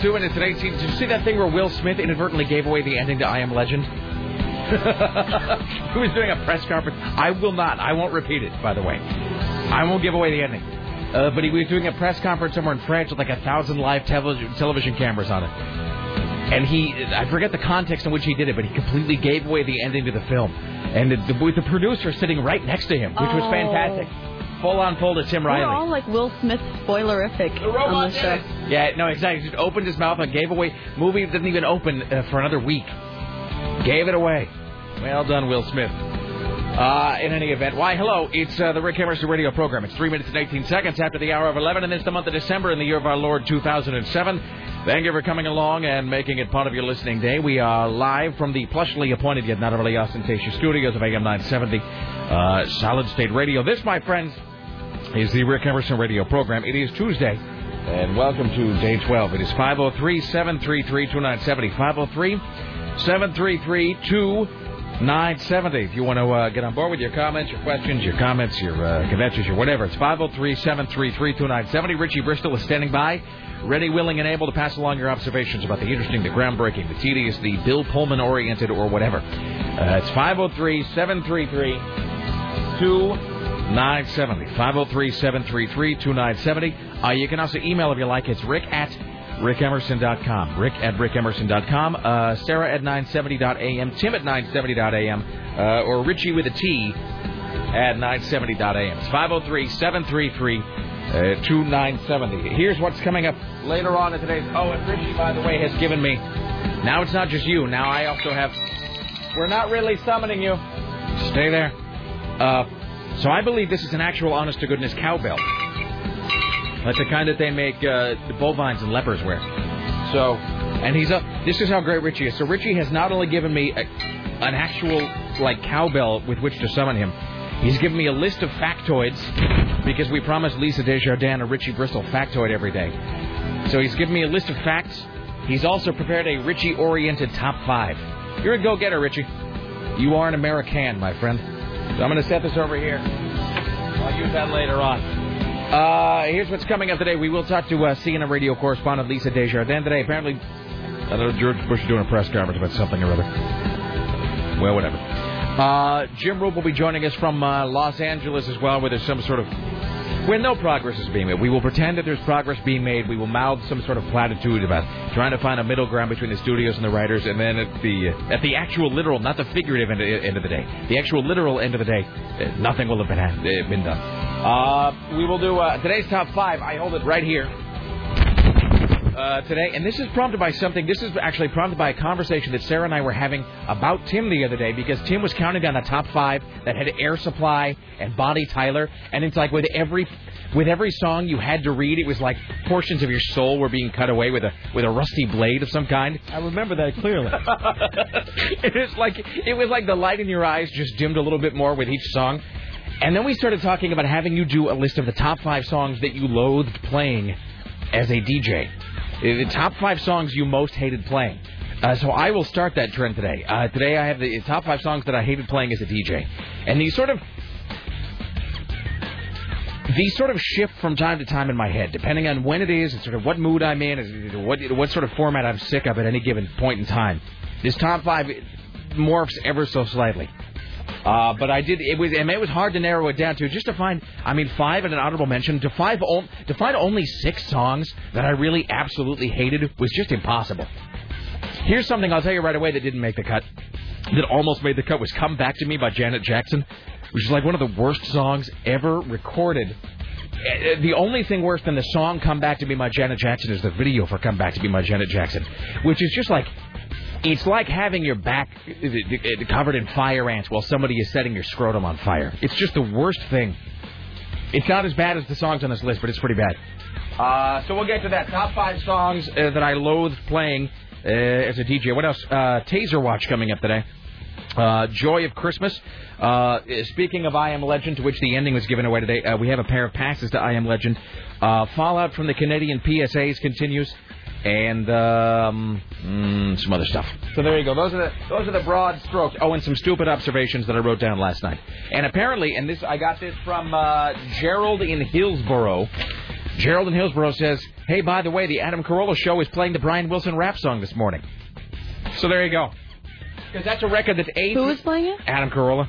two minutes and eighteen. Did you see that thing where Will Smith inadvertently gave away the ending to I Am Legend? he was doing a press conference. I will not. I won't repeat it. By the way, I won't give away the ending. Uh, but he was doing a press conference somewhere in France with like a thousand live television television cameras on it. And he, I forget the context in which he did it, but he completely gave away the ending to the film. And the, the, with the producer sitting right next to him, which was Oh. fantastic. Full on full to Tim Riley. We're all like Will Smith spoilerific on the show. Yeah, no, exactly. Just opened his mouth and gave away. Movie didn't even open uh, for another week. Gave it away. Well done, Will Smith. Uh, in any event, why, hello, it's uh, the Rick Emerson radio program. It's 3 minutes and 18 seconds after the hour of 11, and it's the month of December in the year of our Lord 2007. Thank you for coming along and making it part of your listening day. We are live from the plushly appointed yet not overly ostentatious studios of AM 970 uh, Solid State Radio. This, my friends, is the Rick Emerson radio program. It is Tuesday, and welcome to day 12. It is 503 733 2970. 503 733 2970. If you want to uh, get on board with your comments, your questions, your comments, your uh, conventions, your whatever, it's 503 733 2970. Richie Bristol is standing by, ready, willing, and able to pass along your observations about the interesting, the groundbreaking, the tedious, the Bill Pullman oriented, or whatever. Uh, it's 503 733 2970. 503 733 2970. Uh, You can also email if you like. It's rick at rickemerson.com. Rick at rickemerson.com. Uh, Sarah at 970.am. Tim at 970.am. Uh, or Richie with a T at 970.am. It's 503 733 2970. Here's what's coming up later on in today's. Oh, and Richie, by the way, has given me. Now it's not just you. Now I also have. We're not really summoning you. Stay there. Uh, so I believe this is an actual honest to goodness cowbell. Like the kind that they make uh, the bovines and lepers wear. So, and he's up. This is how great Richie is. So Richie has not only given me a, an actual like cowbell with which to summon him, he's given me a list of factoids because we promised Lisa Desjardins a Richie Bristol factoid every day. So he's given me a list of facts. He's also prepared a Richie-oriented top five. You're a go-getter, Richie. You are an American, my friend. So I'm going to set this over here. I'll use that later on. Uh, here's what's coming up today. We will talk to uh, CNN radio correspondent Lisa Desjardins today. Apparently, I know, George Bush is doing a press conference about something or other. Well, whatever. Uh, Jim Rube will be joining us from uh, Los Angeles as well, where there's some sort of when no progress is being made. We will pretend that there's progress being made. We will mouth some sort of platitude about trying to find a middle ground between the studios and the writers, and then at the at the actual literal, not the figurative end, end of the day, the actual literal end of the day, uh, nothing will have been uh, been done. Uh, we will do uh, today's top five. I hold it right here. Uh, today, and this is prompted by something. This is actually prompted by a conversation that Sarah and I were having about Tim the other day because Tim was counting down the top five that had Air Supply and Bonnie Tyler, and it's like with every with every song you had to read. It was like portions of your soul were being cut away with a with a rusty blade of some kind. I remember that clearly. it was like it was like the light in your eyes just dimmed a little bit more with each song. And then we started talking about having you do a list of the top five songs that you loathed playing as a DJ. The top five songs you most hated playing. Uh, so I will start that trend today. Uh, today I have the top five songs that I hated playing as a DJ. And these sort of these sort of shift from time to time in my head, depending on when it is and sort of what mood I'm in, what what sort of format I'm sick of at any given point in time. This top five morphs ever so slightly. Uh, but I did. It was. Mean, it was hard to narrow it down to just to find. I mean, five and an honorable mention. To five. To find only six songs that I really absolutely hated was just impossible. Here's something I'll tell you right away that didn't make the cut. That almost made the cut was "Come Back to Me" by Janet Jackson, which is like one of the worst songs ever recorded. Uh, The only thing worse than the song "Come Back to Me" by Janet Jackson is the video for "Come Back to Me" by Janet Jackson, which is just like it's like having your back uh, covered in fire ants while somebody is setting your scrotum on fire. It's just the worst thing. It's not as bad as the songs on this list, but it's pretty bad. Uh, so we'll get to that. Top five songs uh, that I loathe playing uh, as a DJ. What else? Uh, Taser Watch coming up today. Uh, Joy of Christmas. Speaking of I Am Legend, to which the ending was given away today, we have a pair of passes to I Am Legend. Fallout from the Canadian PSAs continues, and um, mm, some other stuff. So there you go. Those are the those are the broad strokes. Oh, and some stupid observations that I wrote down last night. And apparently, and this I got this from uh, Gerald in Hillsboro. Gerald in Hillsboro says, "Hey, by the way, the Adam Carolla show is playing the Brian Wilson rap song this morning." So there you go. Because that's a record that's eight. Who is playing it? Adam Carolla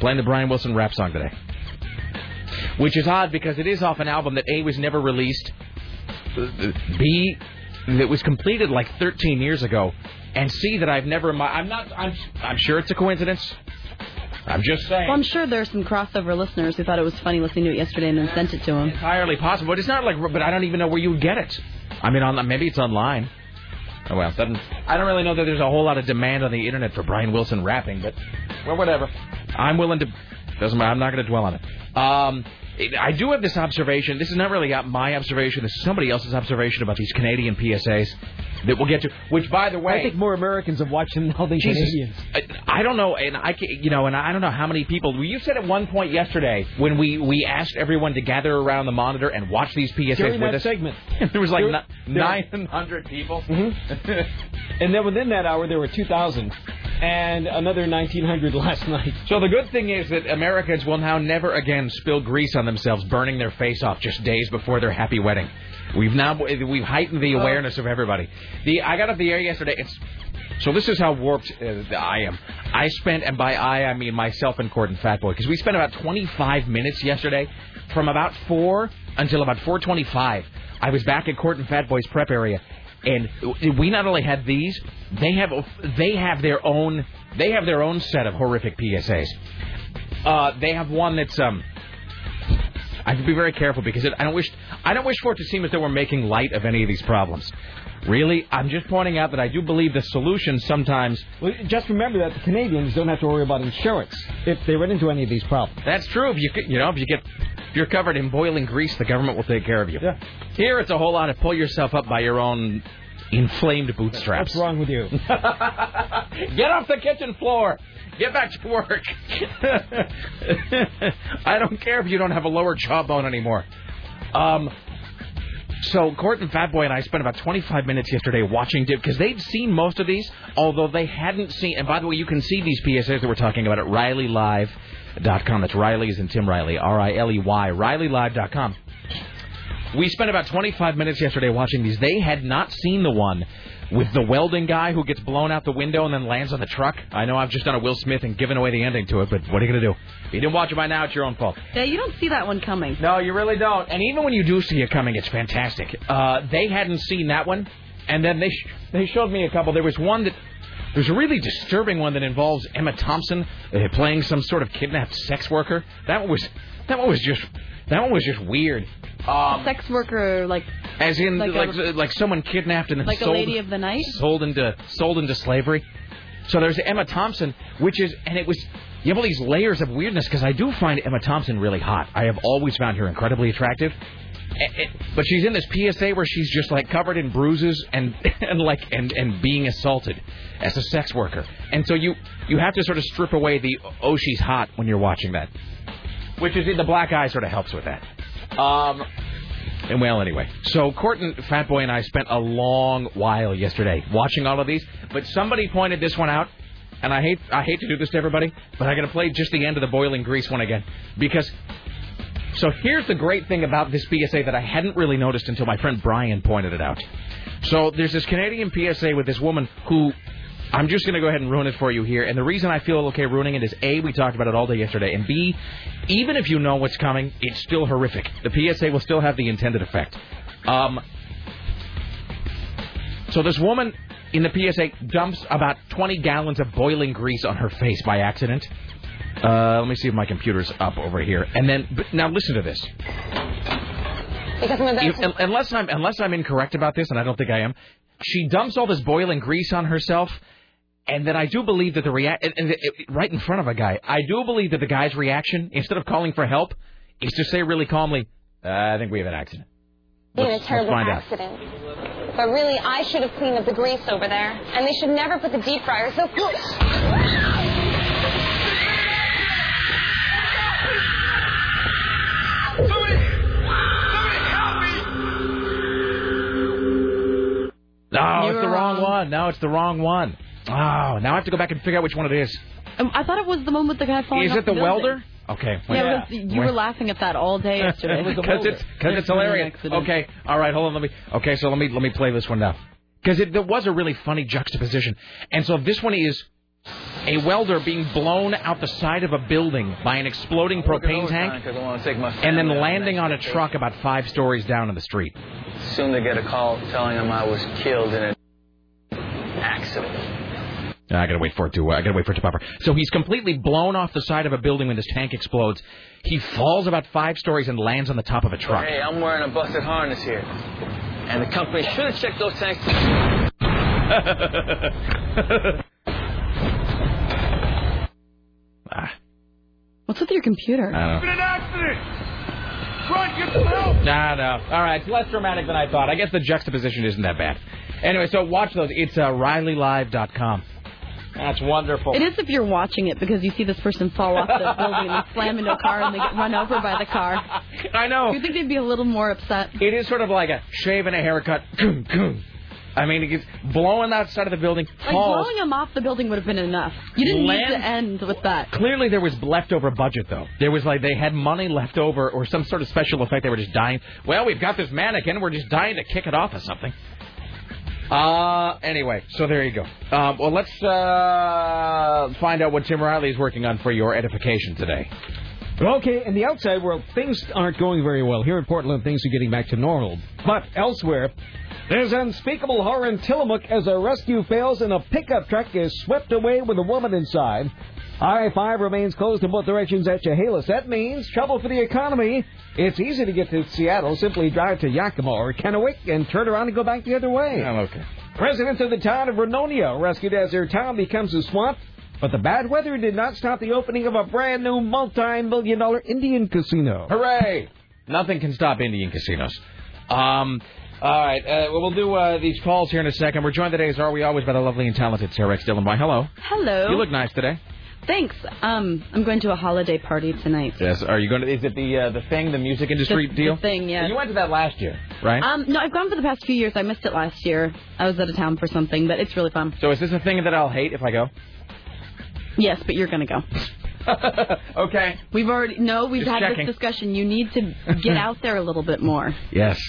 playing the Brian Wilson rap song today. Which is odd because it is off an album that A was never released, B that was completed like 13 years ago, and see that I've never. I'm not. I'm. I'm sure it's a coincidence. I'm just saying. Well, I'm sure there's some crossover listeners who thought it was funny listening to it yesterday and then sent it to him. entirely possible. But it's not like. But I don't even know where you would get it. I mean, on maybe it's online. Oh well, doesn't. I don't really know that there's a whole lot of demand on the internet for Brian Wilson rapping, but well, whatever. I'm willing to. Doesn't matter. I'm not going to dwell on it. Um, I do have this observation. This is not really my observation. This is somebody else's observation about these Canadian PSAs that we'll get to. Which, by the way, I think more Americans have watched them than. Canadians. I, I don't know, and I, ca- you know, and I don't know how many people. You said at one point yesterday when we we asked everyone to gather around the monitor and watch these PSAs During with us. segment. there was like There- ni- there- 900 people. Mm-hmm. And then within that hour, there were 2,000. And another 1,900 last night. So the good thing is that Americans will now never again spill grease on themselves, burning their face off just days before their happy wedding. We've now we've heightened the awareness of everybody. The I got off the air yesterday. It's so this is how warped uh, I am. I spent, and by I I mean myself and Court and Fatboy, because we spent about 25 minutes yesterday, from about four until about 4:25. I was back at Court and Fatboy's prep area, and we not only had these, they have they have their own they have their own set of horrific PSAs. Uh, they have one that's um. I have to be very careful because it, I don't wish I don't wish for it to seem as though we're making light of any of these problems. Really, I'm just pointing out that I do believe the solution sometimes. Well, just remember that the Canadians don't have to worry about insurance if they run into any of these problems. That's true. If you you know if you get if you're covered in boiling grease, the government will take care of you. Yeah. Here, it's a whole lot of pull yourself up by your own inflamed bootstraps. What's wrong with you? Get off the kitchen floor. Get back to work. I don't care if you don't have a lower jawbone anymore. Um. So Court and Fatboy and I spent about 25 minutes yesterday watching Dib because they'd seen most of these, although they hadn't seen. And by the way, you can see these PSAs that we're talking about at RileyLive.com. That's Riley's and Tim Riley, R-I-L-E-Y, RileyLive.com. We spent about 25 minutes yesterday watching these. They had not seen the one with the welding guy who gets blown out the window and then lands on the truck. I know I've just done a Will Smith and given away the ending to it, but what are you going to do? If you didn't watch it by now, it's your own fault. Yeah, you don't see that one coming. No, you really don't. And even when you do see it coming, it's fantastic. Uh, they hadn't seen that one, and then they sh- they showed me a couple. There was one that there's a really disturbing one that involves Emma Thompson uh, playing some sort of kidnapped sex worker. That one was that one was just that one was just weird. Um, Sex worker, like as in like like a- like, someone kidnapped and then like a lady of the night. sold into sold into slavery. So there's Emma Thompson, which is, and it was, you have all these layers of weirdness because I do find Emma Thompson really hot. I have always found her incredibly attractive. A- a- But she's in this PSA where she's just like covered in bruises and and like and and being assaulted as a sex worker, and so you you have to sort of strip away the oh she's hot when you're watching that, which is the black eye sort of helps with that. Um, and well, anyway, so Courtney, Fat Boy, and I spent a long while yesterday watching all of these. But somebody pointed this one out, and I hate I hate to do this to everybody, but I'm gonna play just the end of the boiling grease one again because. So here's the great thing about this PSA that I hadn't really noticed until my friend Brian pointed it out. So there's this Canadian PSA with this woman who I'm just going to go ahead and ruin it for you here. And the reason I feel okay ruining it is A, we talked about it all day yesterday, and B, even if you know what's coming, it's still horrific. The PSA will still have the intended effect. Um, so this woman in the PSA dumps about 20 gallons of boiling grease on her face by accident. Uh, let me see if my computer's up over here. And then, but now listen to this. If- unless I'm unless I'm incorrect about this, and I don't think I am, she dumps all this boiling grease on herself, and then I do believe that the react and, and it, right in front of a guy, I do believe that the guy's reaction, instead of calling for help, is to say really calmly, uh, "I think we have an accident." in a Let's- let's terrible find out. accident. But really, I should have cleaned up the grease over there. And they should never put the deep fryer so close. No, it's the wrong wrong. one. No, it's the wrong one. Oh, now I have to go back and figure out which one it is. Um, I thought it was the one with the guy falling Is off it the building. welder? Okay. wait. Yeah, because you were laughing at that all day yesterday. Because it's because it's hilarious. Okay, all right, hold on. Let me. Okay, so let me let me play this one now. Because it there was a really funny juxtaposition, and so this one is a welder being blown out the side of a building by an exploding propane tank, and then landing on a truck about five stories down in the street. Soon they get a call telling them I was killed in an accident. I gotta wait for it to. Uh, I gotta wait for it to pop. Up. So he's completely blown off the side of a building when this tank explodes. He falls about five stories and lands on the top of a truck. Hey, I'm wearing a busted harness here. And the company should have checked those tanks. Ah, What's with your computer? I don't know. an accident! Run, get some help! No, no. All right, it's less dramatic than I thought. I guess the juxtaposition isn't that bad. Anyway, so watch those. It's uh, RileyLive.com. That's wonderful. It is if you're watching it because you see this person fall off the building and slam into a car and they get run over by the car. I know. You think they'd be a little more upset? It is sort of like a shave and a haircut. I mean, it gets blowing outside of the building. Like Falls. blowing him off the building would have been enough. You didn't need to end with that. Clearly, there was leftover budget, though. There was like they had money left over, or some sort of special effect. They were just dying. Well, we've got this mannequin. We're just dying to kick it off or something. Uh, anyway, so there you go. Um, well, let's uh, find out what Tim Riley is working on for your edification today. Okay, in the outside world, things aren't going very well. Here in Portland, things are getting back to normal. But elsewhere, there's unspeakable horror in Tillamook as a rescue fails and a pickup truck is swept away with a woman inside. I-5 remains closed in both directions at Chehalis. That means trouble for the economy. It's easy to get to Seattle. Simply drive to Yakima or Kennewick and turn around and go back the other way. I'm okay. Residents of the town of Vernonia rescued as their town becomes a swamp. But the bad weather did not stop the opening of a brand new multi-million dollar Indian casino. Hooray! Nothing can stop Indian casinos. Um, all right, uh, well, we'll do uh, these calls here in a second. We're joined today, as are we always, by the lovely and talented Sarah X. Dillon. Why, hello. Hello. You look nice today. Thanks. Um, I'm going to a holiday party tonight. Yes. Are you going to? Is it the uh, the thing, the music industry The- deal? the thing, yes. You went to that last year, right? Um, no, I've gone for the past few years. I missed it last year. I was out of town for something, but it's really fun. so is this a thing that I'll hate if I go? Yes, but you're gonna go. okay. We've already no, we've Just had checking. this discussion. You need to get out there a little bit more. Yes.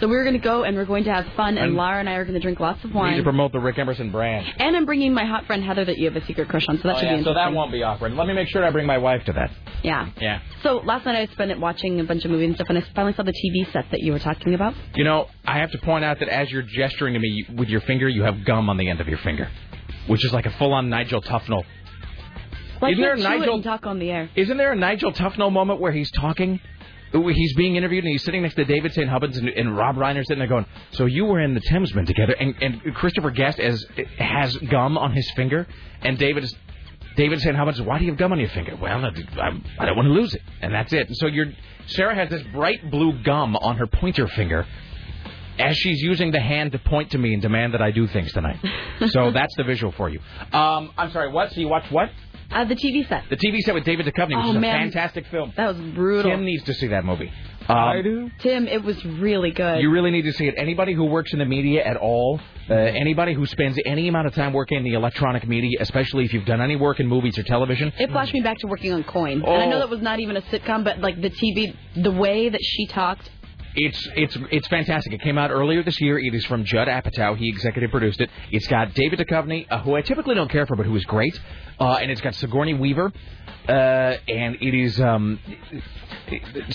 So we're gonna go and we're going to have fun, and Lara and I are gonna drink lots of wine. to promote the Rick Emerson brand. And I'm bringing my hot friend Heather that you have a secret crush on, so that Oh, should yeah, be so interesting. that won't be awkward. Let me make sure I bring my wife to that. Yeah. Yeah. So last night I spent it watching a bunch of movies and stuff, and I finally saw the TV set that you were talking about. You know, I have to point out that as you're gesturing to me with your finger, you have gum on the end of your finger, which is like a full-on Nigel Tufnell. Well, Isn't there can't a Nigel- talk on the air. Isn't there a Nigel Tufnell moment where he's talking He's being interviewed and he's sitting next to David St. Hubbins and, and Rob Reiner sitting there going, "So you were in the Thamesmen together?" And, and Christopher Guest as has gum on his finger, and David is David St. Hubbins, why do you have gum on your finger? Well, I, I don't want to lose it, and that's it. And so you're Sarah has this bright blue gum on her pointer finger as she's using the hand to point to me and demand that I do things tonight. so that's the visual for you. Um, I'm sorry, what? So you watched what? Uh, the TV set. The TV set with David Duchovny, which Oh, is a man. fantastic film. That was brutal. Tim needs to see that movie. Um, I do. Tim, it was really good. You really need to see it. Anybody who works in the media at all, uh, anybody who spends any amount of time working in the electronic media, especially if you've done any work in movies or television, It flashed me back to working on Coin. Oh. And I know that was not even a sitcom, but like the TV, the way that she talked, It's it's it's fantastic. It came out earlier this year. It is from Judd Apatow. He executive produced it. It's got David Duchovny, uh, who I typically don't care for, but who is great, uh, and it's got Sigourney Weaver, uh, and it is um,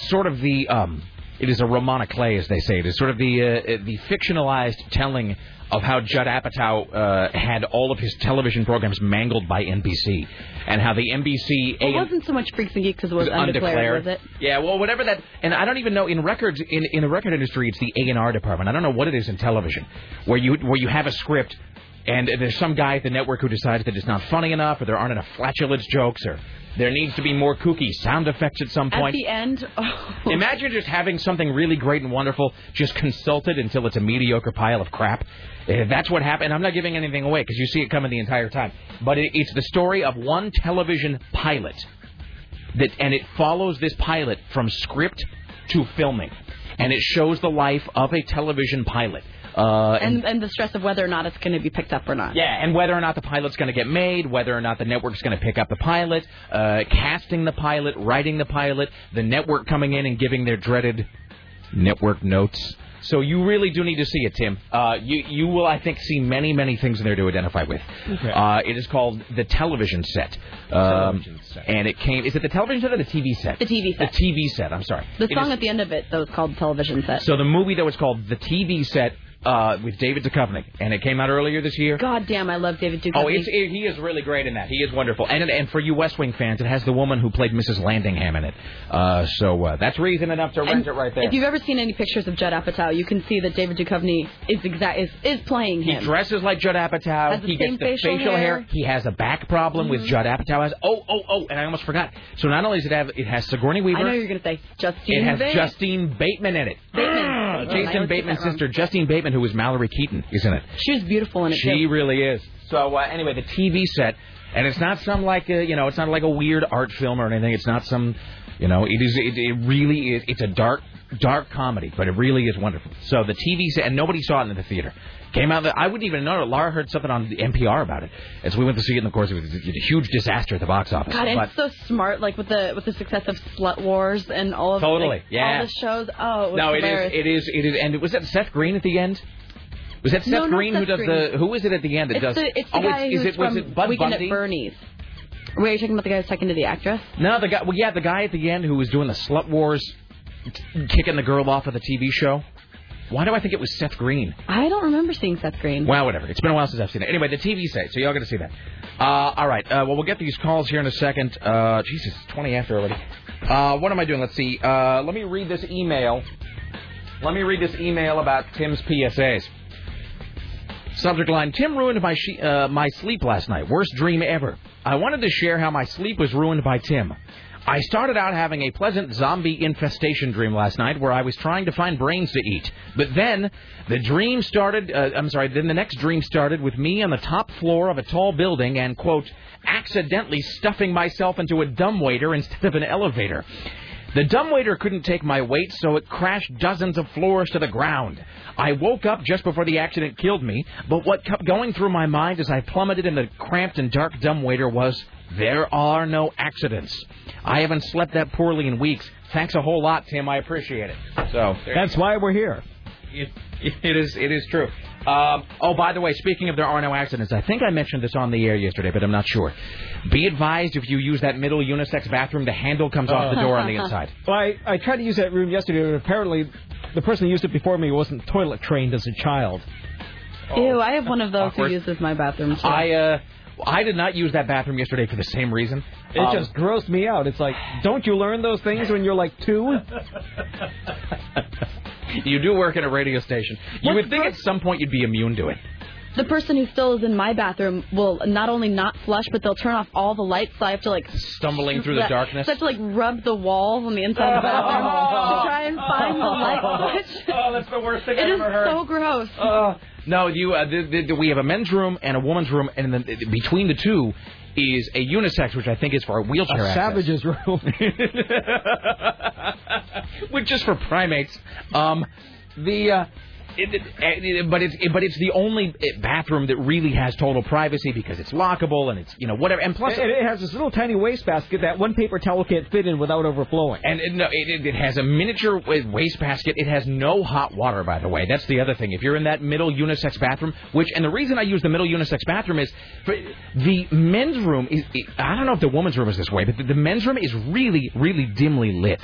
sort of the um, it is a roman à clef, as they say. It is sort of the uh, the fictionalized telling of how Judd Apatow uh, had all of his television programs mangled by NBC, and how the NBC it wasn't so much Freaks and Geeks as it was, was undeclared, was it? Yeah, well, whatever that, and I don't even know in records in in the record industry, it's the A and R department. I don't know what it is in television, where you where you have a script, and there's some guy at the network who decides that it's not funny enough, or there aren't enough flatulence jokes, or there needs to be more kooky sound effects at some point. At the end, oh, Imagine just having something really great and wonderful just consulted until it's a mediocre pile of crap. Uh, That's what happened. I'm not giving anything away because you see it coming the entire time. But it, it's the story of one television pilot that, and it follows this pilot from script to filming, and it shows the life of a television pilot. Uh, and and the stress of whether or not it's going to be picked up or not. yeah, and whether or not the pilot's going to get made, whether or not the network's going to pick up the pilot, uh, casting the pilot, writing the pilot, the network coming in and giving their dreaded network notes. So you really do need to see it, Tim. Uh, you you will, I think, see many many things in there to identify with. Okay. Uh, it is called the television set. Um, Television set. And it came. Is it the television set or the TV set? The TV set. The TV set. I'm sorry. The It song is- at the end of it, though, is called Television Set. so the movie that was called the TV set uh, with David Duchovny, and it came out earlier this year. God damn, I love David Duchovny. Oh, it's, it, he is really great in that. He is wonderful. And and for you West Wing fans, it has the woman who played Mrs. Landingham in it. Uh, so uh, that's reason enough to rent And it right there. If you've ever seen any pictures of Judd Apatow, you can see that David Duchovny is exact is, is playing him. he dresses like Judd Apatow. Has the he same gets the facial hair. Mm-hmm. He has a back problem, with Judd Apatow has. Oh, oh, oh! And I almost forgot. So not only does it have, it has Sigourney Weaver. I know you're going to say Justine It has Bates. Justine Bateman in it. Bateman. Oh, Jason Bateman's sister, Justine Bateman, who was Mallory Keaton, isn't it. She was beautiful in it She too. really is. So uh, anyway, the TV set, and it's not some like a, you know, it's not like a weird art film or anything. It's not some, you know, it is. It, it really is. It's a dark, dark comedy, but it really is wonderful. So the TV set, and nobody saw it in the theater. Came out. I wouldn't even know. Laura heard something on the NPR about it as we went to see it. And of course, it was a huge disaster at the box office. God, and but it's so smart, like with the with the success of Slut Wars and all of Totally, like, yeah. all the shows. Oh, it was no, it is. It is. It is. And was that Seth Green at the end? Was that Seth No, Green who does Green. the? Who is it at the end that It's does? the it's the oh, guy is who's it was from it Bud Weekend Bundy? at Bernie's. Were you talking about the guy who's talking to the actress? No, the guy. Well, yeah, the guy at the end who was doing the slut wars, t- kicking the girl off of the TV show. Why do I think it was Seth Green? I don't remember seeing Seth Green. Well, whatever. It's been a while since I've seen it. Anyway, the TV site, so y'all got to see that. Uh, all right. Uh, well, we'll get these calls here in a second. Uh, Jesus, 20 after already. Uh, what am I doing? Let's see. Uh, let me read this email. Let me read this email about Tim's PSAs. Subject line: Tim ruined my she- uh, my sleep last night. Worst dream ever. I wanted to share how my sleep was ruined by Tim. I started out having a pleasant zombie infestation dream last night where I was trying to find brains to eat. But then the dream started, uh, I'm sorry, then the next dream started with me on the top floor of a tall building and, quote, accidentally stuffing myself into a dumbwaiter instead of an elevator. The dumbwaiter couldn't take my weight, so it crashed dozens of floors to the ground. I woke up just before the accident killed me, but what kept going through my mind as I plummeted in the cramped and dark dumbwaiter was, there are no accidents. I haven't slept that poorly in weeks. Thanks a whole lot, Tim. I appreciate it. So there That's why we're here. it, it is it is true. Um, oh, by the way, speaking of there are no accidents, I think I mentioned this on the air yesterday, but I'm not sure. Be advised if you use that middle unisex bathroom, the handle comes off the door on the inside. Well, I, I tried to use that room yesterday, but apparently the person who used it before me wasn't toilet trained as a child. Ew, I have one of those Awkward. who uses my bathroom too. I uh, I did not use that bathroom yesterday for the same reason. It Um, just grossed me out. It's like, don't you learn those things when you're like two? you do work at a radio station. You What's would think at some point you'd be immune to it. the person who still is in my bathroom will not only not flush, but they'll turn off all the lights, so I have to like Stumbling through the Yeah, darkness. So I have to like rub the walls on the inside of the bathroom to try and find the light switch. Oh, that's the worst thing It I've ever heard. so gross. Uh, no, you. Uh, the, the, the, we have a men's room and a woman's room, and then the, between the two is a unisex, which I think is for a wheelchair A savage's room. which is for primates. Um, the uh, it, it, it- but it's it, but it's the only uh, bathroom that really has total privacy because it's lockable and it's you know whatever. And plus, And it has this little tiny wastebasket that one paper towel can't fit in without overflowing. And it, no, it, has a miniature wastebasket. It has no hot water, by the way. That's the other thing. If you're in that middle unisex bathroom, which, and the reason I use the middle unisex bathroom is the men's room is, I don't know if the woman's room is this way, but the, the men's room is really, really dimly lit.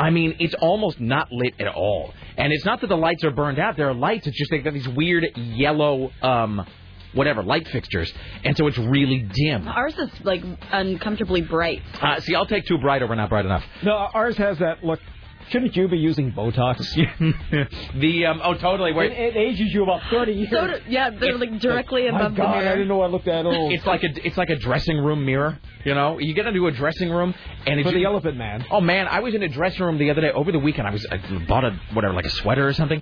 I mean, it's almost not lit at all. And it's not that the lights are burned out. There are lights. It's just they've got these weird yellow, um, whatever, light fixtures. And so it's really dim. Ours is like uncomfortably bright. Uh, see, I'll take too bright over not bright enough. No, ours has that look. Shouldn't you be using Botox? the um, oh totally It, it ages you about 30 years. So do, yeah, they're like directly My above the God, I mirror. didn't know I looked that old. it's like a it's like a dressing room mirror you know you get into a dressing room and it's For the Elephant Man. oh man i was in a dressing room the other day over the weekend i was i bought a whatever like a sweater or something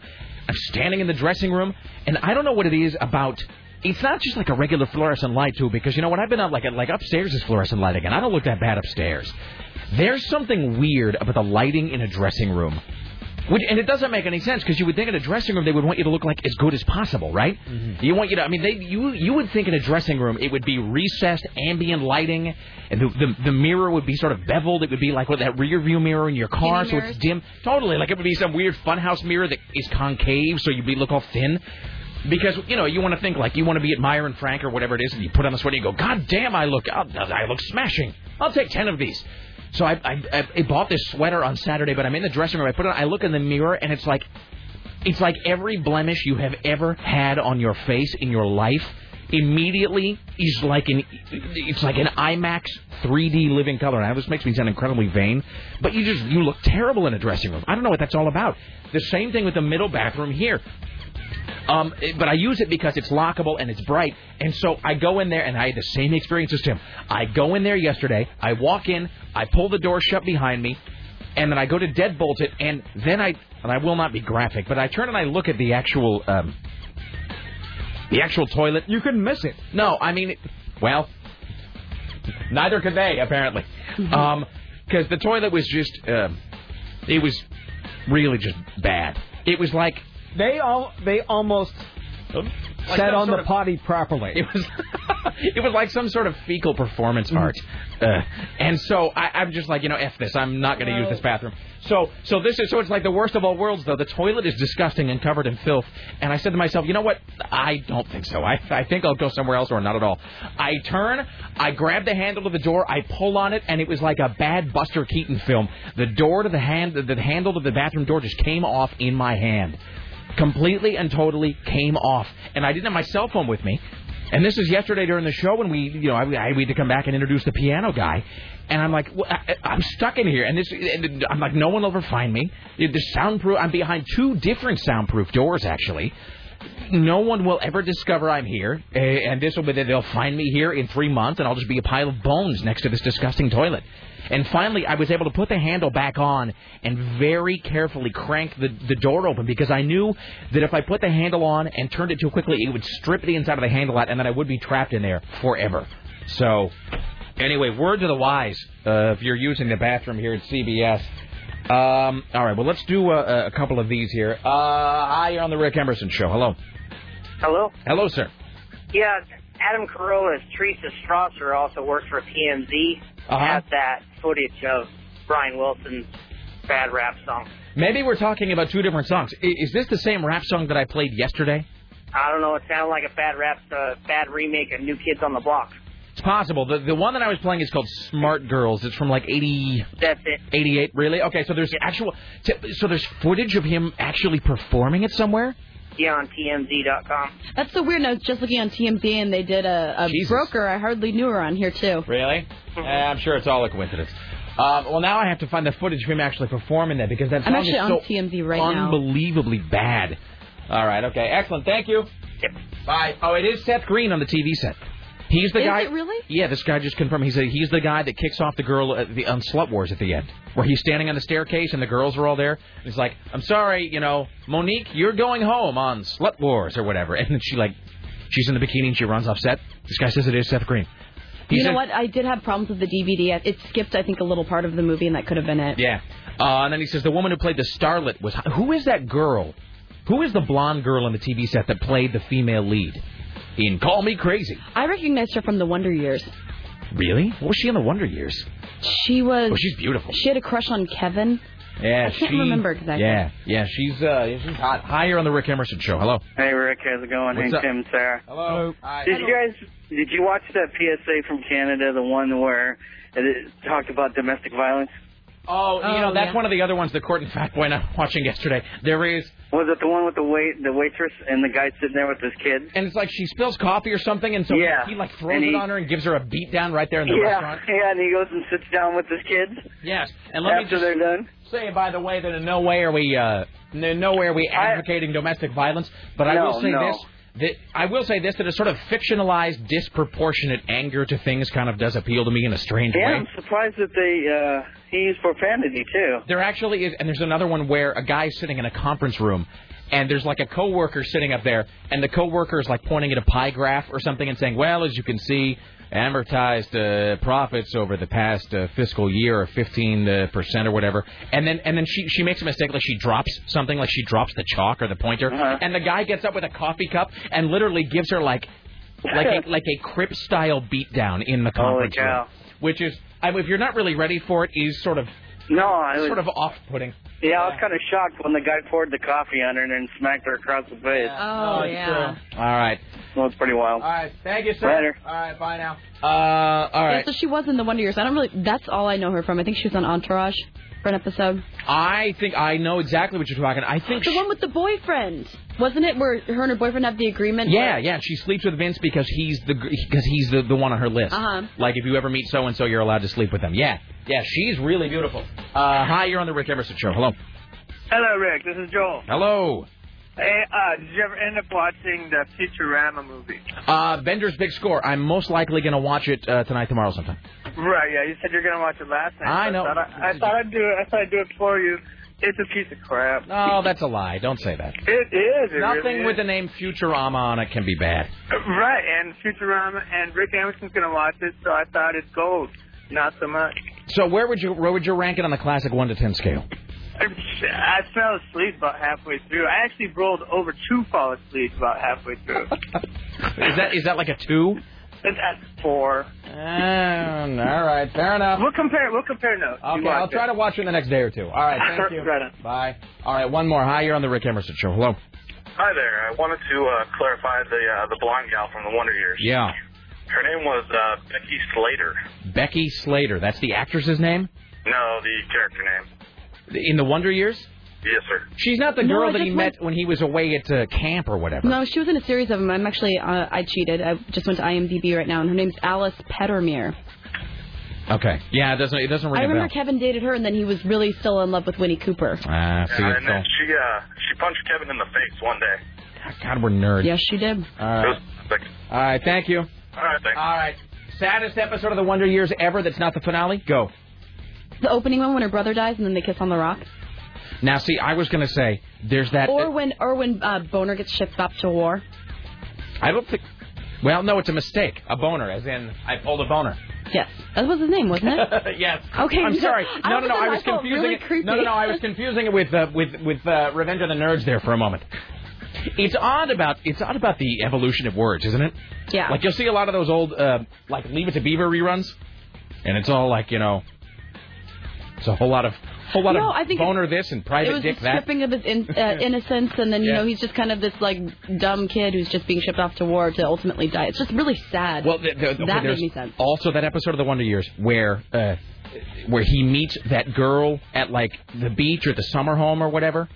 i'm standing in the dressing room and i don't know what it is about it's not just like a regular fluorescent light too because you know when i've been up like like upstairs is fluorescent lighting and i don't look that bad upstairs there's something weird about the lighting in a dressing room which, and it doesn't make any sense because you would think in a dressing room they would want you to look like as good as possible, right? Mm-hmm. You want you to. I mean, they you you would think in a dressing room it would be recessed, ambient lighting, and the the, the mirror would be sort of beveled. It would be like with that rear view mirror in your car, Skinny so mirrors. it's dim. Totally, like it would be some weird funhouse mirror that is concave, so you'd be look all thin. Because you know you want to think like you want to be at Meier and Frank or whatever it is, and you put on the sweater, and you go, God damn, I look, I look smashing. I'll take ten of these. So I, I I bought this sweater on Saturday, but I'm in the dressing room. I put it on. I look in the mirror, and it's like it's like every blemish you have ever had on your face in your life immediately is like an it's like an IMAX 3D living color. Now this makes me sound incredibly vain, but you just you look terrible in a dressing room. I don't know what that's all about. The same thing with the middle bathroom here. Um, it- but I use it because it's lockable and it's bright. And so I go in there, and I had the same experience as Tim. I go in there yesterday. I walk in. I pull the door shut behind me, and then I go to deadbolt it. And then I, and I will not be graphic, but I turn and I look at the actual, um, the actual toilet. You couldn't miss it. No, I mean, it, well, neither could they apparently, um, because the toilet was just, um, it was really just bad. It was like They all they almost like sat on the of- potty properly. It was it was like some sort of fecal performance art, uh, and so I, I'm just like you know f this. I'm not going to use this bathroom. So so this is so it's like the worst of all worlds though. The toilet is disgusting and covered in filth, and I said to myself, you know what? I don't think so. I I think I'll go somewhere else or not at all. I turn, I grab the handle of the door, I pull on it, and it was like a bad Buster Keaton film. The door to the hand the handle to the bathroom door just came off in my hand completely and totally came off. And I didn't have my cell phone with me. And this is yesterday during the show when we, you know, I, I we had to come back and introduce the piano guy. And I'm like, well, I, I'm stuck in here, and this, and I'm like, no one will ever find me. The soundproof, I'm behind two different soundproof doors actually. No one will ever discover I'm here, eh, and this will be that they'll find me here in three months, and I'll just be a pile of bones next to this disgusting toilet. And finally, I was able to put the handle back on and very carefully crank the, the door open because I knew that if I put the handle on and turned it too quickly, it would strip the inside of the handle out, and then I would be trapped in there forever. So, anyway, word to the wise uh, if you're using the bathroom here at CBS. Um, all right, well, let's do a, a couple of these here. Uh, hi, you're on the Rick Emerson Show. Hello. Hello? Hello, sir. Yeah, Adam Carolla's Teresa Strasser also works for TMZ. Uh-huh. Has that footage of Brian Wilson's bad rap song. Maybe we're talking about two different songs. Is this the same rap song that I played yesterday? I don't know. It sounded like a bad rap, uh, bad remake of New Kids on the Block. It's possible. The the one that I was playing is called Smart Girls. It's from like 80, That's it. 88, really? Okay, so there's actual. So there's footage of him actually performing it somewhere? Yeah, on TMZ.com. That's so weird. I was just looking on TMZ and they did a, a Jesus. broker. I hardly knew her on here too. Really? Eh, I'm sure it's all a coincidence. Uh, well, now I have to find the footage of him actually performing that because that I'm song actually is on so TMZ right now. unbelievably bad. All right, okay, excellent. Thank you. Yep. Bye. Oh, it is Seth Green on the TV set. He's the Is guy. it really? Yeah, this guy just confirmed. He said he's the guy that kicks off the girl at the, on Slut Wars at the end, where he's standing on the staircase and the girls are all there. And he's like, "I'm sorry, you know, Monique, you're going home on Slut Wars or whatever." And then she like, she's in the bikini and she runs off set. This guy says it is Seth Green. He you know what? I did have problems with the DVD. It skipped, I think, a little part of the movie, and that could have been it. Yeah. Uh, and then he says the woman who played the starlet was who is that girl? Who is the blonde girl on the TV set that played the female lead in Call Me Crazy? I recognized her from the Wonder Years. Really? What was she in the Wonder Years? She was. Oh, she's beautiful. She had a crush on Kevin. Yeah, I can't she- remember exactly. Yeah, yeah, she's uh, she's hot. Higher on the Rick Emerson show. Hello. Hey, Rick, how's it going? What's hey, up? Tim, Sarah. Hello. Hi. Did you guys did you watch that PSA from Canada, the one where it talked about domestic violence? Oh, you know Oh, that's yeah. one of the other ones. The Court and Fat Boy and I were watching yesterday. There is, Was it the one with the wait the waitress and the guy sitting there with his kid? and it's like she spills coffee or something, and so Yeah. he like throws And it on her and gives her a beat down right there in the yeah, restaurant. yeah, and he goes and sits down with his kids Yes, and let me after just they're done. say, by the way, that in no way are we, uh, in no way are we I- advocating domestic violence. But I No, will say no. this: that I will say this that a sort of fictionalized, disproportionate anger to things kind of does appeal to me in a strange Yeah, way. I'm surprised that they uh he used profanity too. There actually is, and there's another one where a guy's sitting in a conference room, and there's like a coworker sitting up there, and the coworker is like pointing at a pie graph or something and saying, "Well, as you can see, amortized uh, profits over the past uh, fiscal year are 15 uh, percent or whatever," and then and then she she makes a mistake, like she drops something, like she drops the chalk or the pointer, Uh-huh. and the guy gets up with a coffee cup and literally gives her like like a, like a Crip style beatdown in the conference room, which is. I mean, if you're not really ready for it, is sort of No, I was sort of off-putting. Yeah, I was kind of shocked when the guy poured the coffee on her and then smacked her across the face. Oh, yeah. All right. Well, it's pretty wild. All right. Thank you, sir. Later. All right. Bye now. Uh, all Yeah, so she was in the Wonder Years. I don't really. That's all I know her from. I think she was on Entourage for an episode. I think I know exactly what you're talking. I think. The she- one with the boyfriend, wasn't it? Where her and her boyfriend have the agreement. yeah, where- yeah. She sleeps with Vince because he's the because he's the, the one on her list. Uh-huh. Like if you ever meet so and so, you're allowed to sleep with them. Yeah, yeah. She's really beautiful. Uh, hi, you're on the Rick Emerson show. Hello. Hello, Rick. This is Joel. Hello. Hey, uh, did you ever end up watching the Futurama movie? Uh, Bender's Big Score. I'm most likely going to watch it uh, tonight, tomorrow, sometime. Right. Yeah. You said you're gonna watch it last night. I so know. I thought, I, I thought I'd do it. I thought I'd do it for you. It's a piece of crap. No, that's a lie. Don't say that. It is. It Nothing really with is. the name Futurama on it can be bad. Right. And Futurama and Rick Emerson's gonna watch it, so I thought it's gold. Not so much. So where would you where would you rank it on the classic one to ten scale? I, I fell asleep about halfway through. I actually rolled over to fall asleep about halfway through. Is that is that like a two? That's four. Um, all right, fair enough. We'll compare. We'll compare notes. Okay, I'll watch try it. to watch it in the next day or two. All right, thank you. Right. Bye. All right, one more. Hi, you're on the Rick Emerson show. Hello. Hi there. I wanted to uh, clarify the uh, the blonde gal from the Wonder Years. Yeah, Her name was uh, Becky Slater. Becky Slater. That's the actress's name No, the character name. In the Wonder Years. Yes, sir. She's not the No, girl I that he just met when he was away at uh, camp or whatever. No, she was in a series of them. I'm actually. Uh, I cheated. I just went to IMDb right now, and her name's Alice Pettermere. Okay. Yeah, it doesn't it doesn't ring I a remember bell. Kevin dated her, and then he was really still in love with Winnie Cooper. Ah, see, Yeah, and then she uh, she punched Kevin in the face one day. God, we're nerds. Yes, she did. All It right. was like, All right. Thank you. all right, thanks. All right. Saddest episode of the Wonder Years ever. That's not the finale. Go. The opening one when her brother dies, and then they kiss on the rock. Now, see, I was going to say there's that. Or when, or when uh, Boner gets shipped off to war. I don't think. Well, no, it's a mistake. A boner, as in I pulled a boner. Yes, that was his name, wasn't it? yes. Okay, I'm sorry. No, no, no. I was confusing really it. creepy. No, no, no. I was confusing it with uh, with with uh, Revenge of the Nerds there for a moment. It's odd about it's odd about the evolution of words, isn't it? Yeah. Like you'll see a lot of those old uh, like Leave It to Beaver reruns, and it's all like you know, it's a whole lot of whole lot No, of I think boner this and it private was dick that. stripping of his in, uh, innocence, and then you Yeah. know he's just kind of this like dumb kid who's just being shipped off to war to ultimately die. It's just really sad. Well, the, the, that there's made me sense. Also, that episode of the Wonder Years where uh, where he meets that girl at like the beach or the summer home or whatever,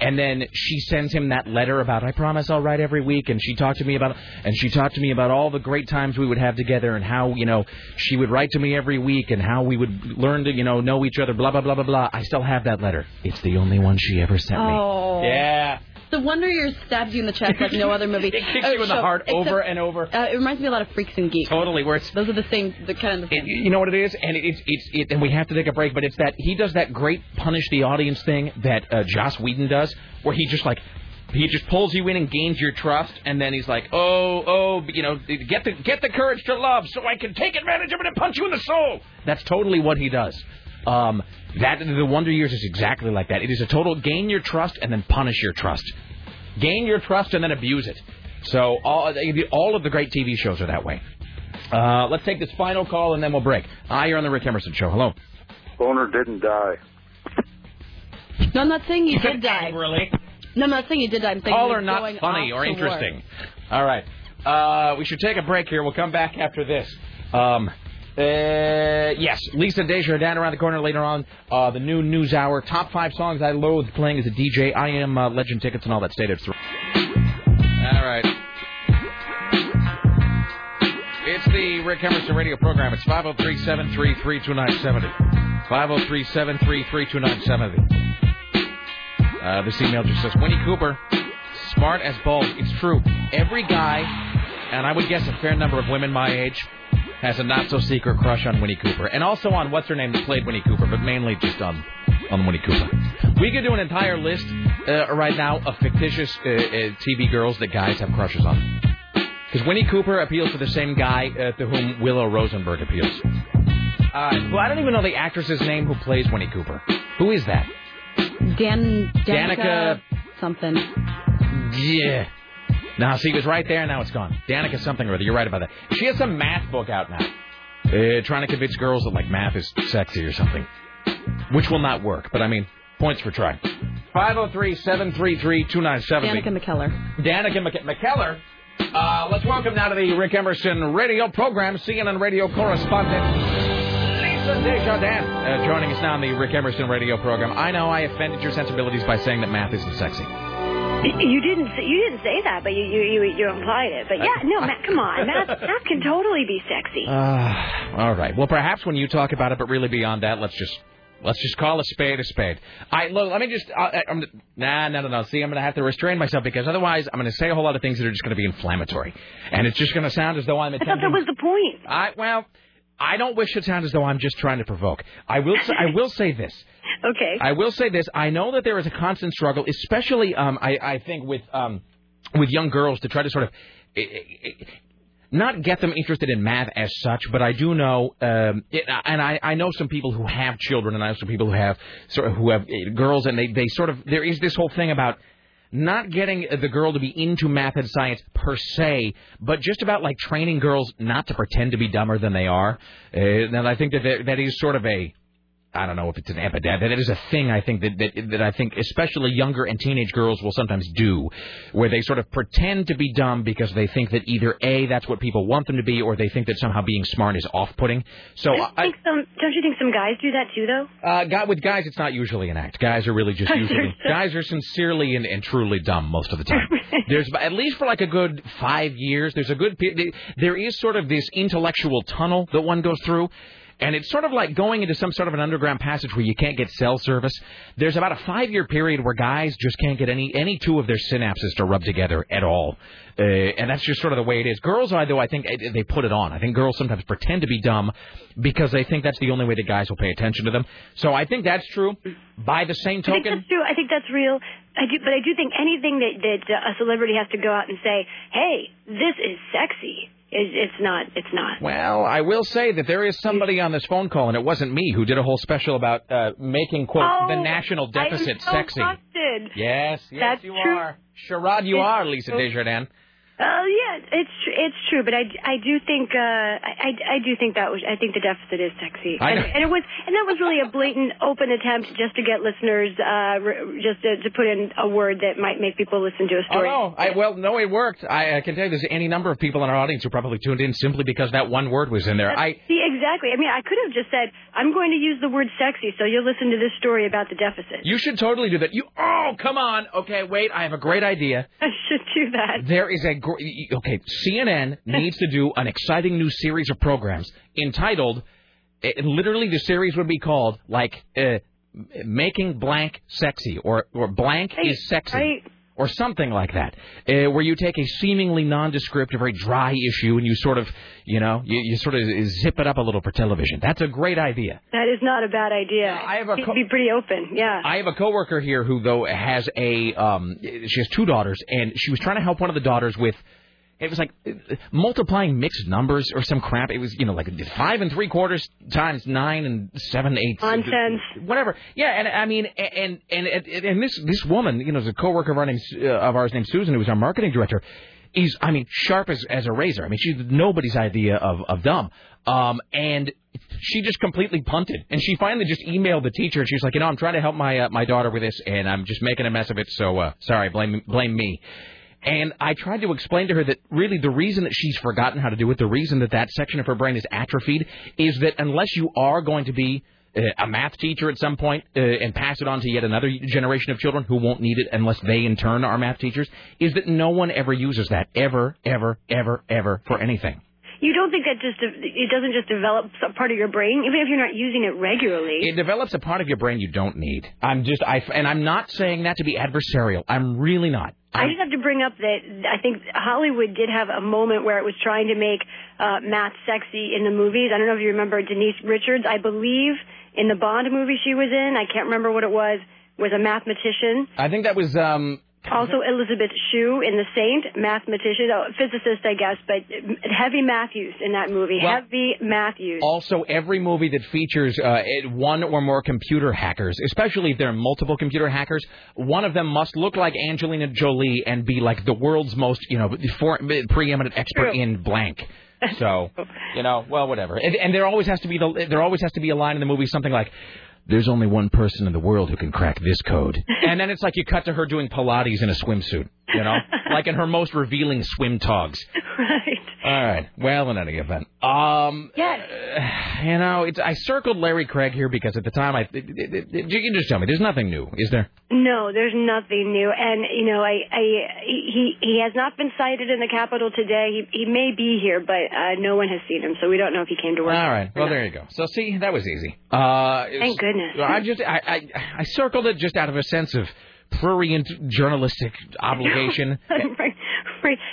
and then she sends him that letter about I promise I'll write every week, and she talked to me about and she talked to me about all the great times we would have together, and how you know she would write to me every week, and how we would learn to you know know each other, blah blah blah blah blah. I still have that letter. It's the only one she ever sent Oh. me. Yeah. The Wonder Years stabs you in the chest like no other movie. It kicks Uh, you in the heart over and over. Uh, it reminds me a lot of Freaks and Geeks. Totally, where it's Those are the same, the kind of the It, you know what it is, and it, it's it's it, and we have to take a break. But it's that he does that great punish the audience thing that uh, Joss Whedon does, where he just like he just pulls you in and gains your trust, and then he's like, oh oh, you know, get the get the courage to love, so I can take advantage of it and punch you in the soul. That's totally what he does. Um, that the Wonder Years is exactly like that. It is a total gain your trust and then punish your trust, gain your trust and then abuse it. So all all of the great TV shows are that way. Uh, let's take this final call and then we'll break. Hi, you're on the Rick Emerson Show. Hello. Boner didn't die. No, I'm not saying you did die. Really? No, I'm not saying you did die. I'm saying Call you are were not going funny or to interesting. All right. Uh, we should take a break here. We'll come back after this. Um, uh, yes, Lisa Desjardins around the corner later on. Uh, the new News Hour. Top five songs I loathe playing as a DJ. I am uh, Legend tickets and all that. Stay there. All right. It's the Rick Emerson radio program. It's 503 733 2970. 503 733 2970. Uh, this email just says Winnie Cooper, smart as balls. It's true. Every guy, and I would guess a fair number of women my age, has a not so secret crush on Winnie Cooper, and also on what's her name that played Winnie Cooper, but mainly just on on Winnie Cooper. We could do an entire list uh, right now of fictitious uh, uh, TV girls that guys have crushes on. Because Winnie Cooper appeals to the same guy uh, to whom Willow Rosenberg appeals. Uh, well, I don't even know the actress's name who plays Winnie Cooper. Who is that? Dan, Danica, Danica- something. Yeah. Now, see, it was right there, now it's gone. Danica something or other. You're right about that. She has some math book out now. Uh, trying to convince girls that, like, math is sexy or something. Which will not work, but I mean, points for trying. 503 733 2970. Danica McKellar. Danica Mc- McKellar. Uh, let's welcome now to the Rick Emerson radio program, CNN radio correspondent Lisa Desjardins, uh, joining us now on the Rick Emerson radio program. I know I offended your sensibilities by saying that math isn't sexy. You didn't say, you didn't say that, but you you you, you implied it. But yeah, no, Matt, come on, Matt, Matt can totally be sexy. Uh, all right. Well, perhaps when you talk about it, but really beyond that, let's just let's just call a spade a spade. I look. Let me just. Uh, I'm, nah, no, no, no. See, I'm going to have to restrain myself because otherwise, I'm going to say a whole lot of things that are just going to be inflammatory, and it's just going to sound as though I'm I thought attempting. that was the point. I well, I don't wish it sound as though I'm just trying to provoke. I will. Say, I will say this. Okay. I will say this. I know that there is a constant struggle, especially um, I, I think with um, with young girls to try to sort of. eh, eh, eh, not get them interested in math as such, but I do know, um, it, and I, I know some people who have children, and I know some people who have sort of who have girls, and they they sort of there is this whole thing about not getting the girl to be into math and science per se, but just about like training girls not to pretend to be dumber than they are. Uh, and I think that there- that is sort of a I don't know if it's an epidemic. That is a thing I think that, that that I think especially younger and teenage girls will sometimes do, where they sort of pretend to be dumb because they think that either a that's what people want them to be, or they think that somehow being smart is off-putting. So I I, think some, don't you think some guys do that too, though? uh, guy, with guys, it's not usually an act. Guys are really just usually guys are sincerely and, and truly dumb most of the time. There's at least for like a good five years. There's a good there is sort of this intellectual tunnel that one goes through. And it's sort of like going into some sort of an underground passage where you can't get cell service. There's about a five-year period where guys just can't get any any two of their synapses to rub together at all, uh, and that's just sort of the way it is. Girls, though, I think eh, they put it on. I think girls sometimes pretend to be dumb because they think that's the only way that guys will pay attention to them. So I think that's true. By the same token, I think that's true. I think that's real. I do, but I do think anything that that uh, a celebrity has to go out and say, "Hey, this is sexy," it's not. It's not. Well, I will say that there is somebody on this phone call, and it wasn't me, who did a whole special about uh, making quote the Oh, national I am deficit so sexy. busted. Yes, yes, That's you true. are. Sherrod, you are, Lisa Desjardins. Oh yeah, it's tr- it's true, but I, I do think uh, I, I do think that was I think the deficit is sexy, I and, know. and it was and that was really a blatant open attempt just to get listeners uh, re- just to, to put in a word that might make people listen to a story. Oh no! I, well, no, it worked. I, I can tell you, there's any number of people in our audience who probably tuned in simply because that one word was in there. I See, exactly. I mean, I could have just said, I'm going to use the word sexy, so you'll listen to this story about the deficit. You should totally do that. You oh come on. Okay, wait. I have a great idea. I should do that. There is a okay. CNN needs to do an exciting new series of programs entitled. It, literally, the series would be called like uh, "Making Blank Sexy" or or "Blank is Sexy." Right. Or something like that, uh, where you take a seemingly nondescript, a very dry issue, and you sort of, you know, you, you sort of zip it up a little for television. That's a great idea. That is not a bad idea. I have a co- be pretty open. Yeah. I have a coworker here who though has a um she has two daughters and she was trying to help one of the daughters with it was like multiplying mixed numbers or some crap. It was you know like five and three quarters times nine and seven eighths. Nonsense. Whatever. Yeah, and I mean, and and and, and this this woman, you know, is a coworker of our named, uh, of ours named Susan, who was our marketing director. Is I mean sharp as as a razor. I mean she's nobody's idea of of dumb. Um and she just completely punted, and she finally just emailed the teacher, and she's like, you know, I'm trying to help my uh, my daughter with this, and I'm just making a mess of it. So uh, sorry, blame blame me. And I tried to explain to her that really the reason that she's forgotten how to do it, the reason that that section of her brain is atrophied, is that unless you are going to be uh, a math teacher at some point uh, and pass it on to yet another generation of children who won't need it unless they in turn are math teachers, is that no one ever uses that ever, ever, ever, ever for anything. You don't think that just it doesn't just develop a part of your brain, even if you're not using it regularly. It develops a part of your brain you don't need. I'm just I and I'm not saying that to be adversarial. I'm really not. I just have to bring up that I think Hollywood did have a moment where it was trying to make uh, math sexy in the movies. I don't know if you remember Denise Richards. I believe in the Bond movie she was in. I can't remember what it was. Was a mathematician. I think that was um Also Elizabeth Shue in The Saint, mathematician, oh, physicist, I guess, but heavy math use in that movie. Well- heavy math use. Also, every movie that features uh, one or more computer hackers, especially if there are multiple computer hackers, one of them must look like Angelina Jolie and be like the world's most, you know, for, preeminent expert in blank. So, you know, well, whatever. And, and there always has to be the there always has to be a line in the movie something like. There's only one person in the world who can crack this code. And then it's like you cut to her doing Pilates in a swimsuit, you know? like in her most revealing swim togs. Right. All right. Well, in any event, um, yes. you know, it's I circled Larry Craig here because at the time I, it, it, it, you can just tell me there's nothing new, is there? No, there's nothing new, and you know, I, I, he, he has not been sighted in the Capitol today. He, he may be here, but uh, no one has seen him, so we don't know if he came to work. All right. Well, there you go. So see, that was easy. Uh, Thank goodness. I just I, I I circled it just out of a sense of prurient journalistic obligation. right,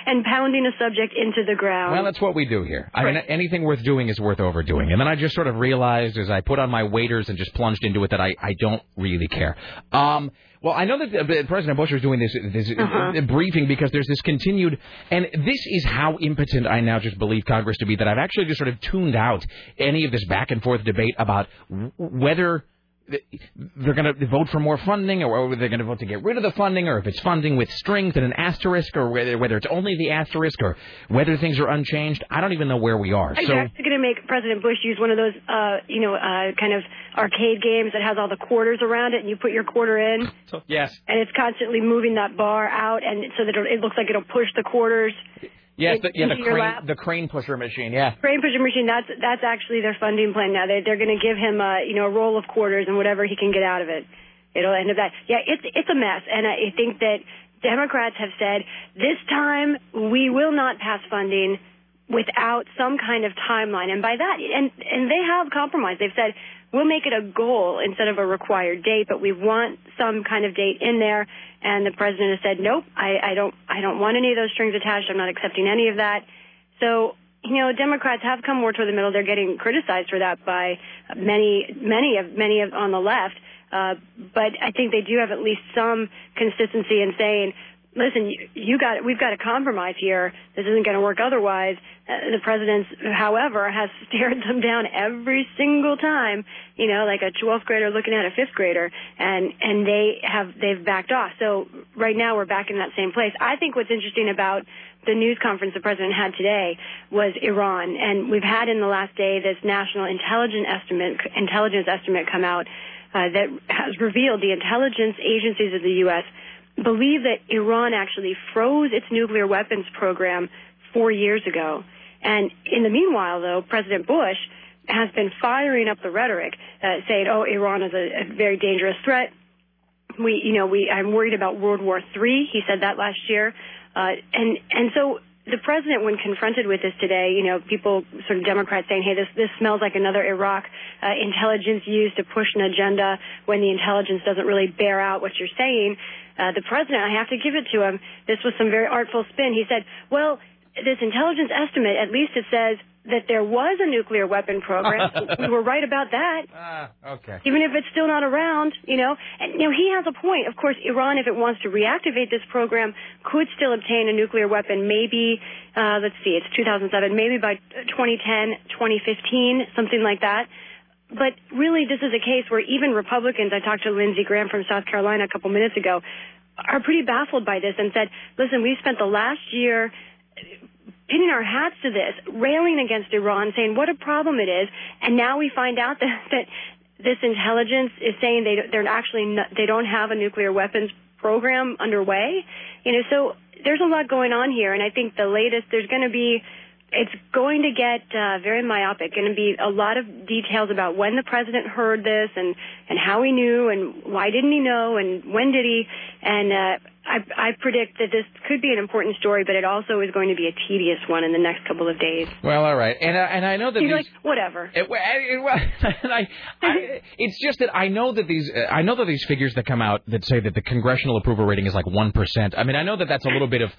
and pounding a subject into the ground. Well, that's what we do here. I mean, anything worth doing is worth overdoing. And then I just sort of realized as I put on my waders and just plunged into it that I, I don't really care. Um, well, I know that President Bush was doing this, this Uh-huh. uh, briefing because there's this continued, and this is how impotent I now just believe Congress to be that I've actually just sort of tuned out any of this back and forth debate about w- whether they're going to vote for more funding, or whether they're going to vote to get rid of the funding, or if it's funding with strings and an asterisk, or whether whether it's only the asterisk, or whether things are unchanged. I don't even know where we are. Are you So actually going to make President Bush use one of those, uh, you know, uh, kind of arcade games that has all the quarters around it, and you put your quarter in, yes, and it's constantly moving that bar out, and so that it looks like it'll push the quarters. Yes, the, yeah, the crane, the crane pusher machine. Yeah. Crane pusher machine. That's that's actually their funding plan now. They they're going to give him a you know a roll of quarters and whatever he can get out of it. It'll end up that. Yeah, it's it's a mess, and I think that Democrats have said this time we will not pass funding without some kind of timeline, and by that, and and they have compromised. They've said we'll make it a goal instead of a required date, but we want some kind of date in there. And the president has said, nope, I, I don't I don't want any of those strings attached. I'm not accepting any of that. So, you know, Democrats have come more toward the middle. They're getting criticized for that by many, many of, many of on the left. Uh, but I think they do have at least some consistency in saying, listen, you, you got, we've got to compromise here. This isn't going to work otherwise. Uh, the president, however, has stared them down every single time, you know, like a 12th grader looking at a fifth grader, and, and they have, they've backed off. So right now we're back in that same place. I think what's interesting about the news conference the president had today was Iran, and we've had in the last day this national intelligence estimate, intelligence estimate come out uh, that has revealed the intelligence agencies of the U.S. believe that Iran actually froze its nuclear weapons program four years ago. And in the meanwhile, though, President Bush has been firing up the rhetoric, uh, saying, "Oh, Iran is a, a very dangerous threat." We, you know, we I'm worried about World War III. He said that last year, uh, and and so the president, when confronted with this today, you know, people, sort of Democrats saying, hey, this, this smells like another Iraq uh, intelligence used to push an agenda when the intelligence doesn't really bear out what you're saying. Uh, the president, I have to give it to him, this was some very artful spin. He said, well, this intelligence estimate, at least it says that there was a nuclear weapon program. we were right about that. Ah, okay. Even if it's still not around, you know. And, you know, he has a point. Of course, Iran, if it wants to reactivate this program, could still obtain a nuclear weapon maybe, uh, let's see, it's 2007, maybe by 2010, 2015, something like that. But really, this is a case where even Republicans, I talked to Lindsey Graham from South Carolina a couple minutes ago, are pretty baffled by this and said, listen, we spent the last year pinning our hats to this, railing against Iran, saying what a problem it is, and now we find out that, that this intelligence is saying they they're actually not, they don't have a nuclear weapons program underway. You know, so there's a lot going on here, and I think the latest there's going to be it's going to get uh, very myopic. Going to be a lot of details about when the president heard this and and how he knew and why didn't he know and when did he and uh, I, I predict that this could be an important story, but it also is going to be a tedious one in the next couple of days. Well, all right, and uh, and I know that You're these, like whatever. It, it, well, I, I, it's just that I know that these uh, I know that these figures that come out that say that the congressional approval rating is like one percent. I mean, I know that that's a little bit of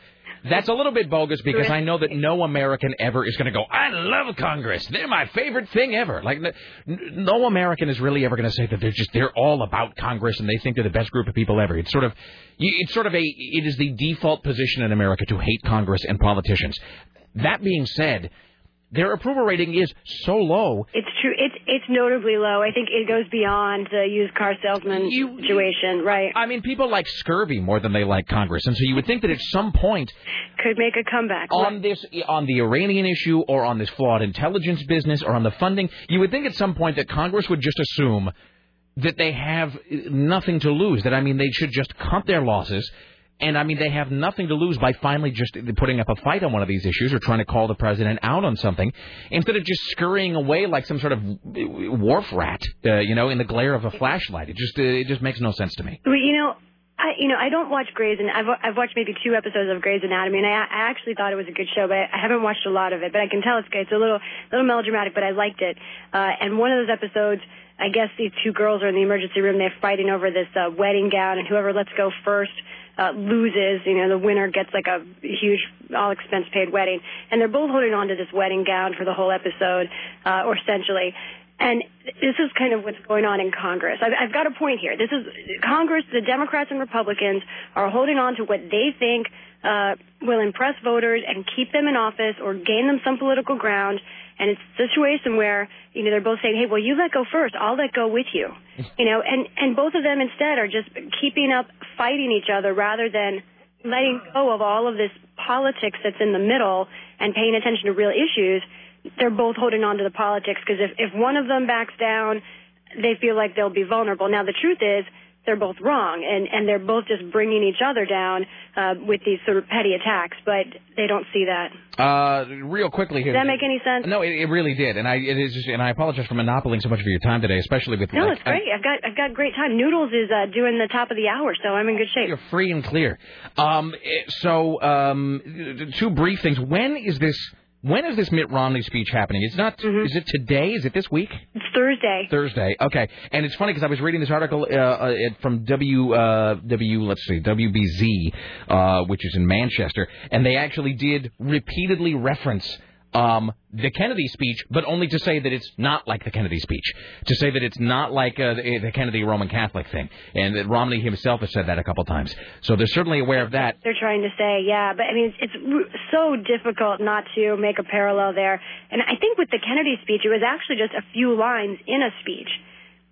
that's a little bit bogus because I know that no American ever is going to go. I love Congress. They're my favorite thing ever. Like n- no American is really ever going to say that they're just they're all about Congress and they think they're the best group of people ever. It's sort of it's sort of a it is the default position in America to hate Congress and politicians. That being said, their approval rating is so low. It's true. It's it's notably low. I think it goes beyond the used car salesman situation, right? I mean, people like scurvy more than they like Congress, and so you would think that at some point Could make a comeback. on this on the Iranian issue or on this flawed intelligence business or on the funding, you would think at some point that Congress would just assume that they have nothing to lose. That I mean, they should just cut their losses. And I mean, they have nothing to lose by finally just putting up a fight on one of these issues or trying to call the president out on something, instead of just scurrying away like some sort of wharf rat, uh, you know, in the glare of a flashlight. It just uh, it just makes no sense to me. Well, you know, I you know I don't watch Grey's and I've I've watched maybe two episodes of Grey's Anatomy and I I actually thought it was a good show, but I haven't watched a lot of it. But I can tell it's good. It's a little little melodramatic, but I liked it. Uh, and one of those episodes. I guess these two girls are in the emergency room. They're fighting over this uh, wedding gown, and whoever lets go first uh, loses. You know, the winner gets like a huge, all expense paid wedding, and they're both holding on to this wedding gown for the whole episode, uh, or essentially. And this is kind of what's going on in Congress. I've, I've got a point here. This is Congress. The Democrats and Republicans are holding on to what they think uh, will impress voters and keep them in office or gain them some political ground. And it's a situation where you know they're both saying, "Hey, well, you let go first. I'll let go with you." You know, and and both of them instead are just keeping up fighting each other rather than letting go of all of this politics that's in the middle and paying attention to real issues. They're both holding on to the politics because if if one of them backs down, they feel like they'll be vulnerable. Now the truth is they're both wrong and and they're both just bringing each other down uh, with these sort of petty attacks, but they don't see that. Uh, real quickly here. Does that make any sense? No, it, it really did, and I it is, just, and I apologize for monopolizing so much of your time today, especially with. No, like, it's great. I've got I've got great time. Noodles is uh, doing the top of the hour, so I'm in good shape. You're free and clear. Um, eh, so um, two brief things. When is this? When is this Mitt Romney speech happening? It's not. Is it today? Is it this week? It's Thursday. Thursday. Okay. And it's funny because I was reading this article uh, uh, from W uh, W let's see WBZ, uh, which is in Manchester, and they actually did repeatedly reference um, the Kennedy speech, but only to say that it's not like the Kennedy speech, to say that it's not like uh, the, Kennedy Roman Catholic thing, and that Romney himself has said that a couple times. So they're certainly aware of that. They're trying to say, yeah, but I mean, it's, it's so difficult not to make a parallel there. And I think with the Kennedy speech, it was actually just a few lines in a speech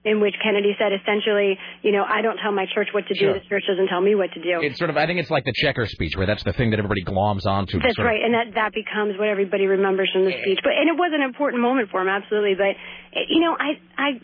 in which Kennedy said essentially, you know, I don't tell my church what to do, Sure. the church doesn't tell me what to do. It's sort of, I think it's like the checker speech, where that's the thing that everybody gloms onto. That's sort of- right, and that that becomes what everybody remembers from the speech. But and it was an important moment for him, absolutely. But you know, I I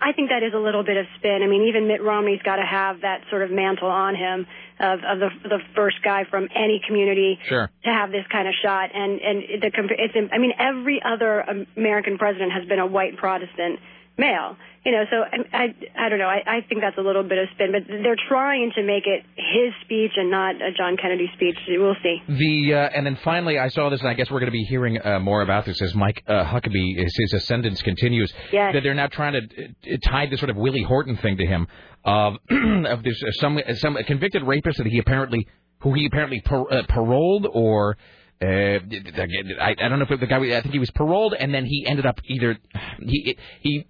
I think that is a little bit of spin. I mean, even Mitt Romney's got to have that sort of mantle on him of, of the the first guy from any community Sure. to have this kind of shot. And and the it's I mean, every other American president has been a white Protestant male. You know, so I I, I don't know. I, I think that's a little bit of spin, but they're trying to make it his speech and not a John Kennedy speech. We'll see. The uh, and then finally, I saw this, and I guess we're going to be hearing uh, more about this as Mike uh, Huckabee his, his ascendance continues. Yes. That they're now trying to uh, tie this sort of Willie Horton thing to him of of this uh, some some convicted rapist that he apparently who he apparently par- uh, paroled or. Uh, I, I don't know if the guy. I think he was paroled, and then he ended up either he he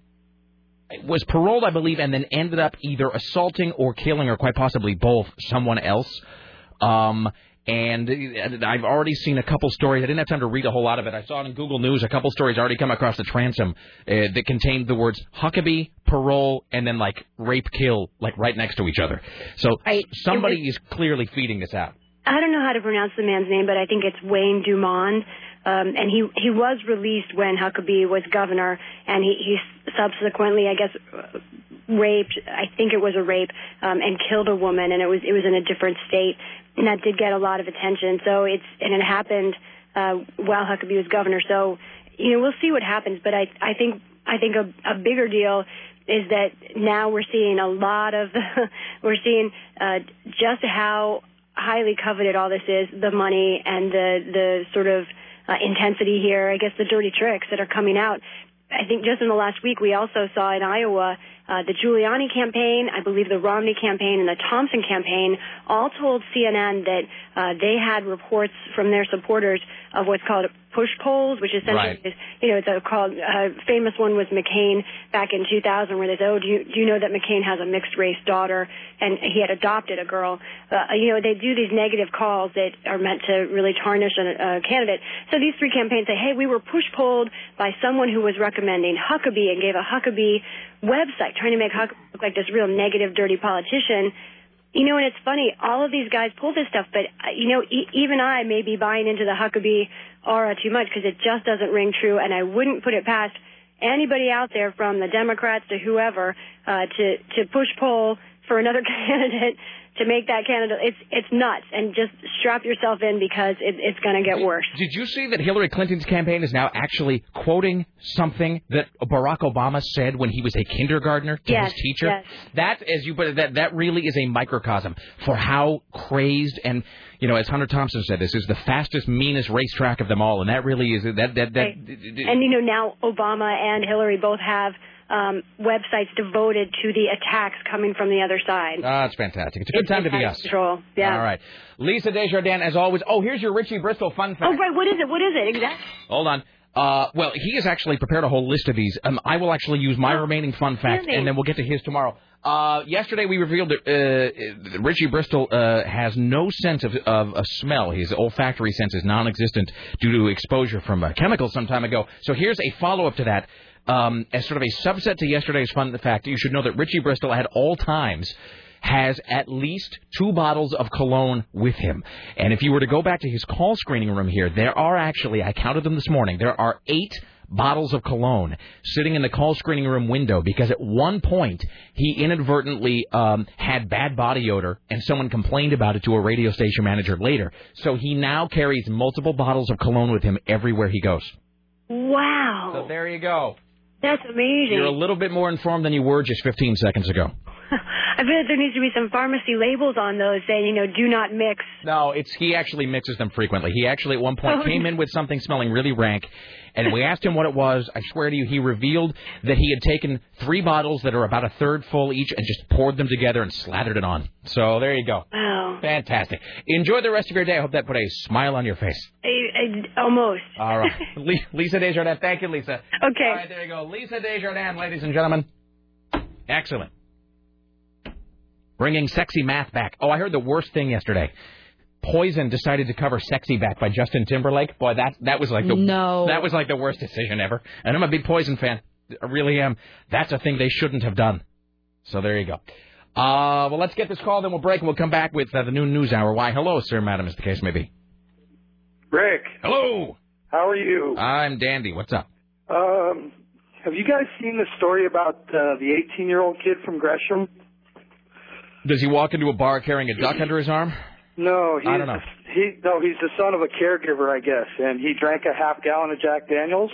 was paroled, I believe, and then ended up either assaulting or killing, or quite possibly both, someone else. Um, and I've already seen a couple stories. I didn't have time to read a whole lot of it. I saw it in Google News. A couple stories already come across the transom uh, that contained the words Huckabee, parole, and then like rape, kill, like right next to each other. So Right. somebody is clearly feeding this out. I don't know how to pronounce the man's name, but I think it's Wayne Dumond. Um, and he he was released when Huckabee was governor, and he, he subsequently, I guess, raped. I think it was a rape, um, and killed a woman, and it was it was in a different state, and that did get a lot of attention. So it's and it happened uh, while Huckabee was governor. So you know we'll see what happens, but I I think I think a, a bigger deal is that now we're seeing a lot of we're seeing uh, just how highly coveted all this is the money and the the sort of intensity here. I guess the dirty tricks that are coming out. I think just in the last week we also saw in iowa uh, the giuliani campaign i believe the romney campaign and the thompson campaign all told cnn that uh, they had reports from their supporters of what's called push polls, which essentially Right. is, you know, it's a called, uh, famous one was McCain back in 2000 where they said, oh, do you, do you know that McCain has a mixed race daughter and he had adopted a girl? Uh, you know, they do these negative calls that are meant to really tarnish a, a candidate. So these three campaigns say, hey, we were push polled by someone who was recommending Huckabee and gave a Huckabee website trying to make Huck look like this real negative, dirty politician. You know, and it's funny, all of these guys pull this stuff, but, uh, you know, e- even I may be buying into the Huckabee aura too much because it just doesn't ring true, and I wouldn't put it past anybody out there from the Democrats to whoever uh, to, to push poll for another candidate to make that candidate. It's, it's nuts, and just strap yourself in because it, it's going to get worse. Did you see that Hillary Clinton's campaign is now actually quoting something that Barack Obama said when he was a kindergartner to Yes, his teacher? yes. That, as you put it, that that really is a microcosm for how crazed and you know, as Hunter Thompson said, this is the fastest, meanest racetrack of them all, and that really is that that that. Right. And you know now Obama and Hillary both have um, websites devoted to the attacks coming from the other side. Ah, it's fantastic. It's a good time to be us. Control. Yeah. All right. Lisa Desjardins, as always. Oh, here's your Richie Bristol fun fact. Oh, right. What is it? What is it exactly? Hold on. Uh, well, he has actually prepared a whole list of these. Um, I will actually use my remaining fun fact, Really? and then we'll get to his tomorrow. Uh, yesterday we revealed that uh, Richie Bristol uh, has no sense of, of a smell. His olfactory sense is non-existent due to exposure from uh, chemicals some time ago. So here's a follow-up to that. Um, as sort of a subset to yesterday's fun fact, you should know that Richie Bristol at all times has at least two bottles of cologne with him. And if you were to go back to his call screening room here, there are actually, I counted them this morning, there are eight bottles of cologne sitting in the call screening room window because at one point he inadvertently um, had bad body odor and someone complained about it to a radio station manager later. So he now carries multiple bottles of cologne with him everywhere he goes. Wow. So there you go. That's amazing. You're a little bit more informed than you were just 15 seconds ago. I bet there needs to be some pharmacy labels on those saying, you know, do not mix. No, it's he actually mixes them frequently. He actually at one point Oh, came in with something smelling really rank, and we asked him what it was. I swear to you, he revealed that he had taken three bottles that are about a third full each and just poured them together and slathered it on. So there you go. Wow. Fantastic. Enjoy the rest of your day. I hope that put a smile on your face. I, I, almost. All right. Lisa Desjardins. Thank you, Lisa. Okay. All right, there you go. Lisa Desjardins, ladies and gentlemen. Excellent. Bringing sexy math back. Oh, I heard the worst thing yesterday. Poison decided to cover "Sexy" back by Justin Timberlake. Boy, that that was like the No. that was like the worst decision ever. And I'm a big Poison fan. I really am. That's a thing they shouldn't have done. So there you go. Uh, well, let's get this call, then we'll break, and we'll come back with uh, the noon news hour. Why, hello, sir, madam, as the case may be. Rick, Hello. how are you? I'm Dandy. What's up? Um, Have you guys seen the story about uh, the 18 year old kid from Gresham? Does he walk into a bar carrying a duck under his arm? No, he's I don't know. he no, he's the son of a caregiver, I guess, and he drank a half gallon of Jack Daniels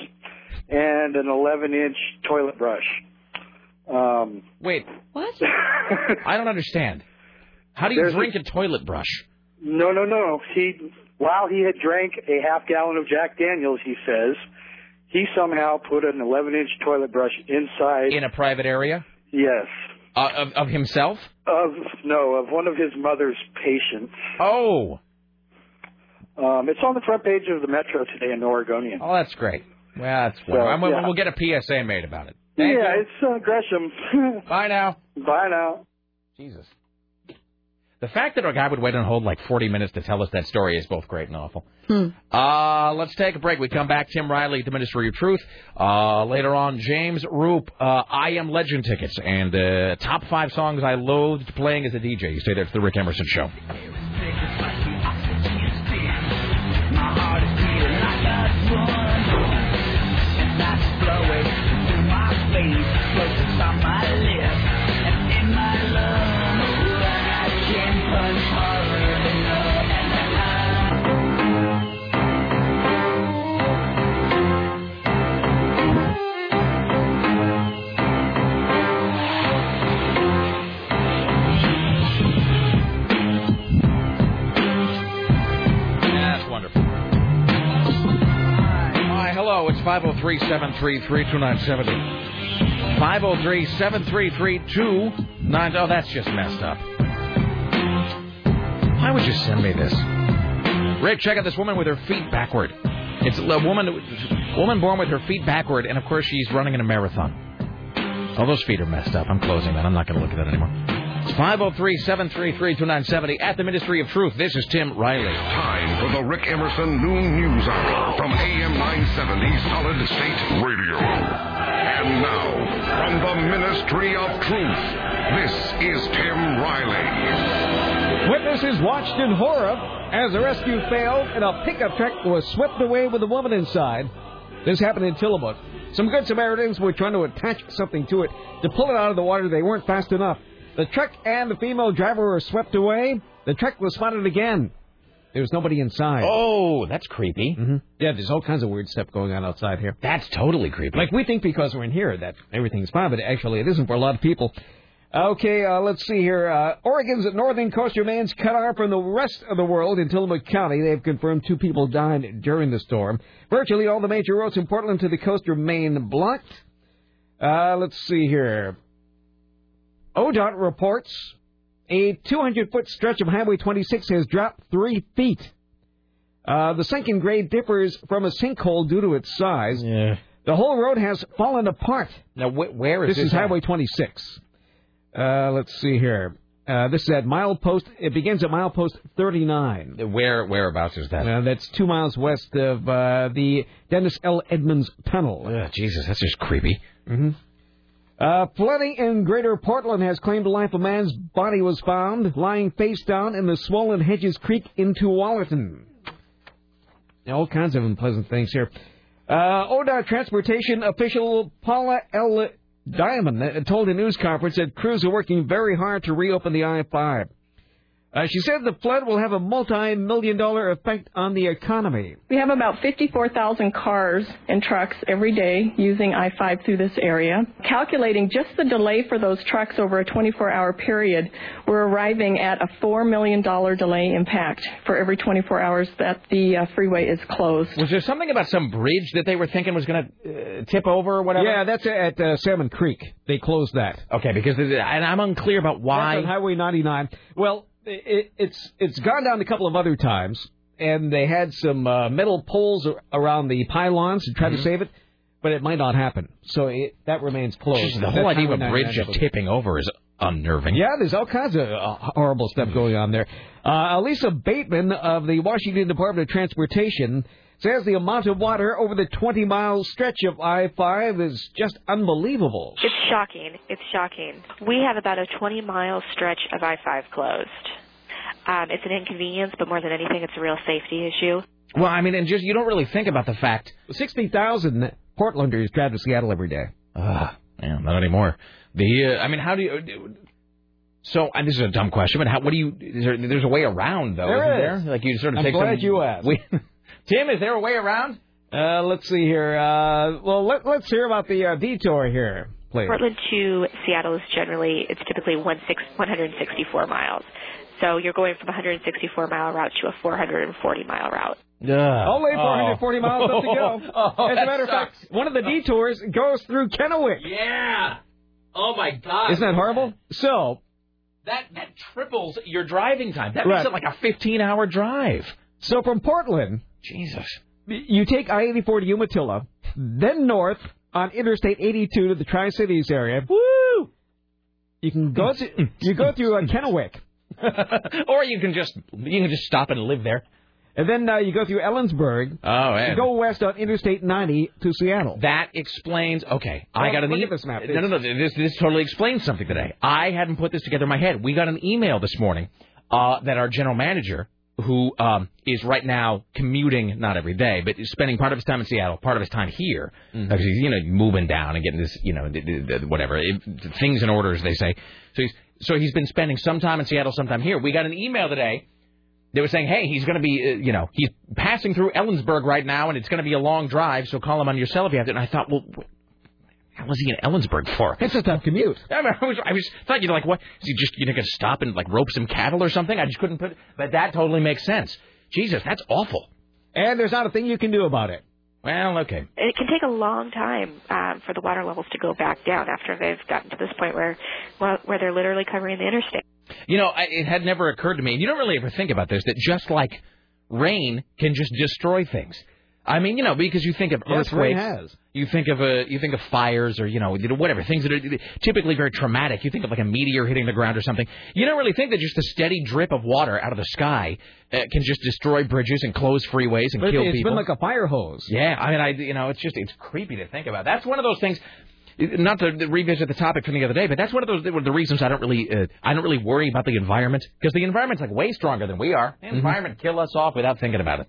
and an 11 inch toilet brush. Um, Wait, what? I don't understand. How do you There's a- drink a toilet brush? No, no, no. He while he had drank a half gallon of Jack Daniels, he says he somehow put an 11 inch toilet brush inside. In a private area? Yes. Uh, of, of himself? Of no, of one of his mother's patients. Oh. Um, it's on the front page of the Metro today in the Oregonian. Oh, that's great. Well, that's So, wonderful. Yeah. We'll get a PSA made about it. Thank yeah, you. it's uh, Gresham. Bye now. Bye now. Jesus. The fact that a guy would wait on hold like 40 minutes to tell us that story is both great and awful. Uh, let's take a break. We come back. Tim Riley the Ministry of Truth. Uh, later on, James Roop, uh, I Am Legend tickets, and uh, top five songs I loathed playing as a DJ. You stay there. It's the Rick Emerson Show. 503 733 2970. 503 733 29. Oh, that's just messed up. Why would you send me this? Rick, check out this woman with her feet backward. It's a woman, woman born with her feet backward, and of course she's running in a marathon. Oh, those feet are messed up. I'm closing that. I'm not going to look at that anymore. It's 503 733 2970 at the Ministry of Truth. This is Tim Riley. Time for the Rick Emerson Noon News Hour from AM 970 Solid State Radio. And now, from the Ministry of Truth, this is Tim Riley. Witnesses watched in horror as a rescue failed and a pickup truck was swept away with a woman inside. This happened in Tillamook. Some good Samaritans were trying to attach something to it to pull it out of the water. They weren't fast enough. The truck and the female driver were swept away. The truck was spotted again. There was nobody inside. Oh, that's creepy. Mm-hmm. Yeah, there's all kinds of weird stuff going on outside here. That's totally creepy. Like we think because we're in here that everything's fine, but actually it isn't for a lot of people. Okay, uh, let's see here. Uh, Oregon's northern coast remains cut off from the rest of the world in Tillamook County. They've confirmed two people died during the storm. Virtually all the major roads in Portland to the coast remain blocked. Uh, let's see here. ODOT reports a 200-foot stretch of Highway 26 has dropped three feet. Uh, the sinking grade differs from a sinkhole due to its size. Yeah. The whole road has fallen apart. Now, wh- where is this? this is at? Highway 26. Uh, let's see here. Uh, this is at milepost. It begins at milepost 39. Where whereabouts is that? Uh, that's two miles west of uh, the Dennis L. Edwards Tunnel. Ugh, Jesus, that's just creepy. hmm Uh, flooding in Greater Portland has claimed the life. Of a man's body was found lying face down in the swollen Hedges Creek in Tualatin. All kinds of unpleasant things here. Uh, ODOT transportation official Paula L. Diamond uh, told a news conference that crews are working very hard to reopen the I-5. Uh, she said the flood will have a multi-million dollar effect on the economy. We have about 54,000 cars and trucks every day using I 5 through this area. Calculating just the delay for those trucks over a 24 hour period, we're arriving at a $4 million delay impact for every 24 hours that the uh, freeway is closed. Was there something about some bridge that they were thinking was going to uh, tip over or whatever? Yeah, that's at uh, Salmon Creek. They closed that. Okay, because and I'm unclear about why. That's on Highway 99. Well, it, it's it's gone down a couple of other times, and they had some uh, metal poles around the pylons to try Mm-hmm. to save it, but it might not happen. So it, that remains closed. Jeez, the whole idea of a bridge 99. tipping over is unnerving. Yeah, there's all kinds of uh, horrible stuff going on there. Uh, Elisa Bateman of the Washington Department of Transportation says the amount of water over the 20 mile stretch of I 5 is just unbelievable. It's shocking. It's shocking. We have about a 20 mile stretch of I 5 closed. Um, it's an inconvenience, but more than anything, it's a real safety issue. Well, I mean, and just you don't really think about the fact. 60,000 Portlanders drive to Seattle every day. Uh, yeah, not anymore. The uh, I mean, how do you? So and this is a dumb question, but how? What do you? Is there, there's a way around though, There isn't is. there? Like you sort of I'm take glad some, you asked. We, Tim, is there a way around? Uh, let's see here. Uh, well, let, let's hear about the uh, detour here, please. Portland to Seattle is generally it's typically one 164 miles. So you're going from a 164 mile route to a 440 mile route. Yeah. Only 440 miles left to go. Oh, As a matter of fact, one of the detours goes through Kennewick. Yeah. Oh my God. Isn't that horrible? So, That that triples your driving time. That Right. makes it like a 15 hour drive. so from Portland, Jesus. you take I-84 to Umatilla, then north on Interstate 82 to the Tri-Cities area. Woo! You can go to, you go through uh, Kennewick. or you can just you can just stop and live there. And then uh, you go through Ellensburg. Oh, You go west on Interstate 90 to Seattle. That explains. Okay, I got an look e- at this map. No, no, no. This this totally explains something today. I hadn't put this together in my head. We got an email this morning uh, that our general manager, who um, is right now commuting, not every day, but is spending part of his time in Seattle, part of his time here, because he's you know moving down and getting this you know whatever it, things in order, as they say. So he's so he's been spending some time in Seattle, some time here. We got an email today they were saying, hey, he's going to be, uh, you know, he's passing through Ellensburg right now, and it's going to be a long drive, so call him on your cell if you have to. And I thought, well, what the hell is he in Ellensburg for? It's a tough commute. I, mean, I was, I was thought you're like, what? Is he just, you know, going to stop and like rope some cattle or something? I just couldn't put, but that totally makes sense. Jesus, that's awful. And there's not a thing you can do about it. Well, okay. It can take a long time um, for the water levels to go back down after they've gotten to this point where well, where they're literally covering the interstate. You know, I, it had never occurred to me, and you don't really ever think about this, that just like rain can just destroy things. I mean, you know, because you think of Yes, earthquakes, has. you think of a, you think of fires, or you know, whatever things that are typically very traumatic. You think of like a meteor hitting the ground or something. You don't really think that just a steady drip of water out of the sky uh, can just destroy bridges and close freeways and But kill it's people. been like a fire hose. Yeah, I mean, I you know, it's just it's creepy to think about. That's one of those things. Not to revisit the topic from the other day, but that's one of those the reasons I don't really uh, I don't really worry about the environment because the environment's like way stronger than we are. The environment kill us off without thinking about it.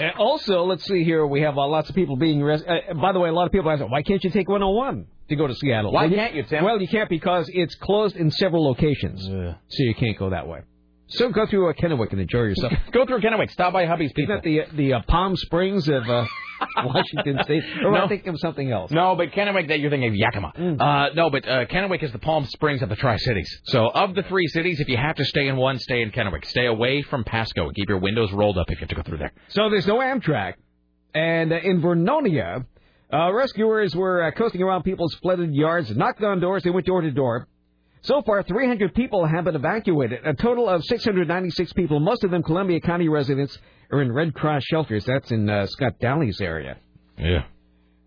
And also, let's see here, we have uh, lots of people being arrested. Uh, by the way, a lot of people ask, why can't you take 101 to go to Seattle? Why Well, can't you, Tim? Well, you can't because it's closed in several locations, so you can't go that way. So go through uh, Kennewick and enjoy yourself. Go through Kennewick. Stop by Hubby's people. Isn't that the the uh, Palm Springs of uh, Washington State? Or No. I think of something else. No, but Kennewick, that you're thinking of Yakima. Uh, no, but uh, Kennewick is the Palm Springs of the Tri Cities. So, of the three cities, if you have to stay in one, stay in Kennewick. Stay away from Pasco and keep your windows rolled up if you have to go through there. So there's no Amtrak. And uh, in Vernonia, uh, rescuers were uh, coasting around people's flooded yards, knocked on doors, they went door to door. So far, 300 people have been evacuated. A total of 696 people, most of them Columbia County residents, are in Red Cross shelters. That's in uh, Scott Daly's area. Yeah.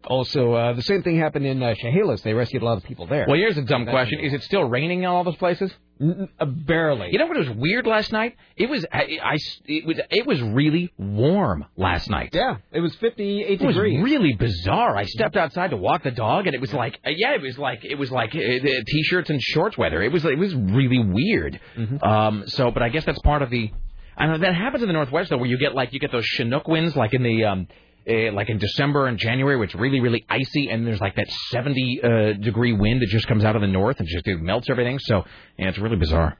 Also, uh, the same thing happened in uh, Chehalis. They rescued a lot of people there. Well, here's a dumb question: Is it still raining in all those places? N- uh, barely. You know what was weird last night? It was I, I it was it was really warm last night. Yeah, it was 58 It was degrees. really bizarre. I stepped outside to walk the dog, and it was like, uh, yeah, it was like it was like uh, uh, t-shirts and shorts weather. It was it was really weird. Um, so, but I guess that's part of the. I know that happens in the Northwest though, where you get like you get those Chinook winds, like in the um, uh, like in December and January, where it's really really icy, and there's like that 70 uh, degree wind that just comes out of the north and just it melts everything. So, yeah, it's really bizarre.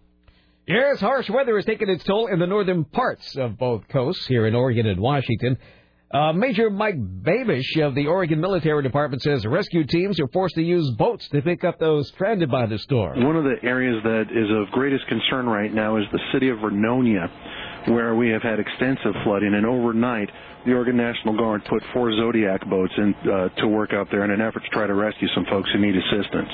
Yes, harsh weather has taken its toll in the northern parts of both coasts here in Oregon and Washington. Uh, Major Mike Braibish of the Oregon Military Department says rescue teams are forced to use boats to pick up those stranded by the storm. One of the areas that is of greatest concern right now is the city of Vernonia, where we have had extensive flooding, and overnight the Oregon National Guard put four Zodiac boats in uh, to work out there in an effort to try to rescue some folks who need assistance.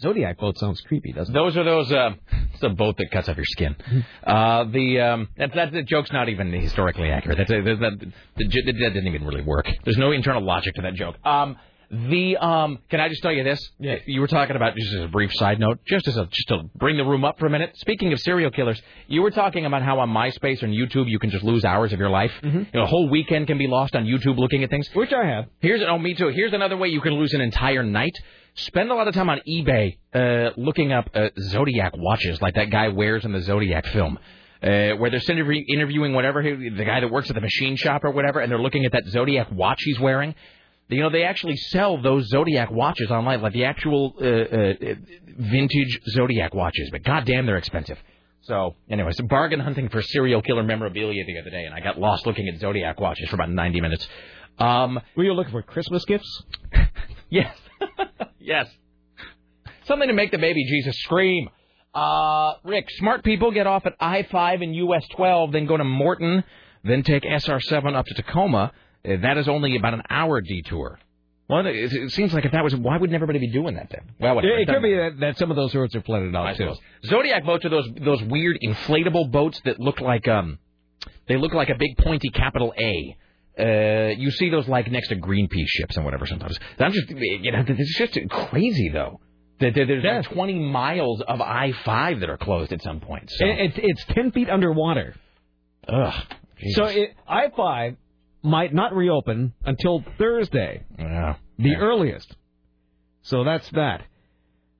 Zodiac boat sounds creepy, doesn't it? Those are those. Uh, it's a boat that cuts off your skin. Uh, the um, that, that the joke's not even historically accurate. That's a, that, that, the, j- that didn't even really work. There's no internal logic to that joke. Um, the um, can I just tell you this? Yeah. You were talking about just as a brief side note, just as a just to bring the room up for a minute. Speaking of serial killers, you were talking about how on MySpace and YouTube you can just lose hours of your life. You know, a whole weekend can be lost on YouTube looking at things. Which I have. Here's oh me too. Here's another way you can lose an entire night. Spend a lot of time on eBay uh, looking up uh, Zodiac watches, like that guy wears in the Zodiac film. Uh, where they're interview- interviewing whatever the guy that works at the machine shop or whatever, and they're looking at that Zodiac watch he's wearing. You know, they actually sell those Zodiac watches online, like the actual uh, uh, vintage Zodiac watches. But goddamn, they're expensive. So, anyway, so bargain hunting for serial killer memorabilia the other day, and I got lost looking at Zodiac watches for about 90 minutes. Um, Were you looking for Christmas gifts? yes. yes. Something to make the baby Jesus scream. Uh, Rick, smart people get off at I-5 and US 12, then go to Morton, then take SR 7 up to Tacoma. Uh, that is only about an hour detour. Well, it, seems like if that was, why wouldn't everybody be doing that then? Well, whatever. It, it could be that, that some of those roads are flooded out I too. suppose. Zodiac boats are those those weird inflatable boats that look like um, they look like a big pointy capital A. Uh, you see those like next to Greenpeace ships and whatever sometimes. I'm just, you know, it's just crazy though. That there- there's like 20 miles of I-5 that are closed at some point. So. It, it's it's ten feet underwater. Ugh. So it, I five might not reopen until Thursday. Yeah. The earliest. So that's that.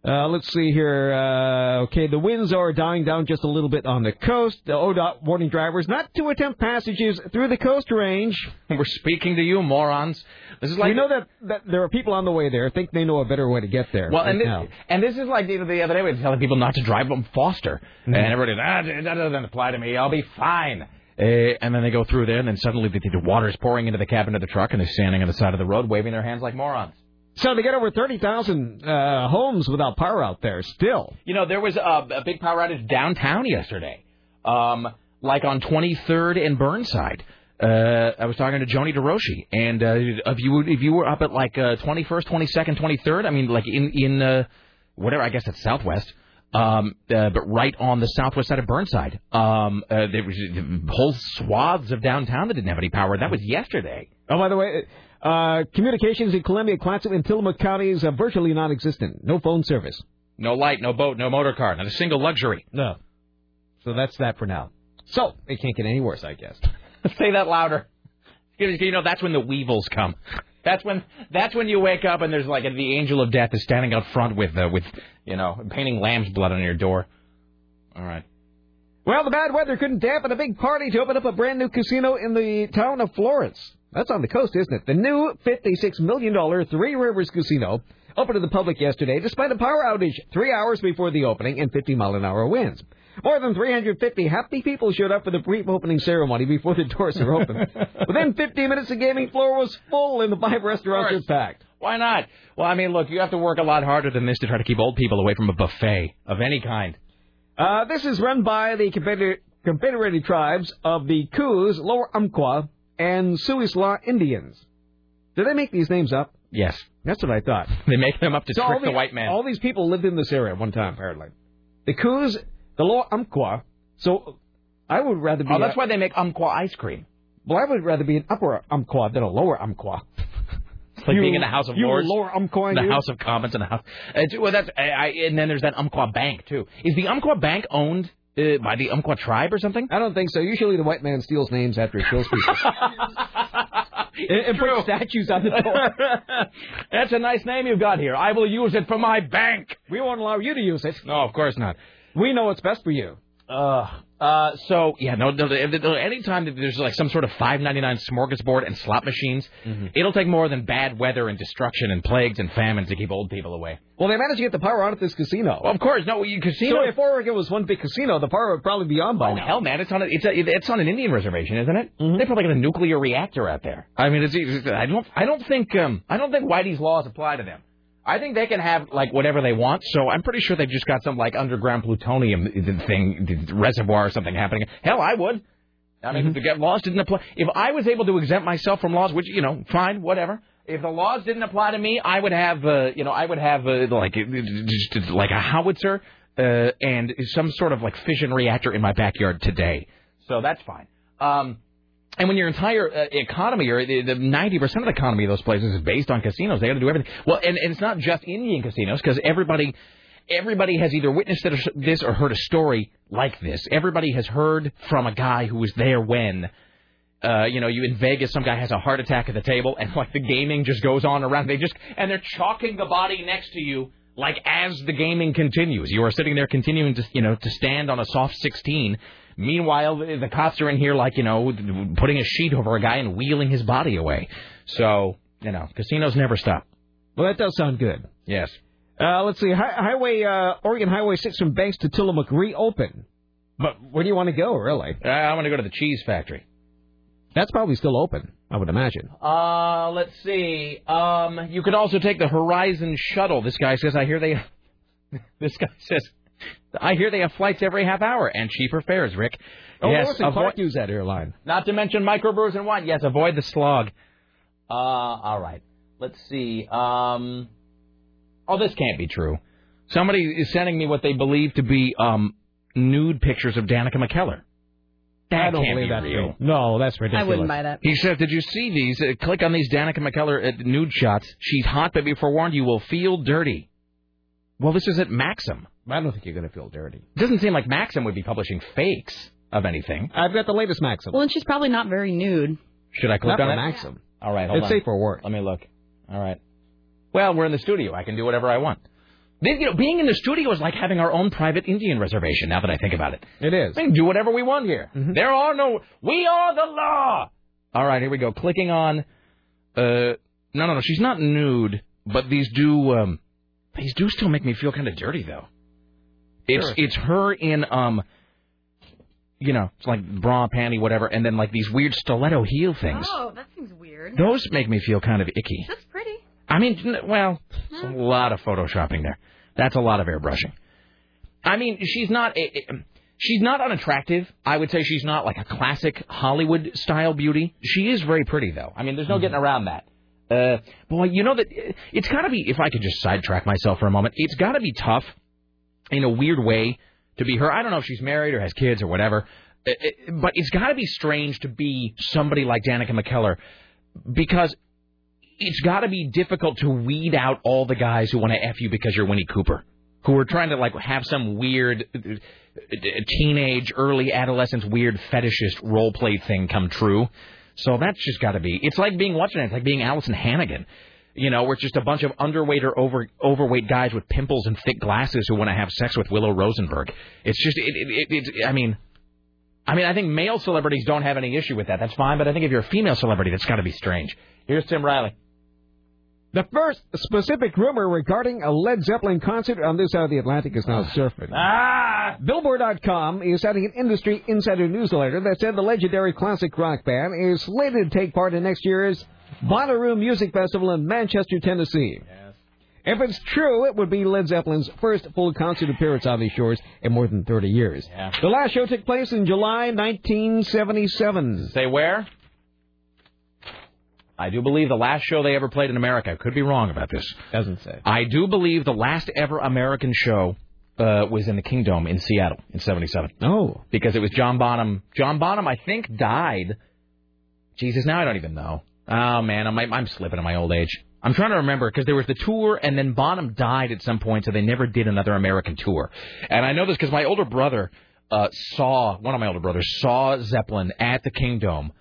Uh, let's see here. Uh, okay, the winds are dying down just a little bit on the coast. The ODOT warning drivers not to attempt passages through the coast range. We're speaking to you, morons. This is like we know that, that there are people on the way there think they know a better way to get there. Well, right and this, and this is like you know, the other day we were telling people not to drive them Foster, Mm-hmm. and everybody's ah, that doesn't apply to me. I'll be fine. Uh, and then they go through there, and then suddenly the, the is pouring into the cabin of the truck, and they're standing on the side of the road, waving their hands like morons. So they get over 30,000 uh, homes without power out there still. You know, there was a, a big power outage downtown yesterday, um, like on 23rd and Burnside. Uh, I was talking to Joni DeRoshi, and uh, if you were, if you were up at like uh, 21st, 22nd, 23rd, I mean, like in in uh, whatever, I guess it's Southwest, um, uh, but right on the southwest side of Burnside, um, uh, there was whole swaths of downtown that didn't have any power. That was yesterday. Oh, by the way, uh, communications in Columbia, Clatsop, and Tillamook counties are virtually non-existent. No phone service. No light, no boat, no motor car, not a single luxury. No. So that's that for now. So it can't get any worse, I guess. Say that louder. You you know, that's when the weevils come. That's when that's when you wake up and there's like the angel of death is standing out front with uh, with you know painting lamb's blood on your door. All right. Well, the bad weather couldn't dampen a big party to open up a brand new casino in the town of Florence. That's on the coast, isn't it? The new $56 million Three Rivers Casino opened to the public yesterday despite a power outage three hours before the opening and 50 mile an hour winds. More than 350 happy people showed up for the brief opening ceremony before the doors were open. Within 15 minutes, the gaming floor was full and the five restaurants were packed. Why not? Well, I mean, look, you have to work a lot harder than this to try to keep old people away from a buffet of any kind. Uh, this is run by the Confeder- Confederated Tribes of the Coos, Lower Umpqua, and Siuslaw Indians. Did they make these names up? Yes. That's what I thought. They make them up to So trick the the- white man. All these people lived in this area at one time, apparently. The Coos, the Lower Umpqua. So I would rather be. Oh, that's a- why they make Umpqua ice cream. Well, I would rather be an Upper Umpqua than a Lower Umpqua. It's like You- being in the House of you Lords, Lower Umpqua, the you? House of Commons, and the House. Uh, well, that's I, I, and then there's that Umpqua Bank too. Is the Umpqua Bank owned uh, by the Umpqua tribe or something? I don't think so. Usually the white man steals names after he kills people. and, and puts statues on the door. That's a nice name you've got here. I will use it for my bank. We won't allow you to use it. No, of course not. We know what's best for you. Uh, uh, so yeah, no, no, no, anytime that there's like some sort of five ninety nine smorgasbord and slot machines, it'll take more than bad weather and destruction and plagues and famines to keep old people away. Well, they managed to get the power on at this casino. Well, of course, no, you casino. So if Oregon was one big casino, the power would probably be on by Oh now. hell, man! It's on a, it's a, it's on an Indian reservation, isn't it? They probably got a nuclear reactor out there. I mean, it's, it's I don't I don't think um I don't think Whitey's laws apply to them. I think they can have like whatever they want. So I'm pretty sure they've just got some like underground plutonium thing reservoir or something happening. Hell, I would. I mean, if the laws didn't apply, if I was able to exempt myself from laws, which you know, fine, whatever. If the laws didn't apply to me, I would have, uh, you know, I would have uh, like uh, just like a howitzer uh, and some sort of like fission reactor in my backyard today. So that's fine. Um, and when your entire uh, economy, or the the 90% of the economy of those places is based on casinos, they got to do everything. Well, and, and it's not just Indian casinos, because everybody, everybody has either witnessed this or heard a story like this. Everybody has heard from a guy who was there when, uh, you know, you in Vegas, some guy has a heart attack at the table, and like the gaming just goes on around. They just and they're chalking the body next to you. Like as the gaming continues, you are sitting there continuing to, you know, to stand on a soft 16. Meanwhile, the cops are in here, like you know, putting a sheet over a guy and wheeling his body away. So You know, casinos never stop. Well, that does sound good. Yes. Uh, let's see. Hi- highway uh, Oregon Highway 6 from Banks to Tillamook reopen. But where do you want to go, really? Uh, I want to go to the cheese factory. That's probably still open, I would imagine. Uh, let's see. Um, you could also take the Horizon shuttle. This guy says, I hear they. this guy says, I hear they have flights every half hour and cheaper fares. Rick. Oh, yes. Lewis and avoid- Clark use that airline. Not to mention microbrews and wine. Yes, avoid the slog. Uh, all right. Let's see. Um, oh, this can't be true. Somebody is sending me what they believe to be um nude pictures of Danica McKellar. That I don't can't believe be that. real. No, that's ridiculous. I wouldn't buy that. He says, "Did you see these? Uh, click on these Danica McKellar uh, nude shots. She's hot, but be forewarned, you will feel dirty." Well, this is at Maxim. I don't think you're going to feel dirty. It doesn't seem like Maxim would be publishing fakes of anything. I've got the latest Maxim. Well, and she's probably not very nude. Should I click Not on for it? Maxim. All right, hold It's on. safe for work. Let me look. All right. Well, we're in the studio. I can do whatever I want. This- You know, being in the studio is like having our own private Indian reservation. Now that I think about it, It is. we can do whatever we want here. There are no. We are the law. All right, here we go. Clicking on. Uh, no, no, no. She's not nude, but these do. Um, these do still make me feel kind of dirty, though. It's Sure. it's her in um. You know, it's like bra, panty, whatever, and then like these weird stiletto heel things. Oh, that seems weird. Those make me feel kind of icky. That's pretty. I mean, well, it's a lot of photoshopping there. That's a lot of airbrushing. I mean, she's not a, a- she's not unattractive. I would say she's not like a classic Hollywood style beauty. She is very pretty though. I mean, there's no getting around that. Uh, boy, you know that it's got to be. If I could just sidetrack myself for a moment, it's got to be tough in a weird way to be her. I don't know if she's married or has kids or whatever, Uh, uh, but it's got to be strange to be somebody like Danica McKellar because it's got to be difficult to weed out all the guys who want to f you because you're Winnie Cooper, who are trying to like have some weird uh, teenage, early adolescence, weird fetishist role play thing come true. So that's just got to be. It's like being watching name? It's like being Alyson Hannigan. You know, where it's just a bunch of underweight or over overweight guys with pimples and thick glasses who want to have sex with Willow Rosenberg. It's just, it, it, it, it's. I mean, I mean, I think male celebrities don't have any issue with that. That's fine. But I think if you're a female celebrity, that's got to be strange. Here's Tim Riley. The first specific rumor regarding a Led Zeppelin concert on this side of the Atlantic is now surfacing. Ah! Billboard.com is sending an industry insider newsletter that said the legendary classic rock band is slated to take part in next year's Bonnaroo Music Festival in Manchester, Tennessee. Yes. If it's true, it would be Led Zeppelin's first full concert appearance on these shores in more than 30 years. Yeah. The last show took place in July 1977. Say where? I do believe the last show they ever played in America. I could be wrong about this. Doesn't say. I do believe the last ever American show uh, was in the Kingdome in Seattle in '77. Oh. Because it was John Bonham. John Bonham, I think, died. Jesus, now I don't even know. Oh man, I'm I'm slipping in my old age. I'm trying to remember because there was the tour and then Bonham died at some point, so they never did another American tour. And I know this because my older brother uh, saw one of my older brothers saw Zeppelin at the Kingdome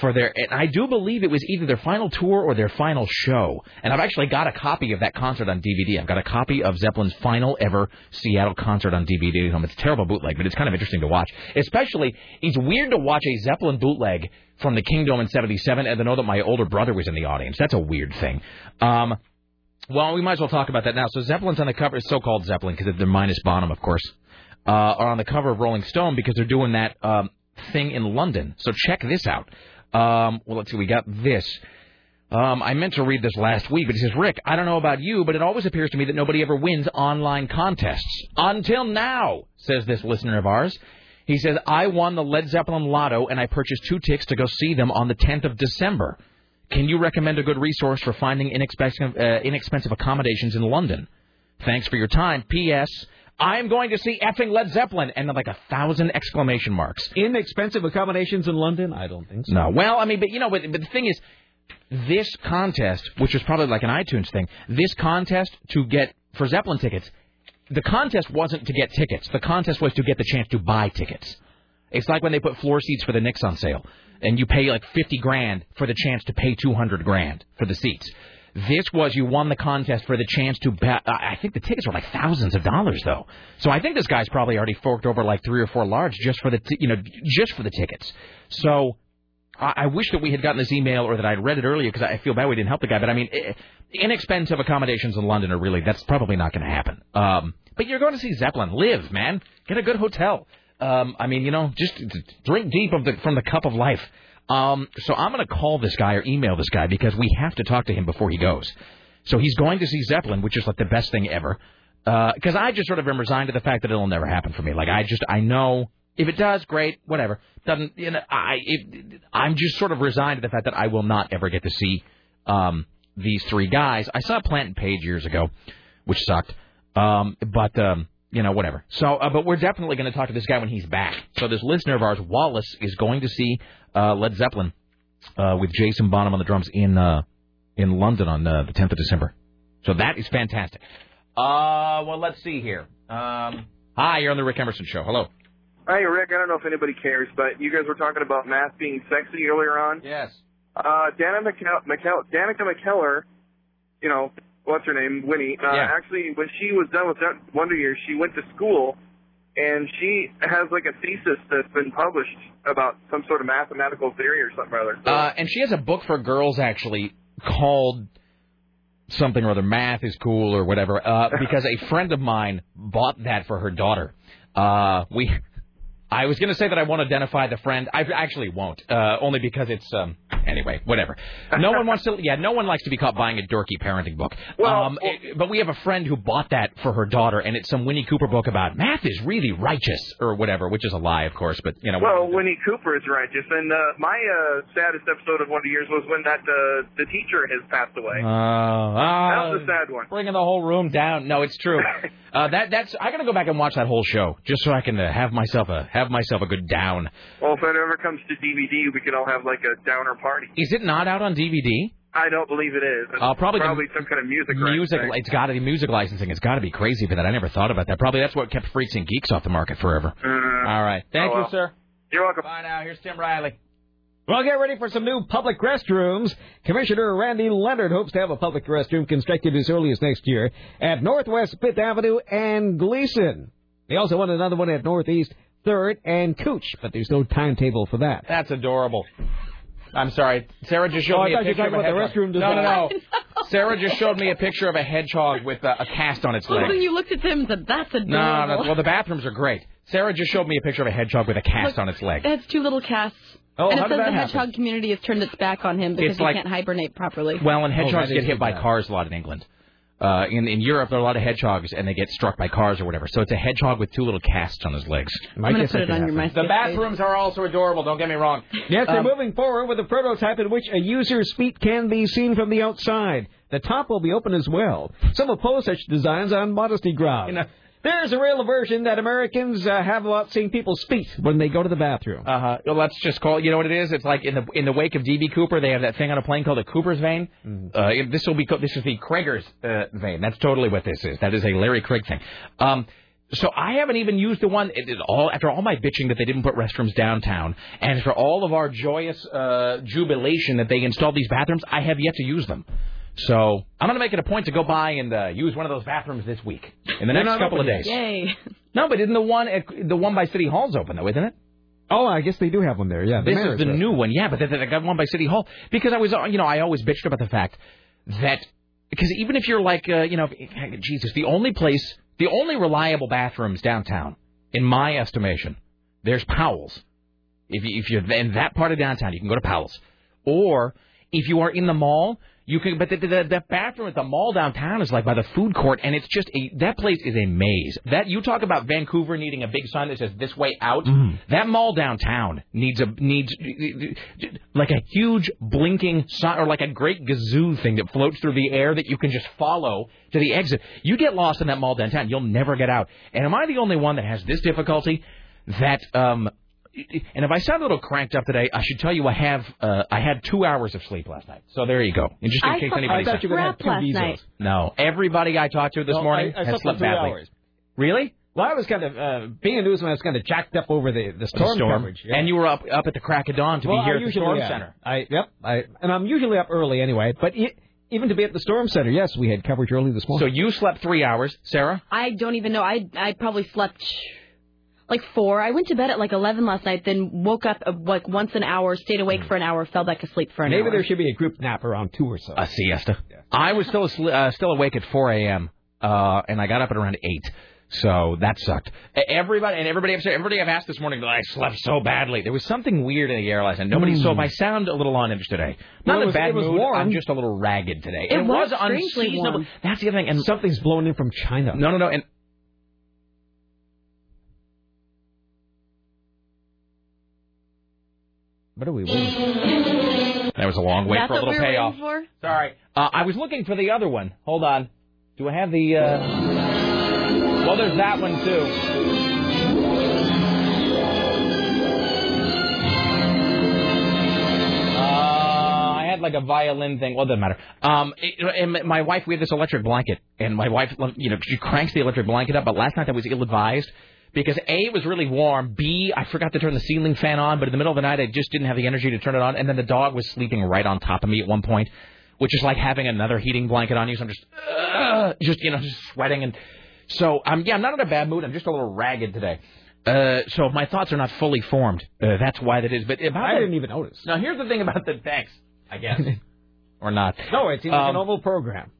for their and I do believe it was either their final tour or their final show. And I've actually got a copy of that concert on DVD. I've got a copy of Zeppelin's final ever Seattle concert on DVD home. It's a terrible bootleg, but it's kind of interesting to watch. Especially, it's weird to watch a Zeppelin bootleg from the Kingdome in 77 and to know that my older brother was in the audience. That's a weird thing. Um, well, we might as well talk about that now. So Zeppelin's on the cover, so-called Zeppelin, because they're minus Bonham, of course, uh, are on the cover of Rolling Stone because they're doing that um, thing in London. So check this out. Um, well, let's see. We got this. Um, I meant to read this last week, but it says, Rick, I don't know about you, but it always appears to me that nobody ever wins online contests. Until now, says this listener of ours. He says, I won the Led Zeppelin Lotto, and I purchased two tickets to go see them on the 10th of December. Can you recommend a good resource for finding inexpensive, uh, inexpensive accommodations in London? Thanks for your time. P.S. I'm going to see effing Led Zeppelin, and then like a thousand exclamation marks. Inexpensive accommodations in London? I don't think so. No. Well, I mean, but you know, but, but the thing is, this contest, which was probably like an iTunes thing, this contest to get for Zeppelin tickets, the contest wasn't to get tickets. The contest was to get the chance to buy tickets. It's like when they put floor seats for the Knicks on sale, and you pay like fifty grand for the chance to pay two hundred grand for the seats. This was you won the contest for the chance to bet. I think the tickets were like thousands of dollars though. So I think this guy's probably already forked over like three or four large just for the t- you know just for the tickets. So I, I wish that we had gotten this email or that I'd read it earlier because I feel bad we didn't help the guy. But I mean, inexpensive accommodations in London are really that's probably not going to happen. Um, but you're going to see Zeppelin. Live, man. Get a good hotel. Um, I mean, you know, just drink deep of the from the cup of life. Um, so I'm going to call this guy or email this guy because we have to talk to him before he goes. So he's going to see Zeppelin, which is like the best thing ever. Because I just sort of am resigned to the fact that it'll never happen for me. Like I just I know if it does, great, whatever. Doesn't you know? I it, I'm just sort of resigned to the fact that I will not ever get to see um, these three guys. I saw Plant and Page years ago, which sucked. Um, but um, you know, whatever. So, uh, but we're definitely going to talk to this guy when he's back. So this listener of ours, Wallace, is going to see uh, Led Zeppelin uh, with Jason Bonham on the drums in uh, in London on uh, the 10th of December. So that is fantastic. Uh, well, let's see here. Um, hi, you're on the Rick Emerson Show. Hello. Hi, Rick. I don't know if anybody cares, but you guys were talking about math being sexy earlier on. Yes. Uh, Dana McKell- McKell- Danica McKellar, you know, what's her name, Winnie. Uh, Yeah. Actually, when she was done with that Wonder Years, she went to school, and she has like a thesis that's been published about some sort of mathematical theory or something or other. Uh, and she has a book for girls actually called something or other. Math is cool or whatever. Uh, because a friend of mine bought that for her daughter. Uh, we. I was going to say that I won't identify the friend. I actually won't, uh, only because it's um. Anyway, whatever. No one wants to. Yeah, no one likes to be caught buying a dorky parenting book. um, it- but we have a friend who bought that for her daughter, and it's some Winnie Cooper book about math is really righteous or whatever, which is a lie, of course. But you know. Well, Winnie Cooper is righteous, and uh, my uh, saddest episode of Wonder Years was when that uh, the teacher has passed away. Uh, uh, that was a sad one. Bringing the whole room down. No, it's true. uh, that that's. I gotta go back and watch that whole show just so I can uh, have myself a have myself a good down. Well, if it ever comes to DVD, we could all have like a downer party. Is it not out on DVD? I don't believe it is. It's Uh, probably probably some kind of music. Music. It's got to be music licensing. It's got to be crazy for that. I never thought about that. Probably that's what kept freaks and geeks off the market forever. Uh, All right. Thank oh, you, well. sir. You're welcome. Bye now. Here's Tim Riley. Well, get ready for some new public restrooms. Commissioner Randy Leonard hopes to have a public restroom constructed as early as next year at Northwest 5th Avenue and Glisan. They also want another one at Northeast 3rd and Couch, but there's no timetable for that. That's adorable. I'm sorry. Sarah just showed Oh, me a thought you were picture of a about the hedgehog. restroom No, no, no. Sarah just showed me a picture of a hedgehog with uh, a cast on its Well, leg. then you looked at him and said, "That's adorable." No, no. Well, the bathrooms are great. Sarah just showed me a picture of a hedgehog with a cast Look, on its leg. It has two little casts. Oh, and it how did says that the happen? hedgehog community has turned its back on him because It's he like- can't hibernate properly. Well, and Oh, hedgehogs that get hit by bad. cars a lot in England. Uh, in in Europe, there are a lot of hedgehogs, and they get struck by cars or whatever. So it's a hedgehog with two little casts on his legs. I'm gonna put it on your MySpace The bathrooms are also adorable. Don't get me wrong. Yes, they're Um, moving forward with a prototype in which a user's feet can be seen from the outside. The top will be open as well. Some oppose such designs on modesty grounds. There's a real aversion that Americans uh, have about seeing people's feet when they go to the bathroom. Uh huh. Well, let's just call it. You know what it is? It's like in the in the wake of DB Cooper, they have that thing on a plane called the Cooper's vane. Uh, this will be this is the Krager's uh, vein. That's totally what this is. That is a Larry Craig thing. Um, so I haven't even used the one. It, it all after all my bitching that they didn't put restrooms downtown, and for all of our joyous uh, jubilation that they installed these bathrooms, I have yet to use them. So I'm going to make it a point to go by and uh, use one of those bathrooms this week in the next couple of days. Yay. No, but isn't the one at, the one by City Hall's open though, isn't it? Oh, I guess they do have one there. Yeah, the this is the restroom. new one, yeah. But they, they got one by City Hall because I was, uh, you know, I always bitched about the fact that because even if you're like, uh, you know, Jesus, the only place, the only reliable bathrooms downtown, in my estimation, there's Powell's. If you, if you're in that part of downtown, you can go to Powell's, or if you are in the mall. You can, but the, the, the bathroom at the mall downtown is like by the food court, and it's just a that place is a maze. That you talk about Vancouver needing a big sign that says "This way out." That mall downtown needs a needs like a huge blinking sign or like a great gazoo thing that floats through the air that you can just follow to the exit. You get lost in that mall downtown, you'll never get out. And am I the only one that has this difficulty? That um, and if I sound a little cranked up today, I should tell you I have uh, I had two hours of sleep last night. So there you go. And just in I case slept anybody like said- crap last night. no, everybody I talked to this No, morning I, I has slept, slept badly. hours. Really? Well, I was kind of uh, being a newsman. I was kind of jacked up over the the storm, The storm. coverage. yeah. And you were up up at the crack of dawn to well, be here I at the usually storm am. center. I yep. I and I'm usually up early anyway. But e even to be at the storm center, yes, we had coverage early this morning. So you slept three hours, Sarah. I don't even know. I I probably slept. Like four. I went to bed at like eleven last night, then woke up uh, like once an hour, stayed awake for an hour, fell back asleep for an Maybe hour. Maybe there should be a group nap around two or so. A siesta. I was still asle- uh, still awake at 4 a.m. Uh, and I got up at around eight. So that sucked. Everybody and everybody upstairs, everybody I've asked this morning, that I slept so badly. There was something weird in the air last night. Nobody. So if I sound a little uninterested today, Well, not it in was- a bad mood. warm. I'm just a little ragged today. It And was was unseasonable. warm. That's the other thing. And Something's blowing in from China. no, no, no. And What are we waiting that was a long wait That's for a little we payoff. for. Sorry. Uh, I was looking for the other one. Hold on. Do I have the? Uh... Well, there's that one too. Uh, I had like a violin thing. Well, it doesn't matter. Um, it, and my wife, we had this electric blanket, and my wife, you know, she cranks the electric blanket up. But last night I was ill-advised because a it was really warm. B I forgot to turn the ceiling fan on, but in the middle of the night I just didn't have the energy to turn it on. And then the dog was sleeping right on top of me at one point, which is like having another heating blanket on you. So I'm just, uh, just you know, just sweating and. So um yeah, I'm not in a bad mood. I'm just a little ragged today. Uh, so my thoughts are not fully formed. Uh, that's why that is. But I didn't even notice. now here's the thing about the thanks, I guess, or not. No, it seems like a Um, normal program,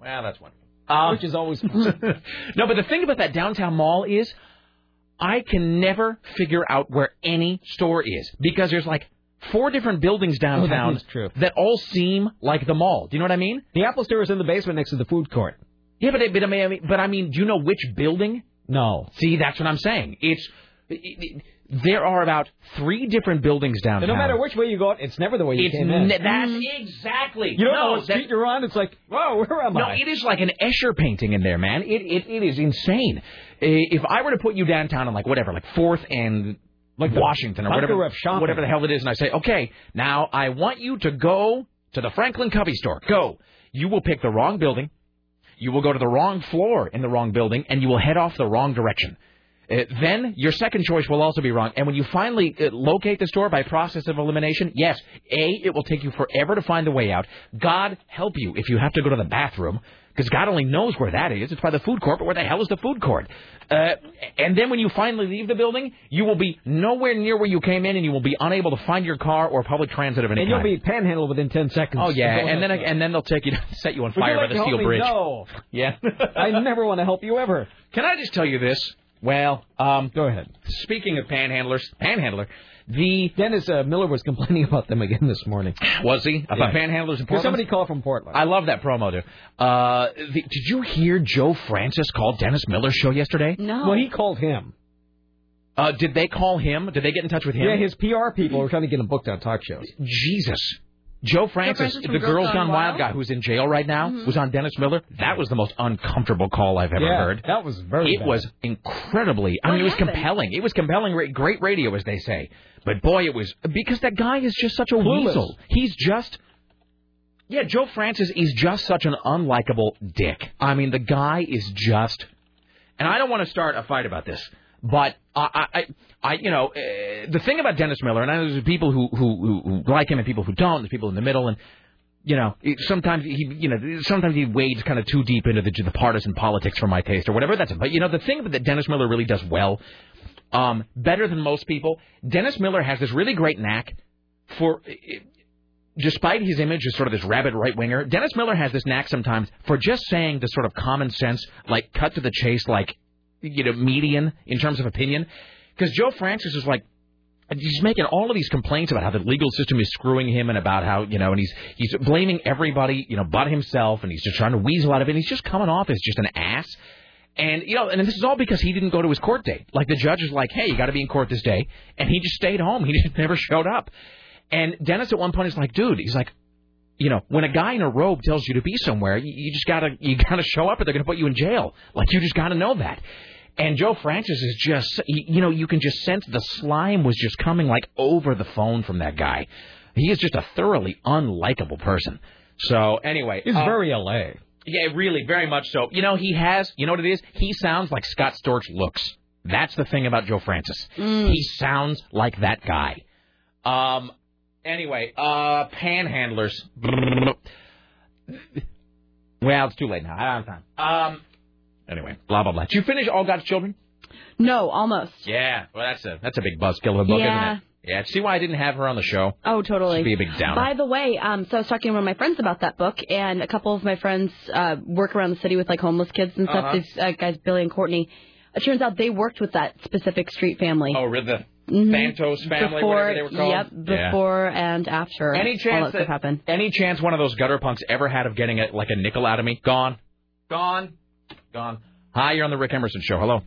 Well, that's wonderful. Um, which is always no, but the thing about that downtown mall is, I can never figure out where any store is because there's like four different buildings oh, downtown is true. that all seem like the mall. Do you know what I mean? the Apple Store is in the basement next to the food court. Yeah, but but I mean, but I mean, do you know which building? No. See, that's what I'm saying. It's it, it, there are about three different buildings So downtown. no matter which way you go, it's never the way you it's came in. ne- that's mm-hmm. exactly. you don't no, know what that- street you're on. It's like, whoa, where am No, I? No, it is like an Escher painting in there, man. It it, it is insane. If I were to put you downtown on like whatever, like Fourth and like Washington or whatever, whatever the hell it is, and I say, okay, now I want you to go to the Franklin Covey store. Go. You will pick the wrong building. You will go to the wrong floor in the wrong building, and you will head off the wrong direction. Uh, then your second choice will also be wrong. And when you finally uh, locate the store by process of elimination, yes, A, it will take you forever to find the way out. God help you if you have to go to the bathroom, because God only knows where that is. It's by the food court, but where the hell is the food court? Uh, and then when you finally leave the building, you will be nowhere near where you came in, and you will be unable to find your car or public transit of any kind. and you'll be panhandled within ten seconds. Oh yeah, and then and then they'll take you set you on fire like by the steel bridge. No, Yeah. I never want to help you ever. Can I just tell you this? Well, um, Go ahead. speaking of panhandlers, panhandler, the Dennis uh, Miller was complaining about them again this morning. was he about Yeah. panhandlers in Because Portland? somebody called from Portland. I love that promo, dude. Uh, the, did you hear Joe Francis call Dennis Miller's show yesterday? No. Well, he called him. Uh, did they call him? Did they get in touch with him? Yeah, his PR people were trying to get him booked on talk shows. Jesus. Joe Francis, Francis the Girls Girls Gone Gone Wild Wild? guy who's in jail right now, Mhm. was on Dennis Miller. That was the most uncomfortable call I've ever yeah, heard. that was very. It bad. was incredibly. I What mean, it was happened? compelling. It was compelling, great radio, as they say. But boy, it was because that guy is just such a Clueless. weasel. He's just. Yeah, Joe Francis is just such an unlikable dick. I mean, the guy is just. And I don't want to start a fight about this, but I, I, I you know, uh, the thing about Dennis Miller, and I know there's people who, who who like him and people who don't. There's people in the middle, and you know, sometimes he, you know, sometimes he wades kind of too deep into the, the partisan politics for my taste or whatever. That's. But you know, the thing that Dennis Miller really does well, um, better than most people, Dennis Miller has this really great knack for. Despite his image as sort of this rabid right winger, Dennis Miller has this knack sometimes for just saying the sort of common sense, like cut to the chase, like you know, median in terms of opinion. Because Joe Francis is like, he's making all of these complaints about how the legal system is screwing him and about how you know and he's he's blaming everybody you know but himself and he's just trying to weasel out of it and he's just coming off as just an ass and you know and this is all because he didn't go to his court date like the judge is like hey you got to be in court this day and he just stayed home he just never showed up and Dennis at one point is like dude he's like you know, when a guy in a robe tells you to be somewhere, you, you just gotta you gotta show up, or they're gonna put you in jail. Like you just gotta know that. And Joe Francis is just, he- you know, you can just sense the slime was just coming like over the phone from that guy. He is just a thoroughly unlikable person. So anyway, He's uh, very LA. yeah, really, very much so. You know, he has, you know what it is? He sounds like Scott Storch looks. That's the thing about Joe Francis. He sounds like that guy. Um, anyway, uh, panhandlers. Well, it's too late now. I don't have time. Um, anyway, blah, blah, blah. Did you finish All God's Children? No, almost. Yeah, well, that's a that's a big buzzkill of a book, Yeah. isn't it? Yeah. See why I didn't have her on the show? Oh, totally. Should be a big downer. By the way, um, so I was talking to one of my friends about that book, and a couple of my friends uh, work around the city with like homeless kids and stuff. Uh-huh. These uh, guys, Billy and Courtney. It turns out they worked with that specific street family. Oh, the Mhm. Santos family, before, whatever they were called. Yep, Yeah. before and after. Any all chance that that happened. any chance one of those gutter punks ever had of getting a, like a nickel out of me? Gone, gone, gone. Hi, you're on the Rick Emerson show. Hello.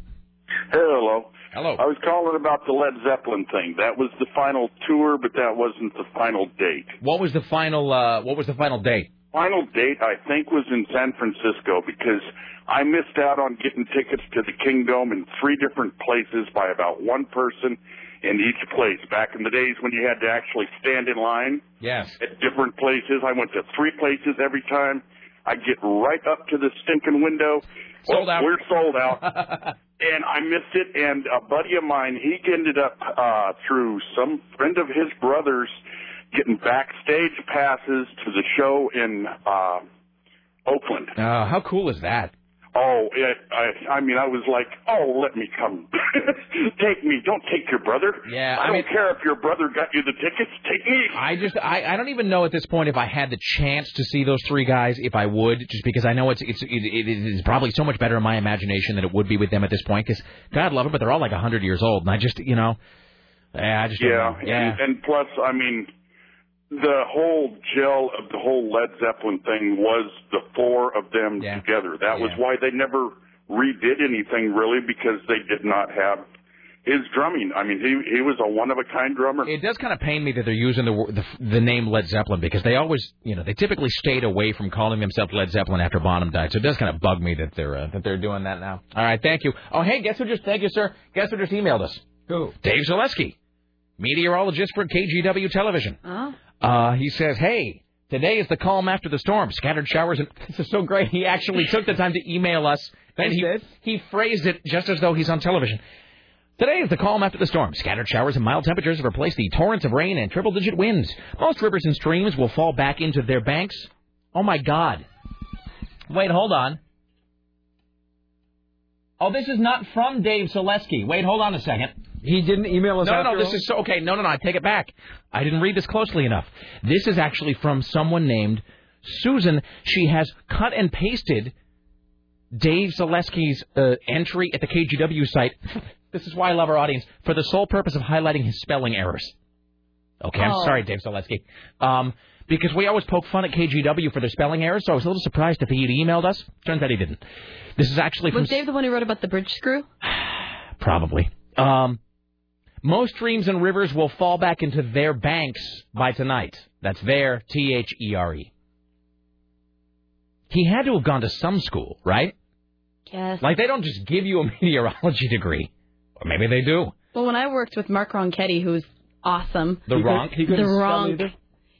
Hello. Hello. I was calling about the Led Zeppelin thing. That was the final tour, but that wasn't the final date. What was the final? uh What was the final date? Final date, I think, was in San Francisco because I missed out on getting tickets to the Kingdome in three different places by about one person in each place. Back in the days when you had to actually stand in line Yes. at different places, I went to three places every time. I get right up to the stinking window. Sold out. We're sold out. and I missed it. And a buddy of mine, he ended up uh, through some friend of his brother's getting backstage passes to the show in uh, Oakland. Uh, how cool is that? Oh, it, I, I mean, I was like, oh, let me come, take me. Don't take your brother. Yeah, I, I don't mean- care if your brother got you the tickets. Take me. I just I, I don't even know at this point if I had the chance to see those three guys if I would just because I know it's it's it, it is probably so much better in my imagination than it would be with them at this point because God love them but they're all like a hundred years old and I just you know yeah I just Yeah, know. yeah And, and plus, I mean, the whole gel of the whole Led Zeppelin thing was the four of them together. That was why they never redid anything really because they did not have his drumming. I mean, he he was a one of a kind drummer. It does kind of pain me that they're using the, the the name Led Zeppelin because they always, you know, they typically stayed away from calling themselves Led Zeppelin after Bonham died. So it does kind of bug me that they're uh, that they're doing that now. All right, thank you. Oh, hey, guess who just thank you, sir. Guess who just emailed us? Who? Dave Zaleski, meteorologist for KGW Television. Oh. Uh, he says, hey. Today is the calm after the storm. Scattered showers and this is so great. He actually took the time to email us and he he phrased it just as though he's on television. Today is the calm after the storm. Scattered showers and mild temperatures have replaced the torrents of rain and triple digit winds. Most rivers and streams will fall back into their banks. Oh my God. Wait, hold on. Oh, this is not from Dave Zaleski. Wait, hold on a second. He didn't email us No, no, after no. This all? is so okay. No, no, no. I take it back. I didn't read this closely enough. This is actually from someone named Susan. She has cut and pasted Dave Zaleski's uh, entry at the KGW site. This is why I love our audience for the sole purpose of highlighting his spelling errors. Okay, I'm Oh. sorry, Dave Zaleski. Um, because we always poke fun at KGW for their spelling errors, so I was a little surprised if he'd emailed us. Turns out he didn't. This is actually from Was Dave the one who wrote about the bridge screw? Probably. Um, most streams and rivers will fall back into their banks by tonight. That's their T H E R E. He had to have gone to some school, right? Yes. Like they don't just give you a meteorology degree, or maybe they do. Well, when I worked with Mark Ronchetti, who's awesome. The He could- Ronk? he the Ronk.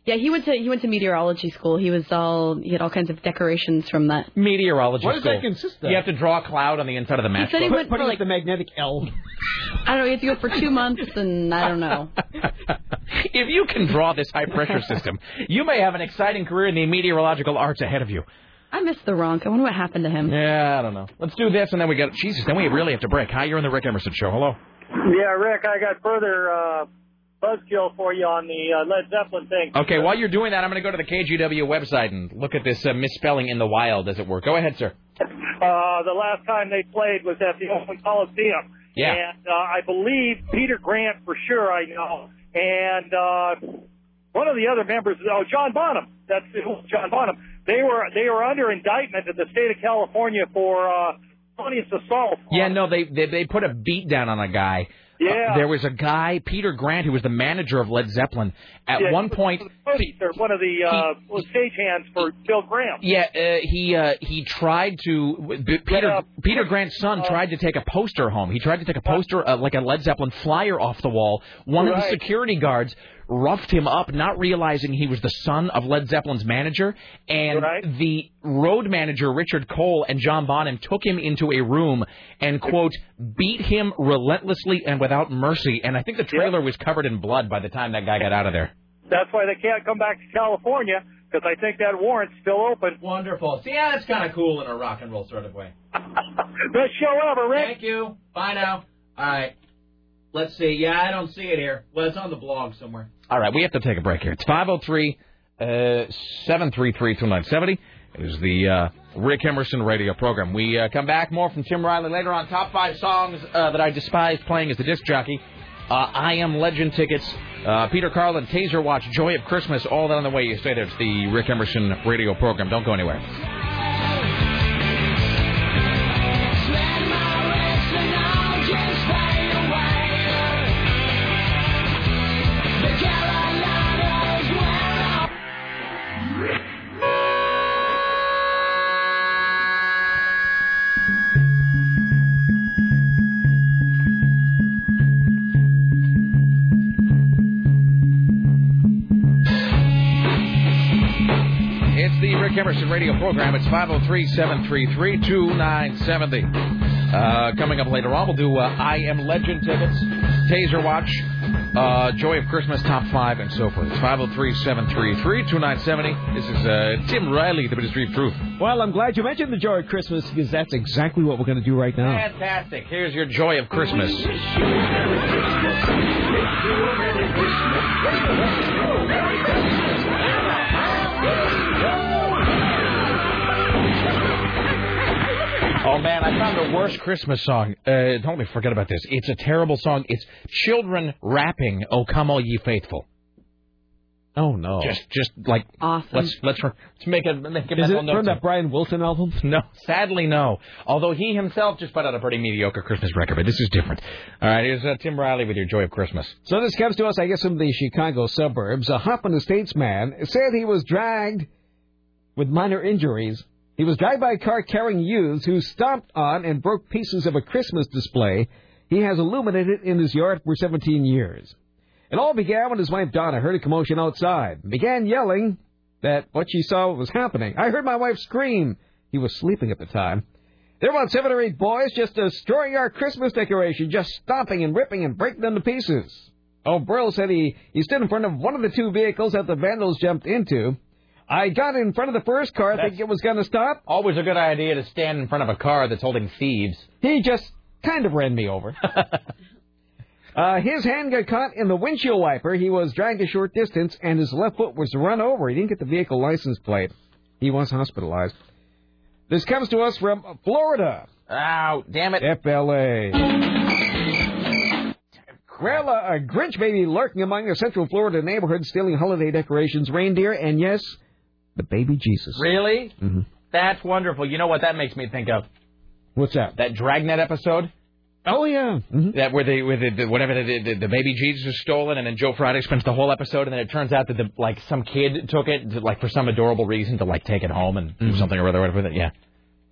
Either? Yeah, he went to he went to meteorology school. He was all he had all kinds of decorations from that. Meteorology What does that consist of? You have to draw a cloud on the inside of the matchbook. said he went for like the magnetic L. I don't know. You have to go for two months, and I don't know. if you can draw this high pressure system, you may have an exciting career in the meteorological arts ahead of you. I miss the Ronk. I wonder what happened to him. Yeah, I don't know. Let's do this, and then we got Jesus. Then we really have to break. Hi, you're on the Rick Emerson show. Hello. Yeah, Rick, I got further uh, buzzkill for you on the uh, Led Zeppelin thing. Okay, while you're doing that, I'm going to go to the KGW website and look at this uh, misspelling in the wild, as it were. Go ahead, sir. Uh, the last time they played was at the Oakland Coliseum. Yeah. And uh, I believe Peter Grant for sure, I know. And uh, one of the other members, oh, John Bonham. That's it John Bonham. They were they were under indictment in the state of California for uh, felonious assault. Yeah, no, they they, they put a beat down on a guy. Yeah. Uh, there was a guy, Peter Grant, who was the manager of Led Zeppelin. At Yeah, one he point, one of the footies, or one of the uh, stagehands for Bill Graham. Yeah, uh, he uh, he tried to. B- Peter Peter Grant's son tried to take a poster home. He tried to take a poster, uh, like a Led Zeppelin flyer, off the wall. One of the security guards roughed him up, not realizing he was the son of Led Zeppelin's manager. And the road manager, Richard Cole, and John Bonham took him into a room and quote beat him relentlessly and without mercy. And I think the trailer was covered in blood by the time that guy got out of there. That's why they can't come back to California because I think that warrant's still open. Wonderful. See, yeah, that's kind of cool in a rock and roll sort of way. Best show ever, Rick. Thank you. Bye now. All right. Let's see. Yeah, I don't see it here. Well, it's on the blog somewhere. All right, we have to take a break here. It's 503 uh, 733 2970. It is the uh, Rick Emerson radio program. We uh, come back more from Tim Riley later on. Top five songs uh, that I despise playing as the disc jockey. Uh, I Am Legend tickets. Uh, Peter Carlin, Taser Watch, Joy of Christmas, all that on the way. You stay there. It's the Rick Emerson radio program. Don't go anywhere. The radio program. It's 503 733 2970. Uh, Coming up later on, we'll do uh, I Am Legend tickets, Taser Watch, uh, Joy of Christmas Top 5, and so forth. It's 503 733 2970. This is uh, Tim Riley, the Ministry of Truth. Well, I'm glad you mentioned the joy of Christmas because that's exactly what we're going to do right now. Fantastic. Here's your Joy of Christmas. Oh man, I found the worst Christmas song. Uh, don't me forget about this. It's a terrible song. It's children rapping "O Come All Ye Faithful." Oh no! Just, just like awesome. Let's let's let's make a make a Is mental it note. from that Brian Wilson album? No, sadly no. Although he himself just put out a pretty mediocre Christmas record, but this is different. All right, here's uh, Tim Riley with your Joy of Christmas. So this comes to us, I guess, from the Chicago suburbs. A Hoffman Estates man said he was dragged with minor injuries. He was dragged by a car carrying youths who stomped on and broke pieces of a Christmas display he has illuminated in his yard for 17 years. It all began when his wife Donna heard a commotion outside and began yelling that what she saw was happening. I heard my wife scream. He was sleeping at the time. There were about seven or eight boys just destroying our Christmas decoration, just stomping and ripping and breaking them to pieces. Oh, Brill said he, he stood in front of one of the two vehicles that the vandals jumped into. I got in front of the first car, thinking it was going to stop. Always a good idea to stand in front of a car that's holding thieves. He just kind of ran me over. uh, his hand got caught in the windshield wiper. He was dragged a short distance, and his left foot was run over. He didn't get the vehicle license plate. He was hospitalized. This comes to us from Florida. Ow, damn it. FLA. Uh, a Grinch baby lurking among a Central Florida neighborhood stealing holiday decorations, reindeer, and yes, the baby Jesus. Really? hmm That's wonderful. You know what that makes me think of? What's that? That Dragnet episode. Oh yeah. hmm That where they with the, whatever the, the the baby Jesus is stolen, and then Joe Friday spends the whole episode, and then it turns out that the like some kid took it to, like for some adorable reason to like take it home and do something or other with it. Yeah.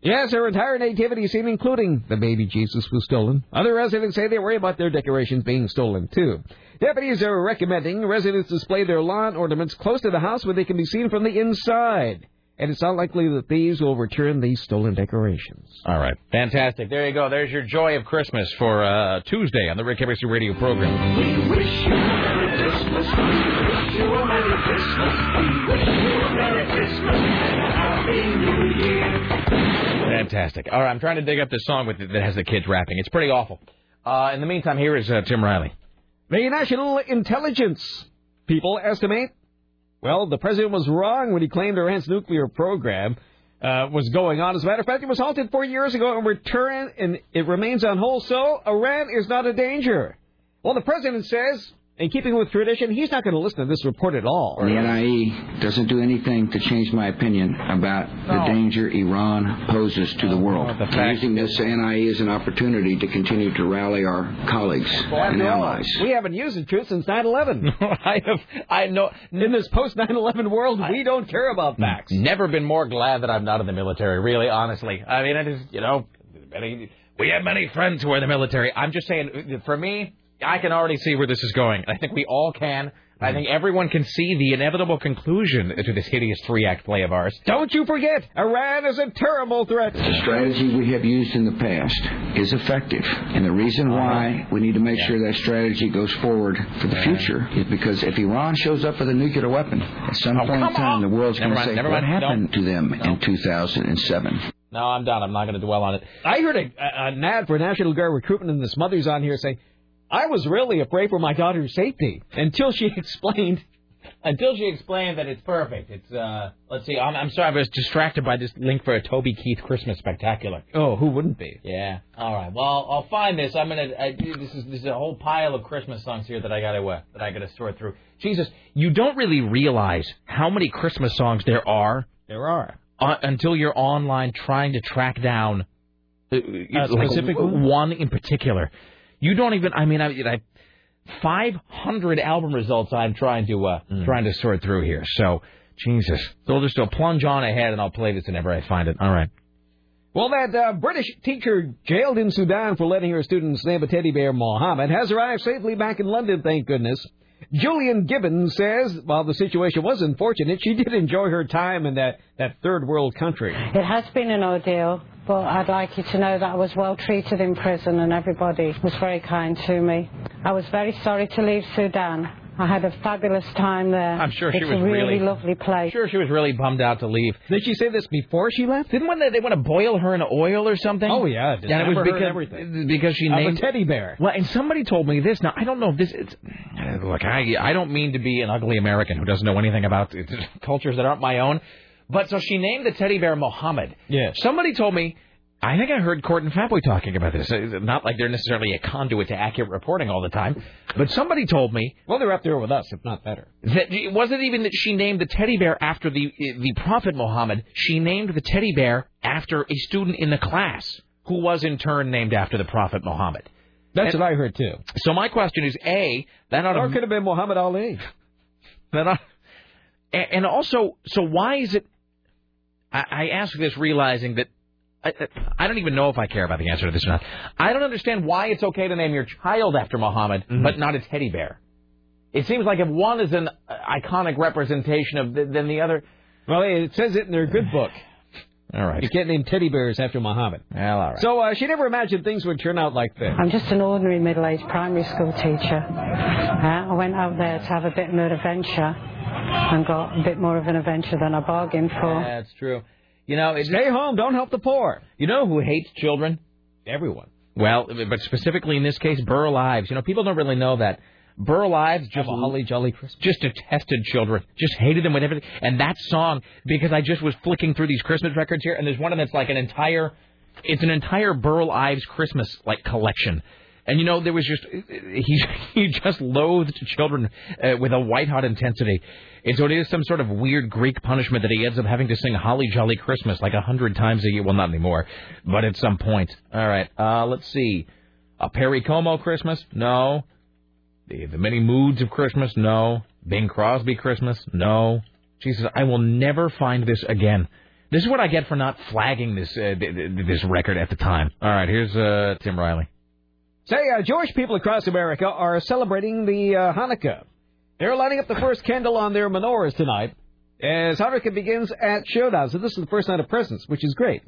Yes, their entire nativity scene, including the baby Jesus, was stolen. Other residents say they worry about their decorations being stolen, too. Deputies are recommending residents display their lawn ornaments close to the house where they can be seen from the inside. And it's not likely that thieves will return these stolen decorations. All right. Fantastic. There you go. There's your joy of Christmas for uh, Tuesday on the Rick Emerson Radio program. We wish you a Merry Christmas. We wish you a Merry Christmas. We wish you a Merry Christmas and a Happy New Year. Fantastic. All right, I'm trying to dig up this song with that has the kids rapping. It's pretty awful. Uh, in the meantime, here is uh, Tim Riley. The National Intelligence people estimate. Well, the president was wrong when he claimed Iran's nuclear program uh, was going on. As a matter of fact, it was halted four years ago and returned, and it remains on hold. So Iran is not a danger. Well, the president says, in keeping with tradition, he's not going to listen to this report at all. The NIE doesn't do anything to change my opinion about the danger Iran poses to the world. I'm using this NIE as an opportunity to continue to rally our colleagues and allies. We haven't used the truth since 9/11. I have, I know. In this post 9/11 world, we don't care about facts. Never been more glad that I'm not in the military. Really, honestly. I mean, it is, you know, many, we have many friends who are in the military. I'm just saying, for me, I can already see where this is going. I think we all can. I hmm. think everyone can see the inevitable conclusion to this hideous three-act play of ours. Don't you forget, Iran is a terrible threat. The strategy we have used in the past is effective. And the reason uh-huh. why we need to make sure that strategy goes forward for the future is because if Iran shows up with a nuclear weapon, at some oh, point in time, the world's Never going to say, never what mind. happened to them in 2007? No, I'm done. I'm not going to dwell on it. I heard a, a, an ad for National Guard recruitment, and this mother's on here saying, I was really afraid for my daughter's safety until she explained. Until she explained that it's perfect. It's uh, let's see. I'm, I'm sorry, I was distracted by this link for a Toby Keith Christmas spectacular. Oh, who wouldn't be? Yeah. All right. Well, I'll find this. I'm gonna. I, this is this is a whole pile of Christmas songs here that I gotta uh, that I gotta sort through. Jesus, you don't really realize how many Christmas songs there are. There are. Uh, until you're online trying to track down uh, like specific w- one? one in particular. You don't even. I mean, I, I 500 album results I'm trying to uh, Hmm. trying to sort through here. So, Jesus. So I'll just uh, plunge on ahead and I'll play this whenever I find it. All right. Well, that uh, British teacher jailed in Sudan for letting her students name a teddy bear Mohammed has arrived safely back in London, thank goodness. Gillian Gibbons says while the situation was unfortunate, she did enjoy her time in that, that third world country. It has been an ordeal, but I'd like you to know that I was well treated in prison and everybody was very kind to me. I was very sorry to leave Sudan. I had a fabulous time there. I'm sure she it's was a really, really- lovely place. Sure, she was really bummed out to leave. Did she say this before she left? Didn't when they, they want to boil her in oil or something? Oh, yeah, and it was because everything. because she Of a teddy bear. Well, and somebody told me this. Now I don't know if this. It's, look, I I don't mean to be an ugly American who doesn't know anything about cultures that aren't my own. But so she named the teddy bear Mohammed. Yes. Somebody told me. I think I heard Court and Fatboy talking about this. Not like they're necessarily a conduit to accurate reporting all the time, but somebody told me Well, they're up there with us, if not better. that it wasn't even that she named the teddy bear after the the Prophet Muhammad. She named the teddy bear after a student in the class who was in turn named after the Prophet Muhammad. That's And- what I heard, too. So my question is: A, that ought Or could have been Muhammad Ali. that ought, and also, so why is it? I, I ask this realizing that. I, I don't even know if I care about the answer to this or not. I don't understand why it's okay to name your child after Muhammad, but not a teddy bear. It seems like if one is an iconic representation of, the, then the other. Well, it says it in their good book. All right. You can't name teddy bears after Muhammad. Well, all right. So uh, she never imagined things would turn out like this. I'm just an ordinary middle-aged primary school teacher. Uh, I went out there to have a bit of an adventure and got a bit more of an adventure than I bargained for. Yeah, that's true. You know, Stay home, don't help the poor. you know who hates children? Everyone. Well, but specifically in this case, Burl Ives. You know, people don't really know that. Burl Ives just Have a holly jolly Christmas. just detested children, just hated them with everything. And that song, because I just was flicking through these Christmas records here, and there's one of them that's like an entire, it's an entire Burl Ives Christmas like collection. And you know, there was just he he just loathed children uh, with a white hot intensity. And so it is some sort of weird Greek punishment that he ends up having to sing "Holly Jolly Christmas" like a hundred times a year. Well, not anymore, but at some point. All right, uh, let's see. A Perry Como Christmas? No. The, the many moods of Christmas? No. Bing Crosby Christmas? No. Jesus, I will never find this again. This is what I get for not flagging this uh, th- th- this record at the time. All right, here's uh, Tim Riley. Say, uh, Jewish people across America are celebrating the uh, Hanukkah. They're lighting up the first candle on their menorahs tonight as Hanukkah begins at Showdown. So this is the first night of presents, which is great.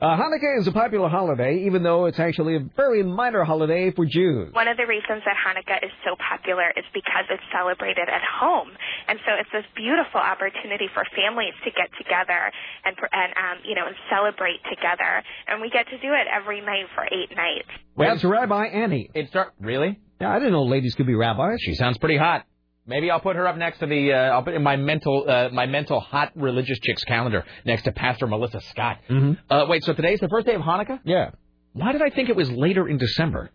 Uh, Hanukkah is a popular holiday, even though it's actually a very minor holiday for Jews. One of the reasons that Hanukkah is so popular is because it's celebrated at home, and so it's this beautiful opportunity for families to get together and and um, you know and celebrate together. And we get to do it every night for eight nights. Well, That's Rabbi Annie. It start really? Yeah, I didn't know ladies could be rabbis. She sounds pretty hot. Maybe I'll put her up next to the. Uh, I'll put in my mental, uh, my mental hot religious chicks calendar next to Pastor Melissa Scott. Mm-hmm. Uh, wait, so today's the first day of Hanukkah? Yeah. Why did I think it was later in December?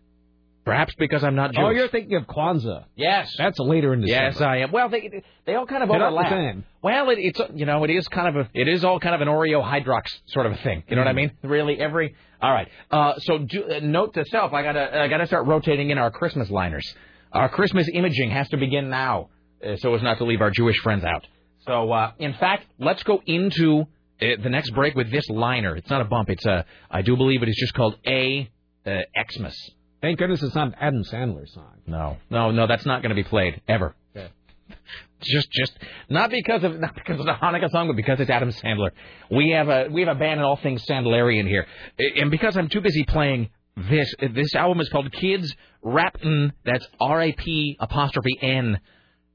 Perhaps because I'm not Jewish. Oh, you're thinking of Kwanzaa. Yes. That's later in December. Yes, I am. Well, they they all kind of They're not the overlap. Well, it, it's you know it is kind of a it is all kind of an Oreo Hydrox sort of a thing. You know what I mean? Really, every all right. Uh, so do, uh, note to self: I gotta I gotta start rotating in our Christmas liners. Our Christmas imaging has to begin now, uh, so as not to leave our Jewish friends out. So, uh, in fact, let's go into uh, the next break with this liner. It's not a bump. It's a I do believe it is just called a uh, Xmas. Thank goodness it's not an Adam Sandler song. No, no, no. That's not going to be played ever. Okay. Just, just not because of not because of the Hanukkah song, but because it's Adam Sandler. We have a we have a band in all things Sandlerian here, and because I'm too busy playing this. This album is called Kids Rappin'. That's R A P apostrophe N.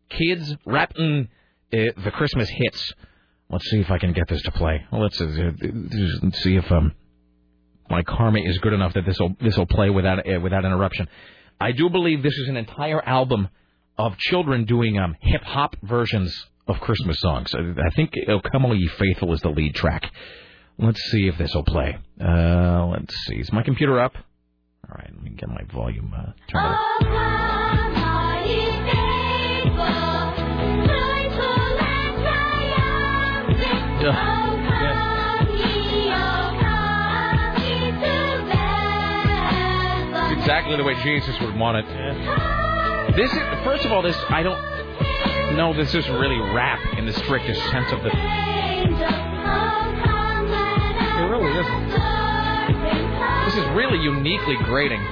Kids Rappin' uh, the Christmas hits. Let's see if I can get this to play. Well, let's, uh, see if um my karma is good enough that this will this will play without uh, without interruption. I do believe this is an entire album of children doing um, hip hop versions of Christmas songs. I, I think "O Come All Ye Faithful" is the lead track. Let's see if this will play. Uh, let's see. Is my computer up? All right, let me get my volume uh, turned up. It's exactly the way Jesus would want it. This is, first of all, this I don't know. This is really rap in the strictest sense of the. It really isn't. This is really uniquely grating.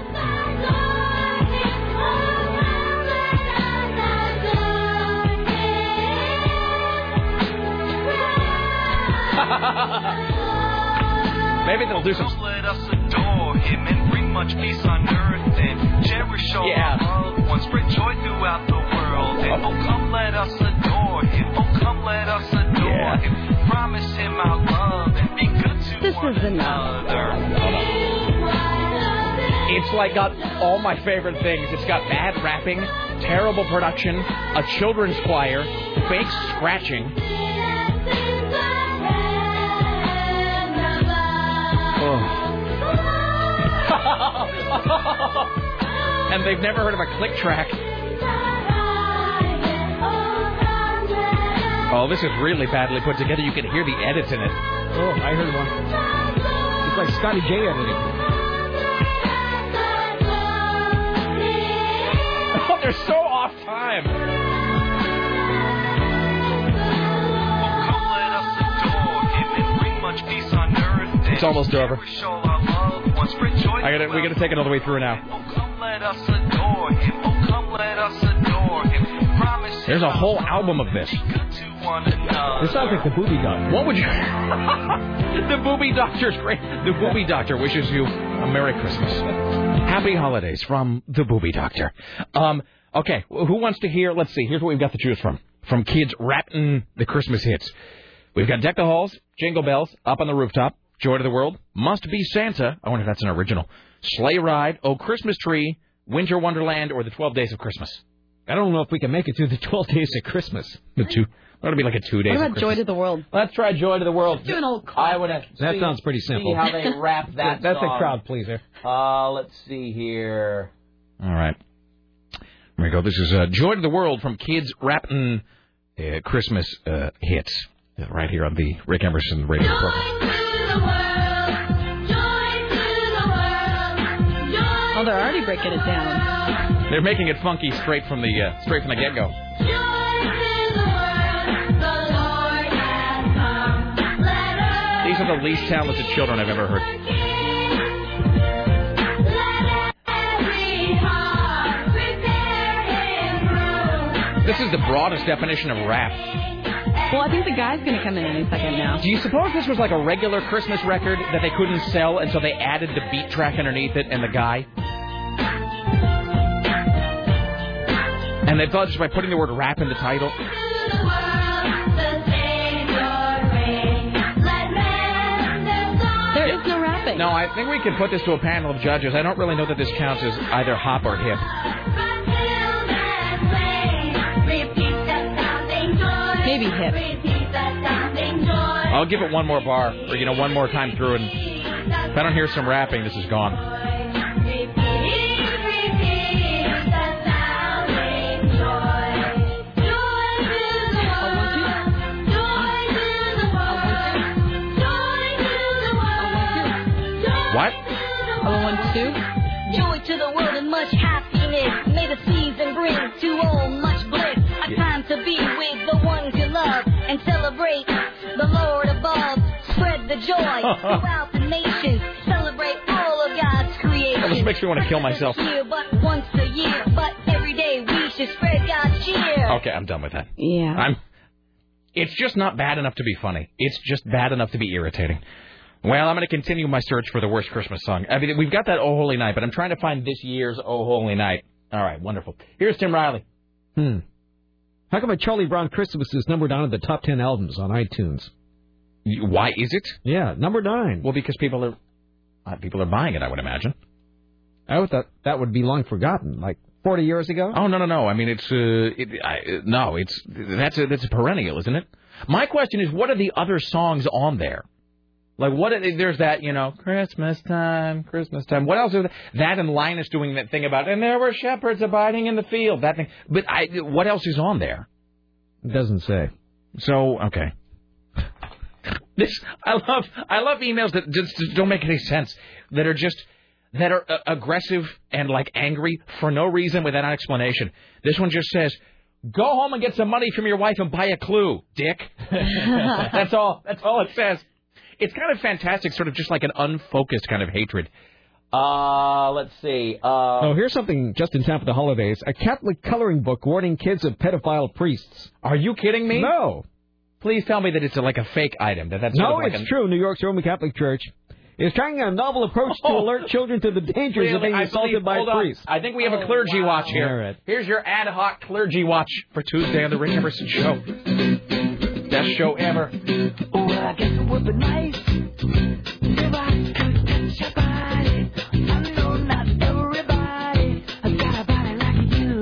Maybe they'll do some. Let us adore him and bring much peace on earth and cherish all Yeah. our loved ones, spread joy throughout the world. And oh, come let us adore him. Oh, come let us adore him. Promise him our love and be good to This one is enough. another. It's like got all my favorite things. It's got bad rapping, terrible production, a children's choir, fake scratching. Oh. and they've never heard of a click track. Oh, this is really badly put together. You can hear the edits in it. Oh, I heard one. It's like Scotty J editing. They're so off time. Come let us adore him and bring much peace on earth and It's almost over. cherish all our loved ones, spread joy I gotta, we gotta take it all the way through now. Oh, come let us adore him. Oh, come let us adore him. Promise him There's a whole album of this. to. This sounds like the Booby Doctor. What would you? the Booby Doctor's great. The Booby Doctor wishes you a Merry Christmas, Happy Holidays from the Booby Doctor. Um, okay, who wants to hear? Let's see. Here's what we've got to choose from. From kids rapping the Christmas hits. We've got Deck the Halls, Jingle Bells, Up on the Rooftop, Joy to the World, Must Be Santa. I wonder if that's an original. Sleigh Ride, Oh Christmas Tree, Winter Wonderland, or The 12 Days of Christmas. I don't know if we can make it through the 12 days of Christmas. The two. That'll be like a two day. What about Joy to the World? Let's try Joy to the World. Do an old I would have. That sounds pretty simple. See how they rap that. That's song. a crowd pleaser. Uh, let's see here. All right. Here we go. This is uh, Joy to the World from Kids Rapping uh, Christmas uh, Hits. uh, Right here on the Rick Emerson radio program. Oh, they're already breaking it down. They're making it funky straight from the uh, straight from the get go. These are the least talented children I've ever heard. This is the broadest definition of rap. Well, I think the guy's going to come in any second now. Do you suppose this was like a regular Christmas record that they couldn't sell, and so they added the beat track underneath it and the guy? And they thought just by putting the word rap in the title. No, I think we can put this to a panel of judges. I don't really know that this counts as either hop or hip. Maybe hip. I'll give it one more bar, or you know, one more time through, and if I don't hear some rapping, this is gone. What? Oh, one, two. Joy to the world and much happiness. May the season bring to all much bliss. A time to be with the ones you love and celebrate the Lord above. Spread the joy throughout the nation. Celebrate all of God's creation. Almost makes me want to kill myself. Here, but once a year, but every day we should spread God's cheer. Okay, I'm done with that. Yeah. I'm. It's just not bad enough to be funny. It's just bad enough to be irritating. Well, I'm going to continue my search for the worst Christmas song. I mean, we've got that Oh Holy Night, but I'm trying to find this year's Oh Holy Night. All right, wonderful. Here's Tim Riley. Hmm. How come a Charlie Brown Christmas is number nine on the top ten albums on iTunes? Why is it? Yeah, number nine. Well, because people are uh, people are buying it. I would imagine. I would thought that would be long forgotten, like 40 years ago. Oh no no no! I mean, it's uh, it, I, no, it's that's a that's a perennial, isn't it? My question is, what are the other songs on there? Like what? There's that you know, Christmas time, Christmas time. What else? Is that? that and Linus doing that thing about, and there were shepherds abiding in the field. That thing. But I, what else is on there? It doesn't say. So okay. This I love. I love emails that just don't make any sense. That are just that are uh, aggressive and like angry for no reason without an explanation. This one just says, "Go home and get some money from your wife and buy a clue, Dick." that's all. That's all it says. It's kind of fantastic, sort of just like an unfocused kind of hatred. Uh, let's see. Uh, oh, here's something just in time for the holidays: a Catholic coloring book warning kids of pedophile priests. Are you kidding me? No. Please tell me that it's a, like a fake item. That that's no, like it's an- true. New York's Roman Catholic Church is trying a novel approach to Oh. alert children to the dangers Really? of being assaulted believe- by priests. I think we have a Oh, clergy wow. watch here. Here's your ad hoc clergy watch for Tuesday on the Rick Emerson Show. Best show ever. Oh, I guess it would be nice if I could touch your body. I know not everybody has got a body like you.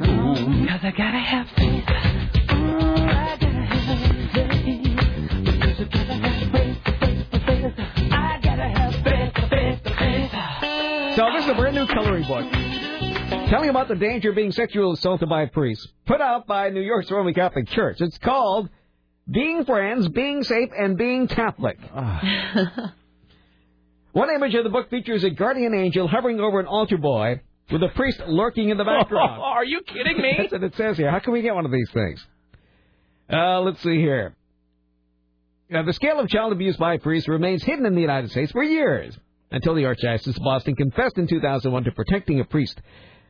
No, cause I gotta have faith. I gotta have faith. Because I gotta have faith, faith, faith. I gotta have faith, faith, faith. So this is a brand new coloring book telling about the danger of being sexually assaulted by a priest, put out by New York's Roman Catholic Church. It's called "Being Friends, Being Safe, and Being Catholic." One image of the book features a guardian angel hovering over an altar boy with a priest lurking in the background. Are you kidding me? That's what it says here. How can we get one of these things? Uh, let's see here. Now, the scale of child abuse by priests remains hidden in the United States for years until the Archdiocese of Boston confessed in 2001 to protecting a priest.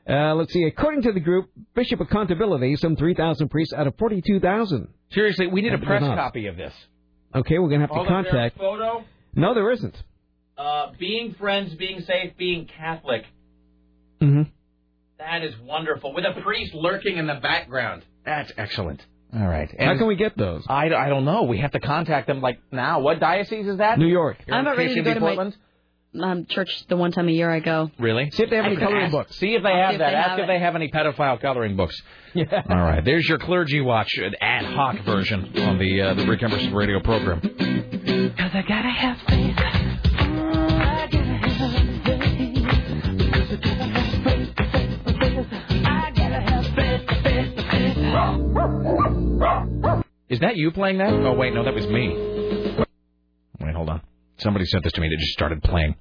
Uh, let's see. According to the group Bishop Accountability, some 3,000 priests out of 42,000. Seriously, we need a press enough. copy of this. Okay, we're gonna have to Hold on, there's a contact. photo. No, there isn't. Uh, being friends, being safe, being Catholic. Mm-hmm. That is wonderful. With a priest lurking in the background. That's excellent. All right. How can we get those? I, I don't know. We have to contact them like now. What diocese is that? New York. You're I'm in about ready to go to Portland? my um, church the one time a year I go. Really? See if they have I any coloring ask. books. See if they I'll have if that. they Ask have if it. they have any pedophile coloring books. Yeah. All right. There's your clergy watch, an ad hoc version on the uh, the Rick Emerson radio program. Cause I gotta have faith. I gotta have faith. Because I gotta have faith, faith, faith. I gotta have faith, faith, faith. Is that you playing that? Oh wait, no, that was me. Wait, hold on. Somebody sent this to me. and It just started playing.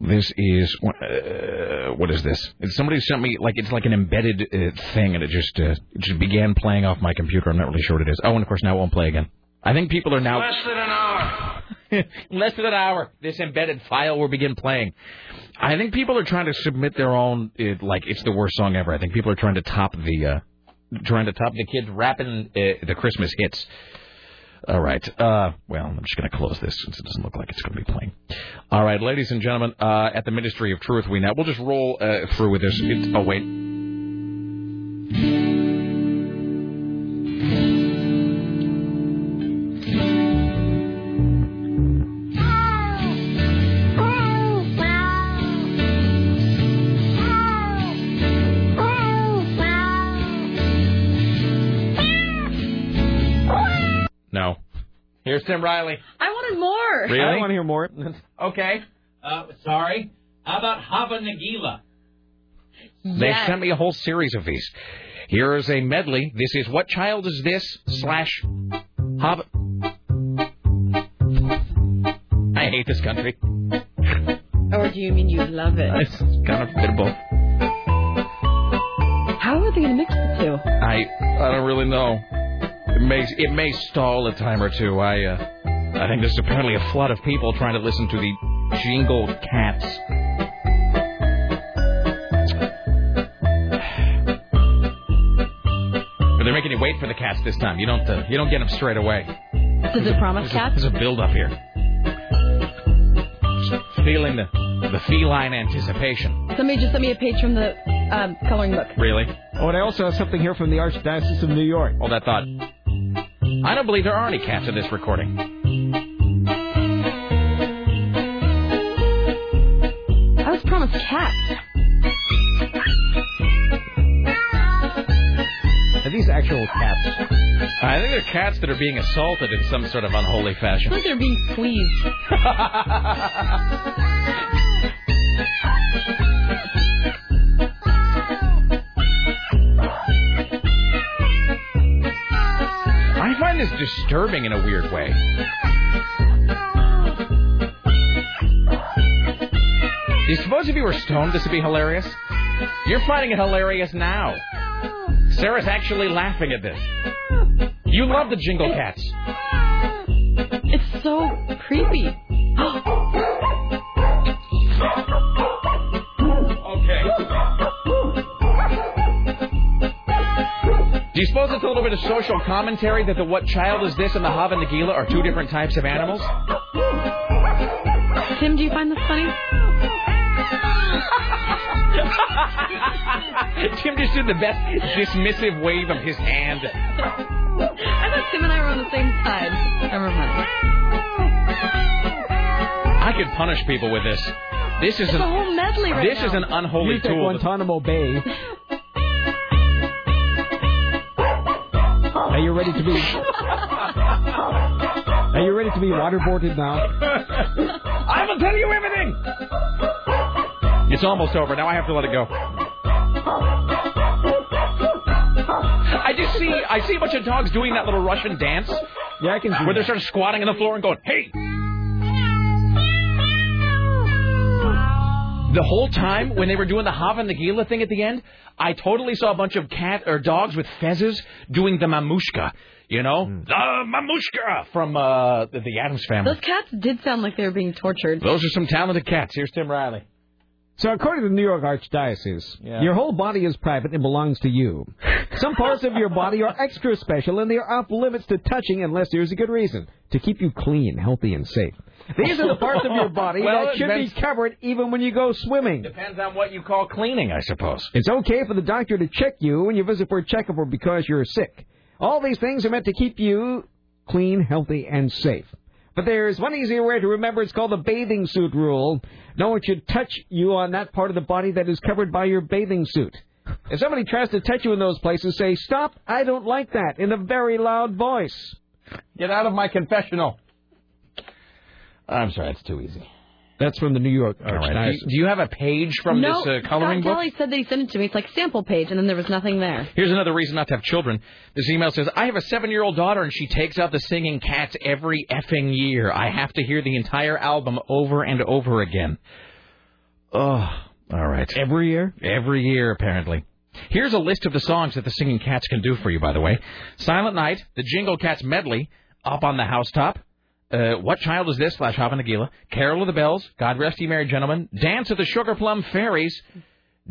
This is uh, what is this? It's somebody sent me like it's like an embedded uh, thing, and it just uh, it just began playing off my computer. I'm not really sure what it is. Oh, and of course now it won't play again. I think people are now Less than an hour. less than an hour. This embedded file will begin playing. I think people are trying to submit their own uh, like it's the worst song ever. I think people are trying to top the uh, trying to top the kids rapping uh, the Christmas hits. All right. Uh, well, I'm just going to close this since it doesn't look like it's going to be playing. All right, ladies and gentlemen, uh, at the Ministry of Truth, we now we'll just roll uh, through with this. It, oh wait. Here's Tim Riley. I wanted more. Really? I want to hear more. Okay. Uh, sorry. How about Hava Nagila? They sent me a whole series of these. Here is a medley. This is what child is this slash Hava. I hate this country. Or do you mean you love it? It's kind of a bit of both. How are they going to mix the two? I I don't really know. It may it may stall a time or two. I uh, I think there's apparently a flood of people trying to listen to the Jingle Cats. But they're making you wait for the cats this time. You don't. Uh, you don't get them straight away. Does it promise There's a, cats? there's a build up here. Just feeling the the feline anticipation. Somebody just sent me a page from the um, coloring book. Really? Oh, and I also have something here from the Archdiocese of New York. Hold that thought. I don't believe there are any cats in this recording. I was promised cats. Are these actual cats? I think they're cats that are being assaulted in some sort of unholy fashion. I fashion. think they're being squeezed. I find disturbing in a weird way. You suppose if you were stoned, this would be hilarious? You're finding it hilarious now. Sarah's actually laughing at this. You love the Jingle Cats. It's so creepy. Oh, suppose it's a little bit of social commentary that the what child is this and the Hav and the Gila are two different types of animals? Tim, do you find this funny? Tim just did the best dismissive wave of his hand. I thought Tim and I were on the same side. Never mind. I could punish people with this. This is It's an, a whole medley right this now. is an unholy Use at tool. Guantanamo Bay. Are you ready to be? Are you ready to be waterboarded now? I will tell you everything. It's almost over. Now I have to let it go. I just see I see a bunch of dogs doing that little Russian dance. Yeah, I can see Where they're sort of squatting on the floor and going, "Hey." The whole time when they were doing the Hava and the Gila thing at the end, I totally saw a bunch of cat or dogs with fezzes doing the mamushka. You know, the mamushka from uh, the, the Addams family. Those cats did sound like they were being tortured. Those are some talented cats. Here's Tim Riley. So, according to the New York Archdiocese, Yeah. your whole body is private and belongs to you. Some parts of your body are extra special and they are off limits to touching unless there's a good reason to keep you clean, healthy, and safe. These are the parts of your body Well, that should be covered even when you go swimming. Depends on what you call cleaning, I suppose. It's okay for the doctor to check you when you visit for a checkup or because you're sick. All these things are meant to keep you clean, healthy, and safe. But there's one easier way to remember. It's called the bathing suit rule. No one should touch you on that part of the body that is covered by your bathing suit. If somebody tries to touch you in those places, say, Stop, I don't like that, in a very loud voice. Get out of my confessional. I'm sorry, that's too easy. That's from the New York All right. Do Archdiocese. you, do you have a page from no, this uh, coloring Scott book? Kelly said that he sent it to me. It's like sample page, and then there was nothing there. Here's another reason not to have children. This email says, I have a seven year old daughter and she takes out the singing cats every effing year. I have to hear the entire album over and over again. Oh, all right. Every year? Every year, apparently. Here's a list of the songs that the singing cats can do for you, by the way Silent Night, the Jingle Cats medley, Up on the Housetop. Uh, what Child Is This? slash Hava Nagila. Carol of the Bells. God Rest Ye Merry Gentlemen. Dance of the Sugar Plum Fairies.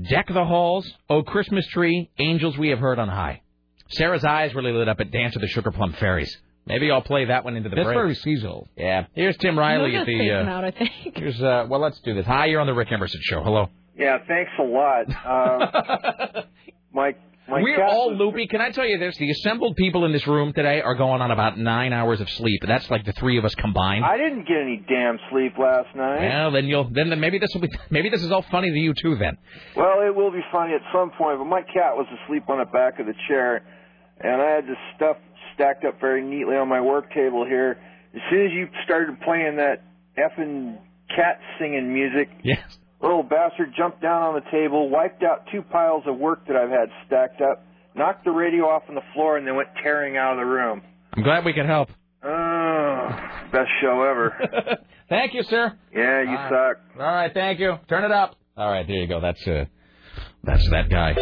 Deck the Halls. Oh Christmas Tree. Angels We Have Heard on High. Sarah's eyes really lit up at Dance of the Sugar Plum Fairies. Maybe I'll play that one into the That's break. very seasonal. Yeah. Here's Tim Riley at the. Uh, out, I think. here's uh, well, let's do this. Hi, you're on the Rick Emerson show. Hello. Yeah, thanks a lot. Uh, my my We're all loopy. Can I tell you this? The assembled people in this room today are going on about nine hours of sleep. That's like the three of us combined. I didn't get any damn sleep last night. Well, then you'll then, maybe this will be maybe this is all funny to you too. Then Well, it will be funny at some point, but my cat was asleep on the back of the chair, and I had this stuff stacked up very neatly on my work table here. As soon as you started playing that effing cat singing music, yes, little bastard jumped down on the table, wiped out two piles of work that I've had stacked up, knocked the radio off on the floor, and then went tearing out of the room. I'm glad we could help. Oh, best show ever. Thank you, sir. Yeah, you All suck. All right, thank you. Turn it up. All right, there you go. That's uh, that's that guy.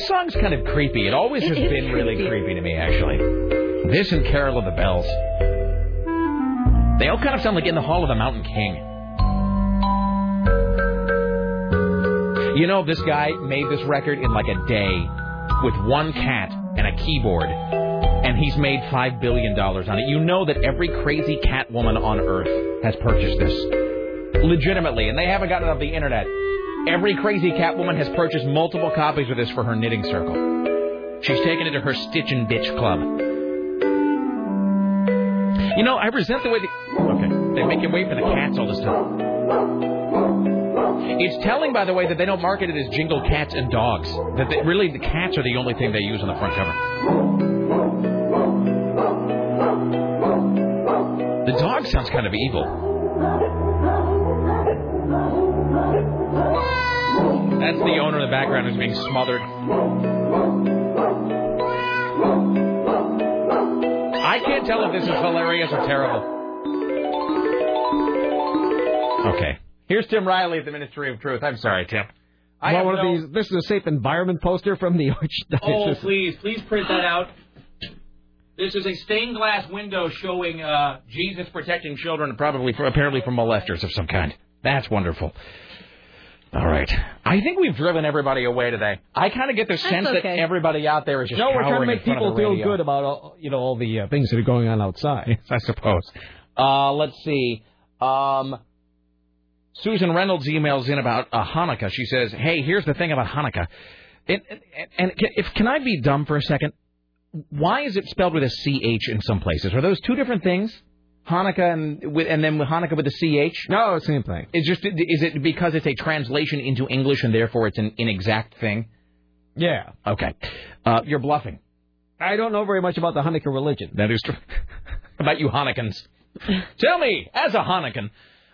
This song's kind of creepy. It always has been really creepy. creepy to me, actually. This and Carol of the Bells. They all kind of sound like in the Hall of the Mountain King. You know, this guy made this record in like a day with one cat and a keyboard, and he's made $5 billion on it. You know that every crazy cat woman on earth has purchased this. Legitimately, and they haven't gotten it off the internet. Every crazy cat woman has purchased multiple copies of this for her knitting circle. She's taken it to her Stitch and Bitch club. You know, I resent the way they. Okay. They make you wait for the cats all this time. It's telling, by the way, that they don't market it as Jingle Cats and Dogs. That they, really the cats are the only thing they use on the front cover. The dog sounds kind of evil. That's the owner in the background who's being smothered. I can't tell if this is hilarious or terrible. Okay. Here's Tim Riley at the Ministry of Truth. I'm sorry, Tim. I well, have one no- of these. This is a safe environment poster from the Archdiocese. Oh, please, please print that out. This is a stained glass window showing uh, Jesus protecting children, probably for, apparently from molesters of some kind. That's wonderful. All right. I think we've driven everybody away today. I kind of get the sense that everybody out there is just No, we're trying to make people feel radio. good about all, you know all the uh, things that are going on outside. I suppose. Uh, let's see. Um, Susan Reynolds emails in about uh, Hanukkah. She says, "Hey, here's the thing about Hanukkah. And, and, and can- if can I be dumb for a second? Why is it spelled with a ch in some places? Are those two different things? Hanukkah and with, and then with Hanukkah with a ch? No, same thing. It's just is it because it's a translation into English and therefore it's an inexact thing? Yeah. Okay. Uh, you're bluffing. I don't know very much about the Hanukkah religion. That is true. about you Hanukkans. Tell me, as a Hanukkan,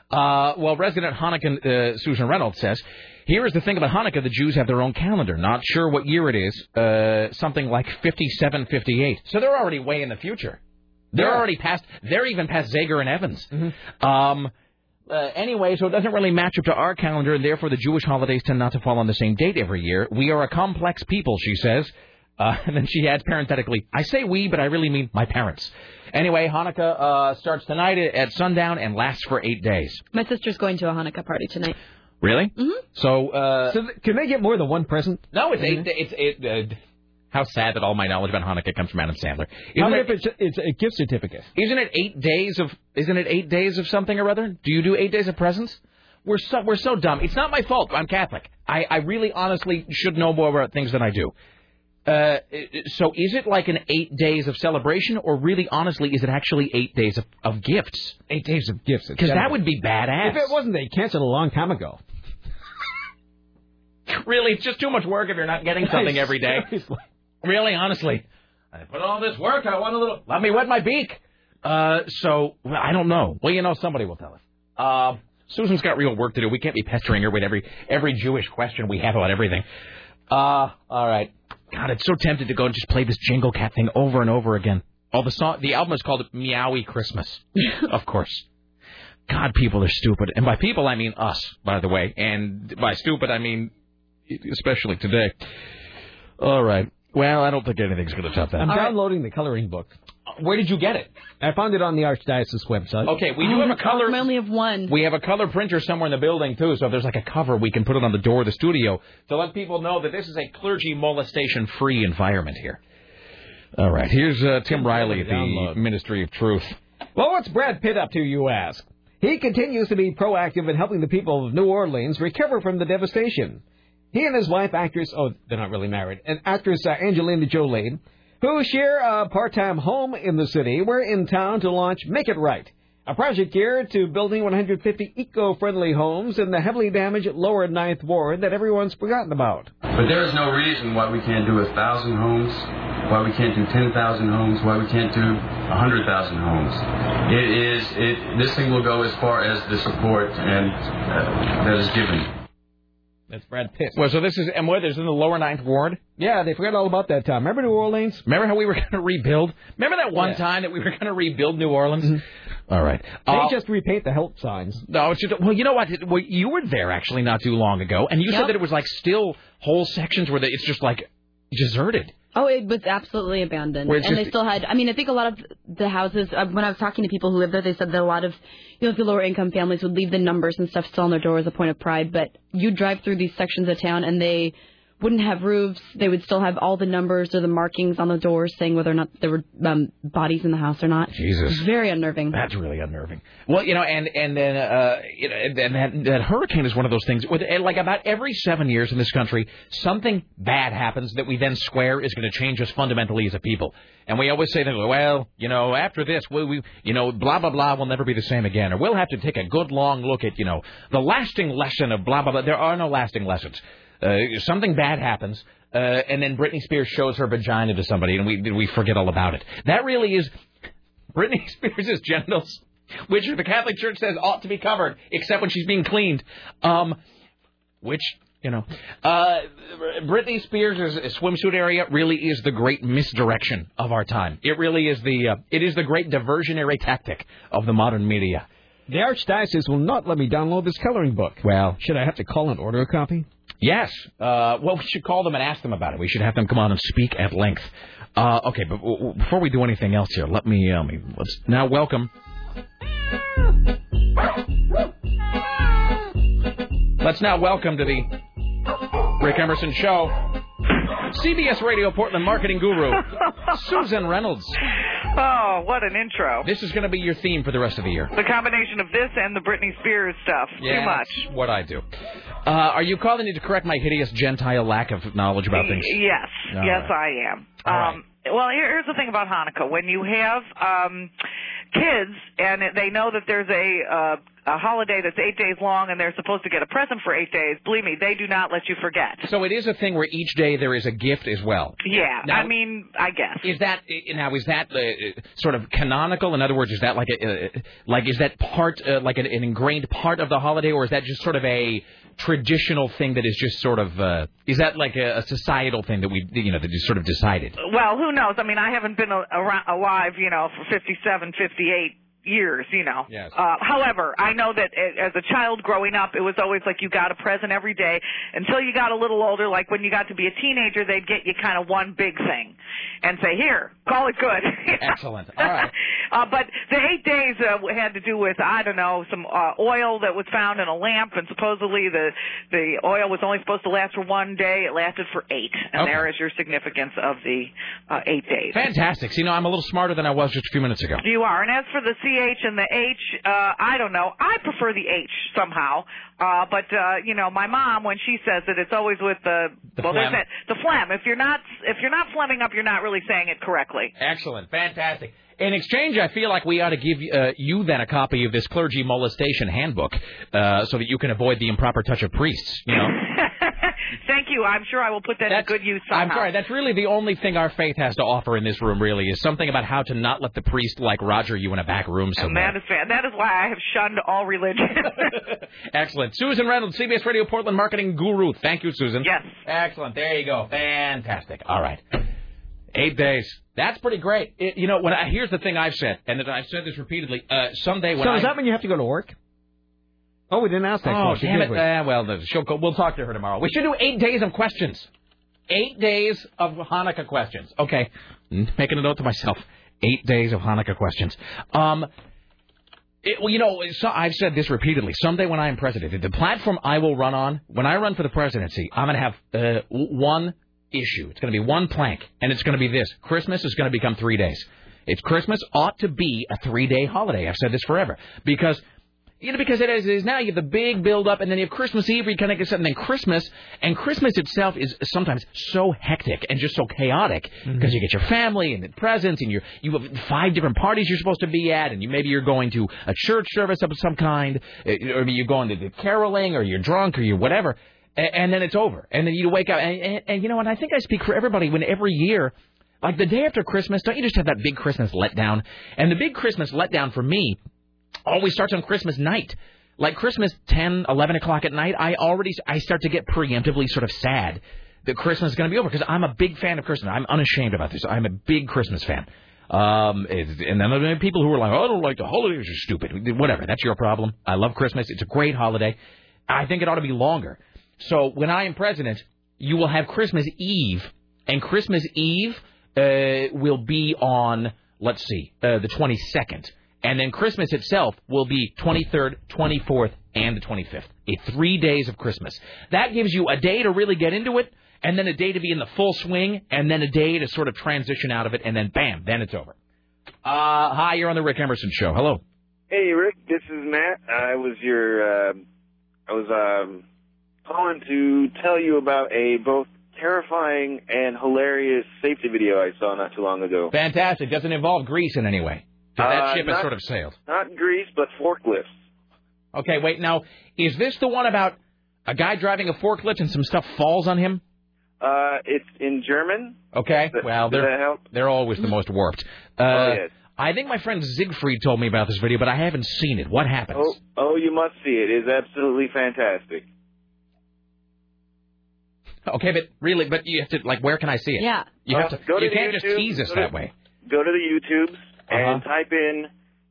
Uh, well, resident Hanukkan uh, Susan Reynolds says, here is the thing about Hanukkah: the Jews have their own calendar. Not sure what year it is. Uh, something like 5758. So they're already way in the future. They're Yeah. already past. They're even past Zager and Evans. Um. Uh, anyway, so it doesn't really match up to our calendar, and therefore the Jewish holidays tend not to fall on the same date every year. We are a complex people, she says. Uh, and then she adds parenthetically, I say we, but I really mean my parents. Anyway, Hanukkah uh, starts tonight at sundown and lasts for eight days. My sister's going to a Hanukkah party tonight. Really? Mm-hmm. So, uh, So th- can they get more than one present? no, it's eight. It's it. Uh, how sad that all my knowledge about Hanukkah comes from Adam Sandler. Isn't it, if it's, it's a gift certificate? isn't it eight days of? Isn't it eight days of something or other? Do you do eight days of presents? We're so we're so dumb. It's not my fault. I'm Catholic. I, I really honestly should know more about things than I do. Uh, so is it like an eight days of celebration, or really honestly, is it actually eight days of, of gifts? Eight days of gifts. Because that would be badass. If it wasn't, they canceled a long time ago. Really, it's just too much work if you're not getting something every day. Really, honestly. I put all this work. I want a little. Let me wet my beak. Uh, so well, I don't know. Well, you know, somebody will tell us. Uh, Susan's got real work to do. We can't be pestering her with every every Jewish question we have about everything. Uh, all right. God, it's so tempted to go and just play this Jingle Cat thing over and over again. Oh, the song, the album is called Meowy Christmas. of course. God, people are stupid, and by people I mean us, by the way, and by stupid I mean especially today. All right. Well, I don't think anything's going to top that. I'm downloading the coloring book. Where did you get it? I found it on the Archdiocese website. Okay, we do have a color. I only have one. We have a color printer somewhere in the building too, so if there's like a cover, we can put it on the door of the studio to let people know that this is a clergy molestation-free environment here. All right, here's uh, Tim Riley at the Download. Ministry of Truth. Well, what's Brad Pitt up to, you ask? He continues to be proactive in helping the people of New Orleans recover from the devastation. He and his wife, actress, oh, they're not really married, and actress uh, Angelina Jolie, who share a part-time home in the city, were in town to launch Make It Right, a project geared to building 150 eco-friendly homes in the heavily damaged Lower Ninth Ward that everyone's forgotten about. But there is no reason why we can't do a thousand homes, why we can't do ten thousand homes, why we can't do hundred thousand homes. It is it. This thing will go as far as the support and uh, that is given. That's Brad Pitt. Well, so this is and what? Is in the lower ninth ward. Yeah, they forgot all about that time. Remember New Orleans? Remember how we were going to rebuild? Remember that one Yeah. time that we were going to rebuild New Orleans? All right. They Uh, just repaint the help signs. No, it's just, well, you know what? Well, you were there actually not too long ago, and you Yep. said that it was like still whole sections where the, it's just like deserted. Oh, it was absolutely abandoned, and just- they still had. I mean, I think a lot of the houses. Uh, when I was talking to people who lived there, they said that a lot of, you know, the lower income families would leave the numbers and stuff still on their door as a point of pride. But you drive through these sections of town, and they wouldn't have roofs. They would still have all the numbers or the markings on the doors saying whether or not there were um, bodies in the house or not. Jesus. it's very unnerving. That's really unnerving. Well, you know, and and then uh, you know, and that, that hurricane is one of those things. With like about every seven years in this country, something bad happens that we then swear is going to change us fundamentally as a people. And we always say that, well, you know, after this, we, we, you know, blah blah blah will never be the same again, or we'll have to take a good long look at, you know, the lasting lesson of blah blah blah. There are no lasting lessons. Uh, something bad happens, uh, and then Britney Spears shows her vagina to somebody, and we we forget all about it. That really is Britney Spears' genitals, which the Catholic Church says ought to be covered, except when she's being cleaned. Um, which you know, uh, Britney Spears' swimsuit area really is the great misdirection of our time. It really is the uh, it is the great diversionary tactic of the modern media. The Archdiocese will not let me download this coloring book. Well, should I have to call and order a copy? Yes. Uh, well, we should call them and ask them about it. We should have them come on and speak at length. Uh, okay, but w- w- before we do anything else here, let me, uh, me let's now welcome. Let's now welcome to the Rick Emerson Show, CBS Radio Portland marketing guru, Susan Reynolds. Oh, what an intro. This is going to be your theme for the rest of the year. The combination of this and the Britney Spears stuff. Yeah, Too much. what I do. Uh, are you calling me to correct my hideous Gentile lack of knowledge about things? Yes, All yes, right. I am. Right. Um, well, here's the thing about Hanukkah. When you have um, kids and they know that there's a uh, a holiday that's eight days long and they're supposed to get a present for eight days, believe me, they do not let you forget. So it is a thing where each day there is a gift as well. Yeah, Now- I mean, I guess. Is that now? Is that uh, sort of canonical? In other words, is that like a uh, like is that part uh, like an, an ingrained part of the holiday, or is that just sort of a traditional thing that is just sort of uh, is that like a, a societal thing that we you know that is sort of decided? Well, who knows? I mean, I haven't been a, around, alive, you know, for 57, 58 years, you know. Yes. Uh, however, I know that as a child growing up, it was always like you got a present every day until you got a little older. Like when you got to be a teenager, they'd get you kind of one big thing and say, "Here, call it good." Excellent. All right. Uh, but the eight days uh, had to do with I don't know some uh, oil that was found in a lamp, and supposedly the the oil was only supposed to last for one day. It lasted for eight, and Okay. there is your significance of the uh, eight days. Fantastic. So, you know, I'm a little smarter than I was just a few minutes ago. You are, and as for the CH and the H, uh, I don't know. I prefer the H somehow. Uh, but uh, you know, my mom when she says it, it's always with the, The well, there's phlegm. that the phlegm. If you're not if you're not flemming up, you're not really saying it correctly. Excellent. Fantastic. In exchange, I feel like we ought to give uh, you then a copy of this clergy molestation handbook uh, so that you can avoid the improper touch of priests. You know. Thank you. I'm sure I will put that in good use somehow. I'm sorry. That's really the only thing our faith has to offer in this room. Really, is something about how to not let the priest like Roger you in a back room and somewhere. that is fa- that is why I have shunned all religion. Excellent. Susan Reynolds, CBS Radio Portland marketing guru. Thank you, Susan. Yes. Excellent. There you go. Fantastic. All right. Eight days. That's pretty great. It, you know, when I, here's the thing I've said, and I've said this repeatedly. Uh, someday when so I does that mean you have to go to work? Oh, we didn't ask that oh, question, damn it. we? Uh, well, the, she'll go, we'll talk to her tomorrow. We should do eight days of questions. Eight days of Hanukkah questions. Okay. Making a note to myself. Eight days of Hanukkah questions. Um, it, well, you know, so I've said this repeatedly. Someday when I am president, the platform I will run on, when I run for the presidency, I'm going to have uh, one issue. It's going to be one plank, and it's going to be this: Christmas is going to become three days. It's Christmas ought to be a three-day holiday. I've said this forever because. You know, because it is, it is now you have the big build up, and then you have Christmas Eve, where you kind of get something, and then Christmas, and Christmas itself is sometimes so hectic and just so chaotic because you get your family and the presents, and you you have five different parties you're supposed to be at, and you maybe you're going to a church service of some kind, uh, or maybe you're going to the caroling, or you're drunk, or you're whatever, and, and then it's over, and then you wake up, and, and, and you know what? I think I speak for everybody when every year. Like the day after Christmas, don't you just have that big Christmas letdown? And the big Christmas letdown for me always starts on Christmas night. Like Christmas 10, 11 o'clock at night, I already I start to get preemptively sort of sad that Christmas is going to be over because I'm a big fan of Christmas. I'm unashamed about this. I'm a big Christmas fan. Um, and then there are people who are like, oh, I don't like the holidays. Are stupid. Whatever. That's your problem. I love Christmas. It's a great holiday. I think it ought to be longer. So when I am president, you will have Christmas Eve and Christmas Eve uh, will be on let's see, uh, the 22nd, and then Christmas itself will be 23rd, 24th, and the 25th. A three days of Christmas. That gives you a day to really get into it, and then a day to be in the full swing, and then a day to sort of transition out of it, and then bam, then it's over. Uh, hi, you're on the Rick Emerson Show. Hello. Hey, Rick. This is Matt. I was your. Uh, I was um, calling to tell you about a both terrifying and hilarious safety video I saw not too long ago. Fantastic. Doesn't involve grease in any way. So that Uh, ship has sort of sailed. Not grease, but forklifts. Okay, wait. Now, is this the one about a guy driving a forklift and some stuff falls on him? Uh, it's in German. Okay. Well, they're they're always the most warped. Uh, Oh, yes. I think my friend Siegfried told me about this video, but I haven't seen it. What happens? Oh, oh, you must see it. It's absolutely fantastic. Okay, but really, but you have to like, where can I see it? Yeah. You have Uh, to. go to you the can't just tease us go to- that way. Go to the YouTubes and Uh-huh. type in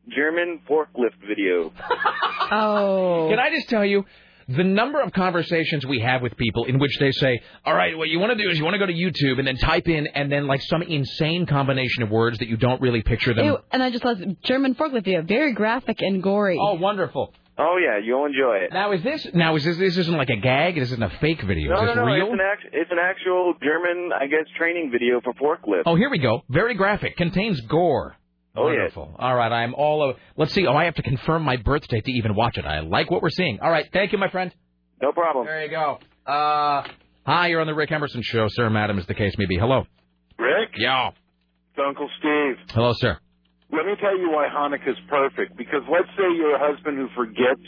German forklift video. Oh. Can I just tell you? The number of conversations we have with people in which they say, "All right, what you want to do is you want to go to YouTube and then type in and then like some insane combination of words that you don't really picture them." Ew, and I just lost German forklift video. Very graphic and gory. Oh, wonderful. Oh yeah, you'll enjoy it. Now is this now is this this isn't like a gag? This isn't a fake video. No, is no, no. real? It's an act- it's an actual German, I guess, training video for forklift. Oh, here we go. Very graphic. Contains gore. Oh. Wonderful. All right, I'm all. Of, let's see. Oh, I have to confirm my birthday to even watch it. I like what we're seeing. All right, thank you, my friend. No problem. There you go. Uh, hi, you're on the Rick Emerson show, sir, madam, as the case may be. Hello. Rick? Yeah. It's Uncle Steve. Hello, sir. Let me tell you why Hanukkah is perfect. Because let's say you're a husband who forgets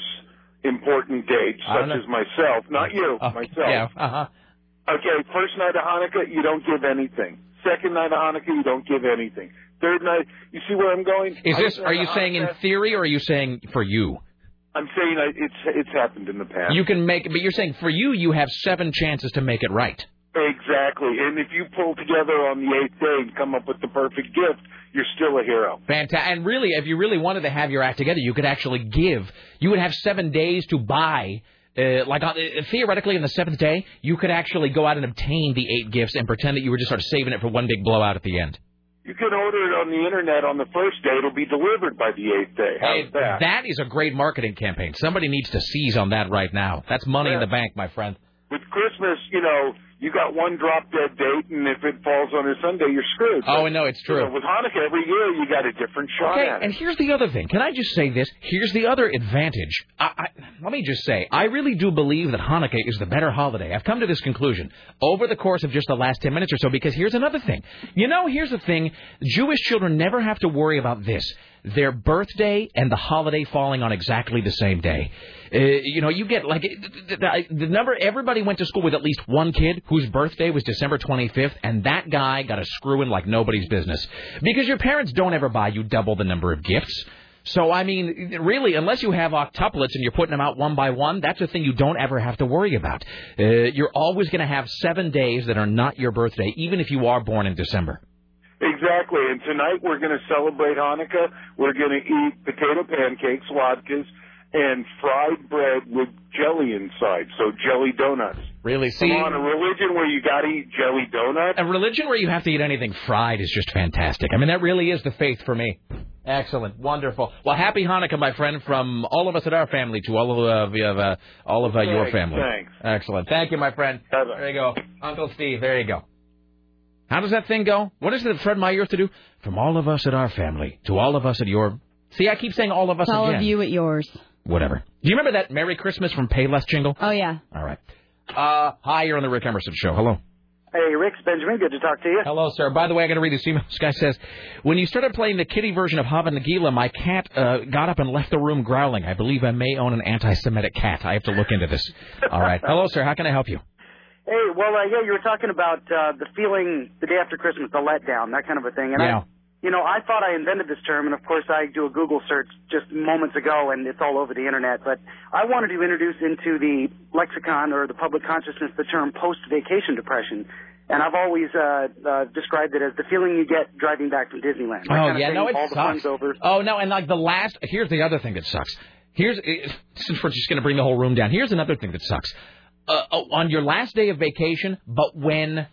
important dates, such as myself. Not you, Oh, myself. Yeah. Uh huh. Okay, first night of Hanukkah, you don't give anything. Second night of Hanukkah, you don't give anything. Third night, you see where I'm going? Is I this? Are you saying in theory, or are you saying for you? I'm saying it's it's happened in the past. You can make, but you're saying for you, you have seven chances to make it right. Exactly. And if you pull together on the eighth day and come up with the perfect gift, you're still a hero. Fantastic. And really, if you really wanted to have your act together, you could actually give. You would have seven days to buy. Uh, like on, uh, theoretically, on the seventh day, you could actually go out and obtain the eight gifts and pretend that you were just sort of saving it for one big blowout at the end. You can order it on the internet on the first day. It'll be delivered by the eighth day. How's Hey, that? that is a great marketing campaign. Somebody needs to seize on that right now. That's money in the bank, my friend. With Christmas, you know, you got one drop dead date, and if it falls on a Sunday, you're screwed. Oh, I know it's You true. know, with Hanukkah, every year you got a different shot Okay, and here's the other thing. Can I just say this? Here's the other advantage. I, I, let me just say, I really do believe that Hanukkah is the better holiday. I've come to this conclusion over the course of just the last 10 minutes or so because here's another thing. You know, here's the thing. Jewish children never have to worry about this. Their birthday and the holiday falling on exactly the same day. Uh, you know, you get like the, the, the number. Everybody went to school with at least one kid whose birthday was December 25th, and that guy got a screw in like nobody's business because your parents don't ever buy you double the number of gifts. So I mean, really, unless you have octuplets and you're putting them out one by one, that's a thing you don't ever have to worry about. Uh, you're always going to have seven days that are not your birthday, even if you are born in December. Exactly. And tonight we're going to celebrate Hanukkah. We're going to eat potato pancakes, latkes, and fried bread with jelly inside. So jelly donuts. Really? See, Come on, a religion where you got to eat jelly donuts. a religion where you have to eat anything fried is just fantastic. I mean, that really is the faith for me. Excellent, wonderful. Well, happy Hanukkah, my friend, from all of us at our family to all of uh, uh, all of uh, your Thanks, family. thanks. Excellent. Thank you, my friend. There you go, Uncle Steve. There you go. How does that thing go? What is it that Fred Meyer used to do? From all of us at our family to all of us at your. See, I keep saying all of us all again. of you at yours. Whatever. Do you remember that Merry Christmas from Payless jingle? Oh yeah. All right. Uh, hi, you're on the Rick Emerson show. Hello. Hey, Rick Benjamin, good to talk to you. Hello, sir. By the way, I got to read this email. This guy says, when you started playing the kitty version of Hava Nagila, my cat uh, got up and left the room growling. I believe I may own an anti-Semitic cat. I have to look into this. All right. Hello, sir. How can I help you? Hey, well, uh, yeah, you were talking about uh, the feeling the day after Christmas, the letdown, that kind of a thing. And Yeah. I, you know, I thought I invented this term, and of course I do a Google search just moments ago, and it's all over the internet. But I wanted to introduce into the lexicon or the public consciousness the term post-vacation depression. And I've always uh, uh, described it as the feeling you get driving back from Disneyland. Oh kind of yeah, thing, no, it all sucks. fun's over. Oh no, and like the last. Here's the other thing that sucks. Here's eh, since we're just going to bring the whole room down. Here's another thing that sucks. Uh, oh, on your last day of vacation, but when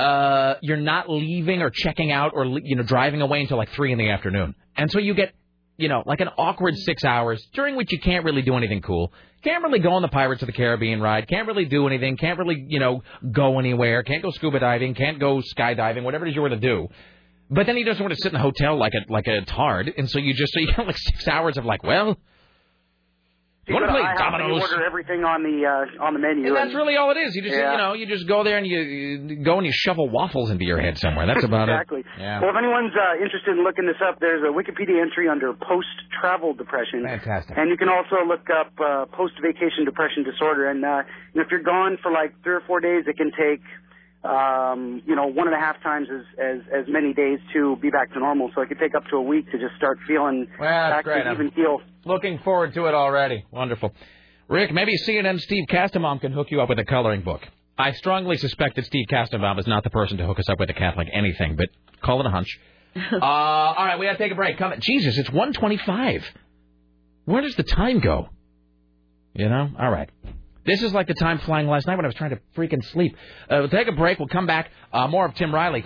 uh, you're not leaving or checking out or you know driving away until like three in the afternoon, and so you get you know like an awkward six hours during which you can't really do anything cool. Can't really go on the Pirates of the Caribbean ride. Can't really do anything. Can't really you know go anywhere. Can't go scuba diving. Can't go skydiving. Whatever it is you were to do. But then he doesn't want to sit in the hotel like a like a tard, and so you just so you got like six hours of like, well, want to play IHOP and dominoes? You order everything on the uh, on the menu. And that's really all it is. You just Yeah. you know you just go there and you, you go and you shovel waffles into your head somewhere. That's about exactly. it. Yeah. Well, if anyone's uh, interested in looking this up, there's a Wikipedia entry under post-travel depression. Fantastic. And you can also look up uh, post-vacation depression disorder. And uh, if you're gone for like three or four days, it can take um, you know one and a half times as, as as many days to be back to normal. So it could take up to a week to just start feeling Well, back great. to even keel. Looking forward to it already. Wonderful. Rick, maybe CNN Steve Castabaum can hook you up with a coloring book. I strongly suspect that Steve Castabaum is not the person to hook us up with a Catholic anything, but call it a hunch. uh, all right, we got to take a break. Come, Jesus, it's 125. Where does the time go? You know? All right. This is like the time flying last night when I was trying to freaking sleep. Uh, we'll take a break. We'll come back. Uh, more of Tim Riley.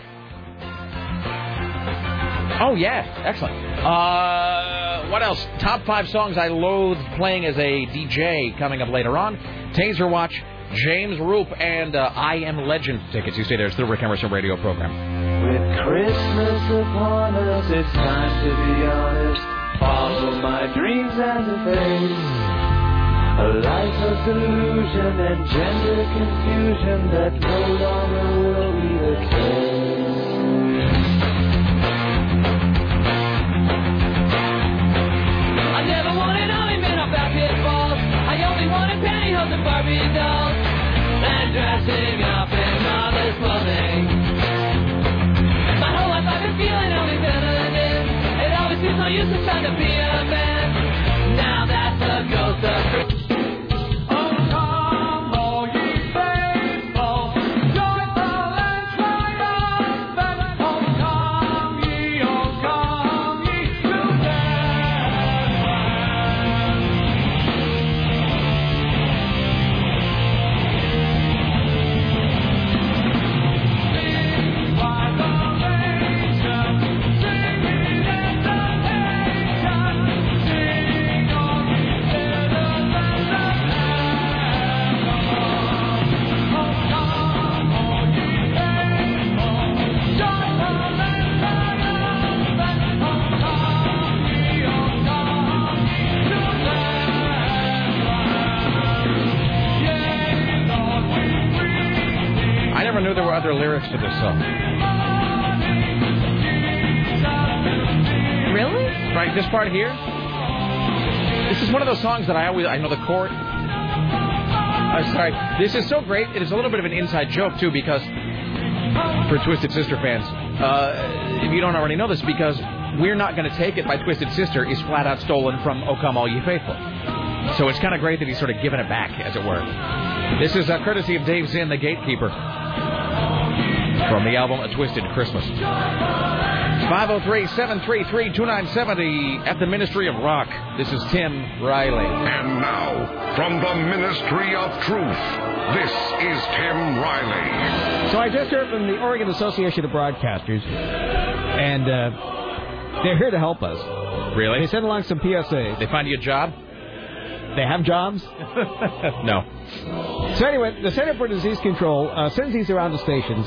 Oh, yeah. Excellent. Uh, what else? Top five songs I loathe playing as a DJ coming up later on. Taser Watch, James Roop, and uh, I Am Legend tickets. You stay there. It's the Rick Emerson radio program. With Christmas upon us, it's time to be honest. Follow my dreams and faith. A life of delusion and gender confusion that no longer will be the case. I never wanted men or. I only wanted pantyhose and Barbie dolls. And dressing up in mother's clothing. My whole life I've been feeling only feminine. It always no use to be a man. Now that's the ghost of Knew there were other lyrics to this song. Really? Right, this part here. This is one of those songs that I always I know the chord. I'm sorry. This is so great. It is a little bit of an inside joke too, because for Twisted Sister fans, uh, if you don't already know this, because "We're Not Gonna Take It" by Twisted Sister is flat out stolen from "O Come All Ye Faithful." So it's kind of great that he's sort of given it back, as it were. This is uh, courtesy of Dave Zinn, the gatekeeper, from the album A Twisted Christmas. 503-733-2970 at the Ministry of Rock. This is Tim Riley. And now, from the Ministry of Truth, this is Tim Riley. So I just heard from the Oregon Association of Broadcasters, and uh, they're here to help us. Really? They sent along some PSAs. They find you a job? They have jobs? no. So anyway, the Center for Disease Control uh, sends these around the stations.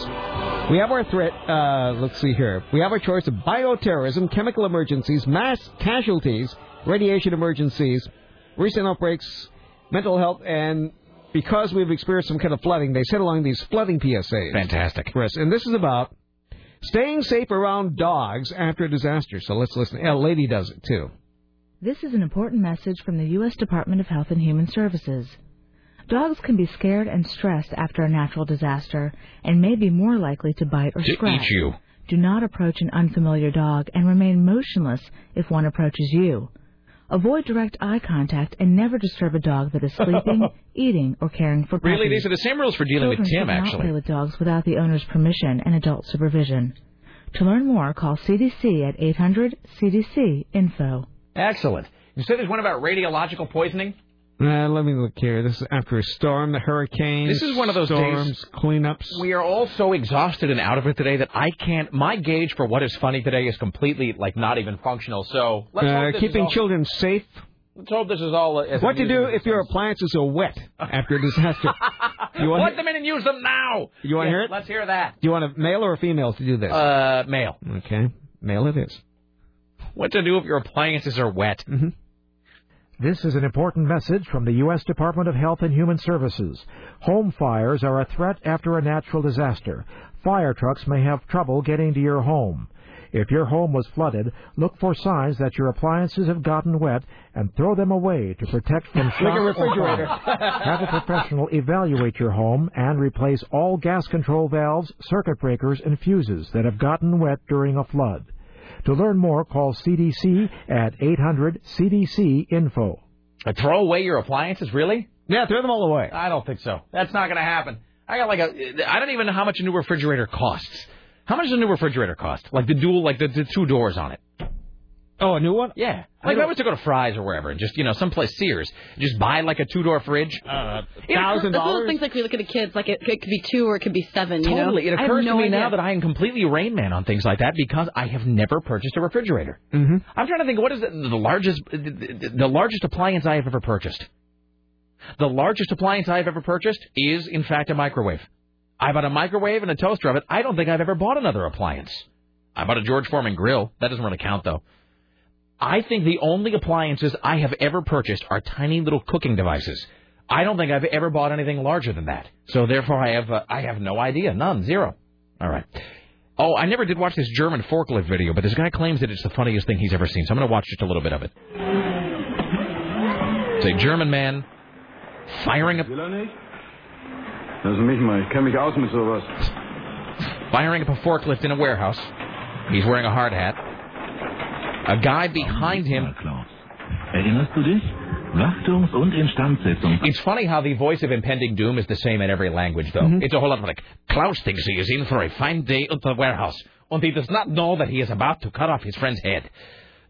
We have our threat. Uh, let's see here. We have our choice of bioterrorism, chemical emergencies, mass casualties, radiation emergencies, recent outbreaks, mental health, and because we've experienced some kind of flooding, they sent along these flooding PSAs. Fantastic. Chris. And this is about staying safe around dogs after a disaster. So let's listen. A lady does it too. This is an important message from the U.S. Department of Health and Human Services. Dogs can be scared and stressed after a natural disaster and may be more likely to bite or To scratch. eat you. Do not approach an unfamiliar dog and remain motionless if one approaches you. Avoid direct eye contact and never disturb a dog that is sleeping, eating, or caring for puppies. Really? These are the same rules for dealing with Children Tim, should not actually. play with dogs without the owner's permission and adult supervision. To learn more, call CDC at 800 CDC Info. Excellent. You said there's one about radiological poisoning? Uh, let me look here. This is after a storm, the hurricane. This is one of those storms, days- cleanups. We are all so exhausted and out of it today that I can't. My gauge for what is funny today is completely like not even functional. So let's Uh, keeping all- children safe. Let's hope this is all. What to do if your appliances are wet after a disaster? you want Put them in and use them now. You wanna Yeah, hear it? Let's hear that. Do you want a male or a female to do this? Uh, male. Okay, male it is. What to do if your appliances are wet? Mm-hmm. This is an important message from the U.S. Department of Health and Human Services. Home fires are a threat after a natural disaster. Fire trucks may have trouble getting to your home. If your home was flooded, look for signs that your appliances have gotten wet and throw them away to protect from shock Like a refrigerator. Have a professional evaluate your home and replace all gas control valves, circuit breakers, and fuses that have gotten wet during a flood. To learn more, call CDC at 800 CDC Info. Throw away your appliances, really? Yeah, throw them all away. I don't think so. That's not going to happen. I got like a. I don't even know how much a new refrigerator costs. How much does a new refrigerator cost? Like the dual, like the, the two doors on it. Oh, a new one? Yeah. I Like if I don't- was to go to Fry's or wherever and just you know someplace Sears, just buy like a two door fridge. Uh, That's one of those things like we look at the kids, like it, it could be two or it could be seven. You Totally. know? It occurs no to me idea. now that I am completely Rain Man on things like that because I have never purchased a refrigerator. Mm-hmm. I'm trying to think what is the, the largest the, the- the largest appliance I have ever purchased. The largest appliance I have ever purchased is in fact a microwave. I bought a microwave and a toaster oven. I don't think I've ever bought another appliance. I bought a George Foreman grill. That doesn't really count though. I think the only appliances I have ever purchased are tiny little cooking devices. I don't think I've ever bought anything larger than that. So therefore, I have uh, I have no idea, none, zero. All right. Oh, I never did watch this German forklift video, but this guy claims that it's the funniest thing he's ever seen. So I'm going to watch just a little bit of it. It's a German man firing up, Will er nicht? Lass mich mal, ich kenne mich aus mit sowas. firing up a forklift in a warehouse. He's wearing a hard hat. A guy behind him. Erinnerst du dich? Wartungs- und Instandsetzung. It's funny how the voice of impending doom is the same in every language, though. It's a whole lot of like, Klaus thinks he is in for a fine day at the warehouse, and he does not know that he is about to cut off his friend's head.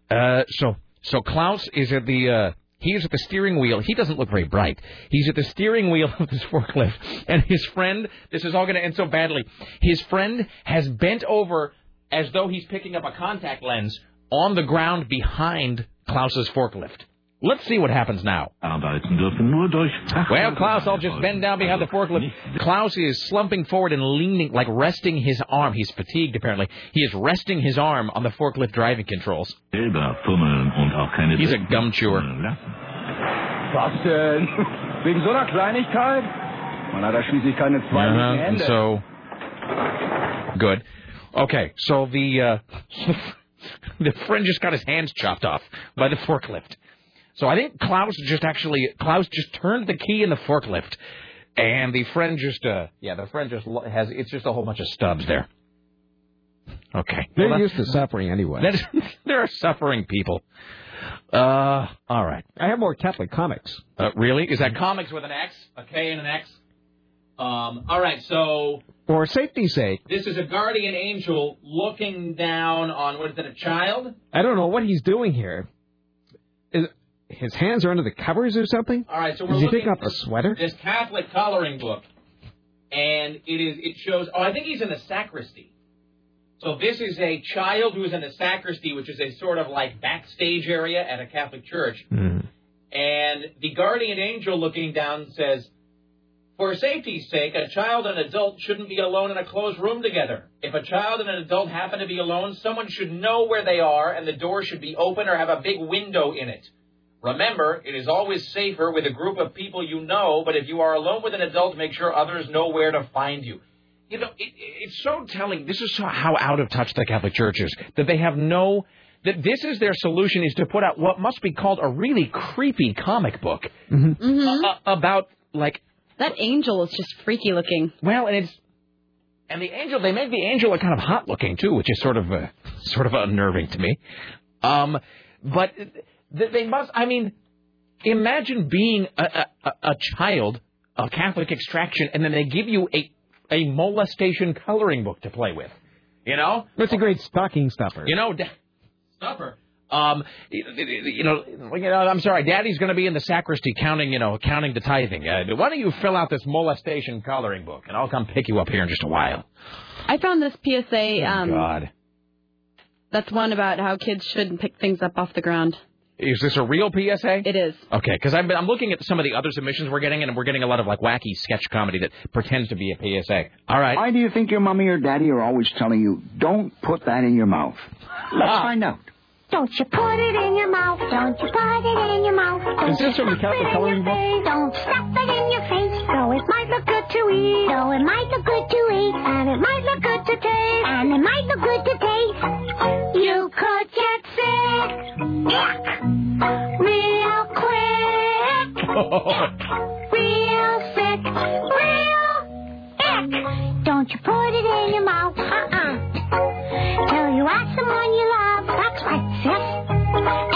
Uh, so, so Klaus is at the, uh, he is at the steering wheel. He doesn't look very bright. He's at the steering wheel of this forklift, and his friend, this is all going to end so badly. His friend has bent over as though he's picking up a contact lens on the ground behind Klaus's forklift. Let's see what happens now. Arbeiten dürfen nur durch Well, Klaus, I'll just bend down behind the forklift. Klaus is slumping forward and leaning, like resting his arm. He's fatigued, apparently. He is resting his arm on the forklift driving controls. selber fummeln und auch keine He's a gum chewer. Was denn? Wegen so einer Kleinigkeit? Man hat da schließlich keine zwei linken Uh-huh. Hände. So, good. Okay, so the uh, the friend just got his hands chopped off by the forklift. So I think Klaus just actually Klaus just turned the key in the forklift, and the friend just uh yeah the friend just has it's just a whole bunch of stubs there. Okay, They're Well, used to suffering anyway. that is, there are suffering people. Uh, all right. I have more Catholic comics. Uh, really? Is that comics with an X, a K, and an X? Um, all right. So For safety's sake, this is a guardian angel looking down on what is it? A child? I don't know what he's doing here. Is, his hands are under the covers or something? All right. So we're Is he picking up a sweater? this Catholic coloring book, and it is it shows. Oh, I think he's in the sacristy. So this is a child who is in the sacristy, which is a sort of like backstage area at a Catholic church. Hmm. And the guardian angel looking down says, For safety's sake, a child and adult shouldn't be alone in a closed room together. If a child and an adult happen to be alone, someone should know where they are and the door should be open or have a big window in it. Remember, it is always safer with a group of people you know, but if you are alone with an adult, make sure others know where to find you. You know, it, it's so telling. This is so how out of touch the Catholic Church is that they have no. That this is their solution is to put out what must be called a really creepy comic book Mm-hmm. uh, about like that angel is just freaky looking. Well, and it's and the angel they make the angel look kind of hot looking too, which is sort of uh, sort of unnerving to me. Um, but they must. I mean, imagine being a, a, a- a child of Catholic extraction, and then they give you a a molestation coloring book to play with. You know, That's a great stocking stuffer. you know, d- stuffer. Um, you know, you know, I'm sorry, Daddy's going to be in the sacristy counting, you know, counting the tithing. Uh, why don't you fill out this molestation coloring book, and I'll come pick you up here in just a while. I found this PSA. Um, Oh, God, That's one about how kids shouldn't pick things up off the ground. is this a real PSA? It is. Okay, because I'm, I'm looking at some of the other submissions we're getting, and we're getting a lot of like wacky sketch comedy that pretends to be a PSA. All right. Why do you think your mommy or daddy are always telling you, don't put that in your mouth? Let's find out. Don't you put it in your mouth. Don't you put it in your mouth. Don't Is this from the Catholic coloring book? don't stuff it in your face. Though it might look good to eat. Though it might look good to eat. And it might look good to taste. And it might look good to taste. You could get sick. Ick. Real quick. Real sick. Real ick. Don't you put it in your mouth. Uh-uh. Till you ask someone you love. That's right, sis.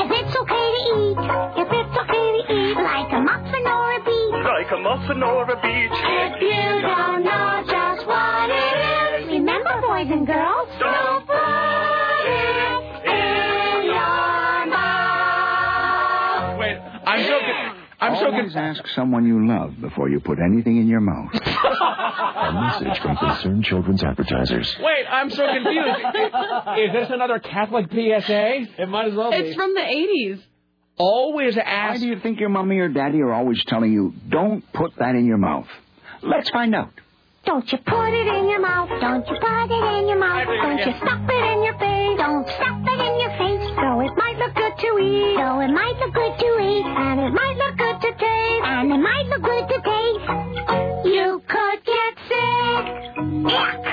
If it's okay to eat. If it's okay to eat. Like a muffin or a beet. Like a muffin or a beach. If you don't know just what it is. Remember, boys and girls. Don't con- I'm so Always ask someone you love before you put anything in your mouth. A message from Concerned Children's Advertisers. Wait, I'm so confused. is this another Catholic PSA? It might as well be. It's from the 80s. Always ask. Why do you think your mommy or daddy are always telling you, don't put that in your mouth? Let's find out. Don't you put it in your mouth. Don't you put it in your mouth. Don't you stuff it in your face. Don't stuff it in your face. Though it might look good to eat. Though it might look good to eat. And it might look good to taste. And it might look good to taste. You could get sick. Ick.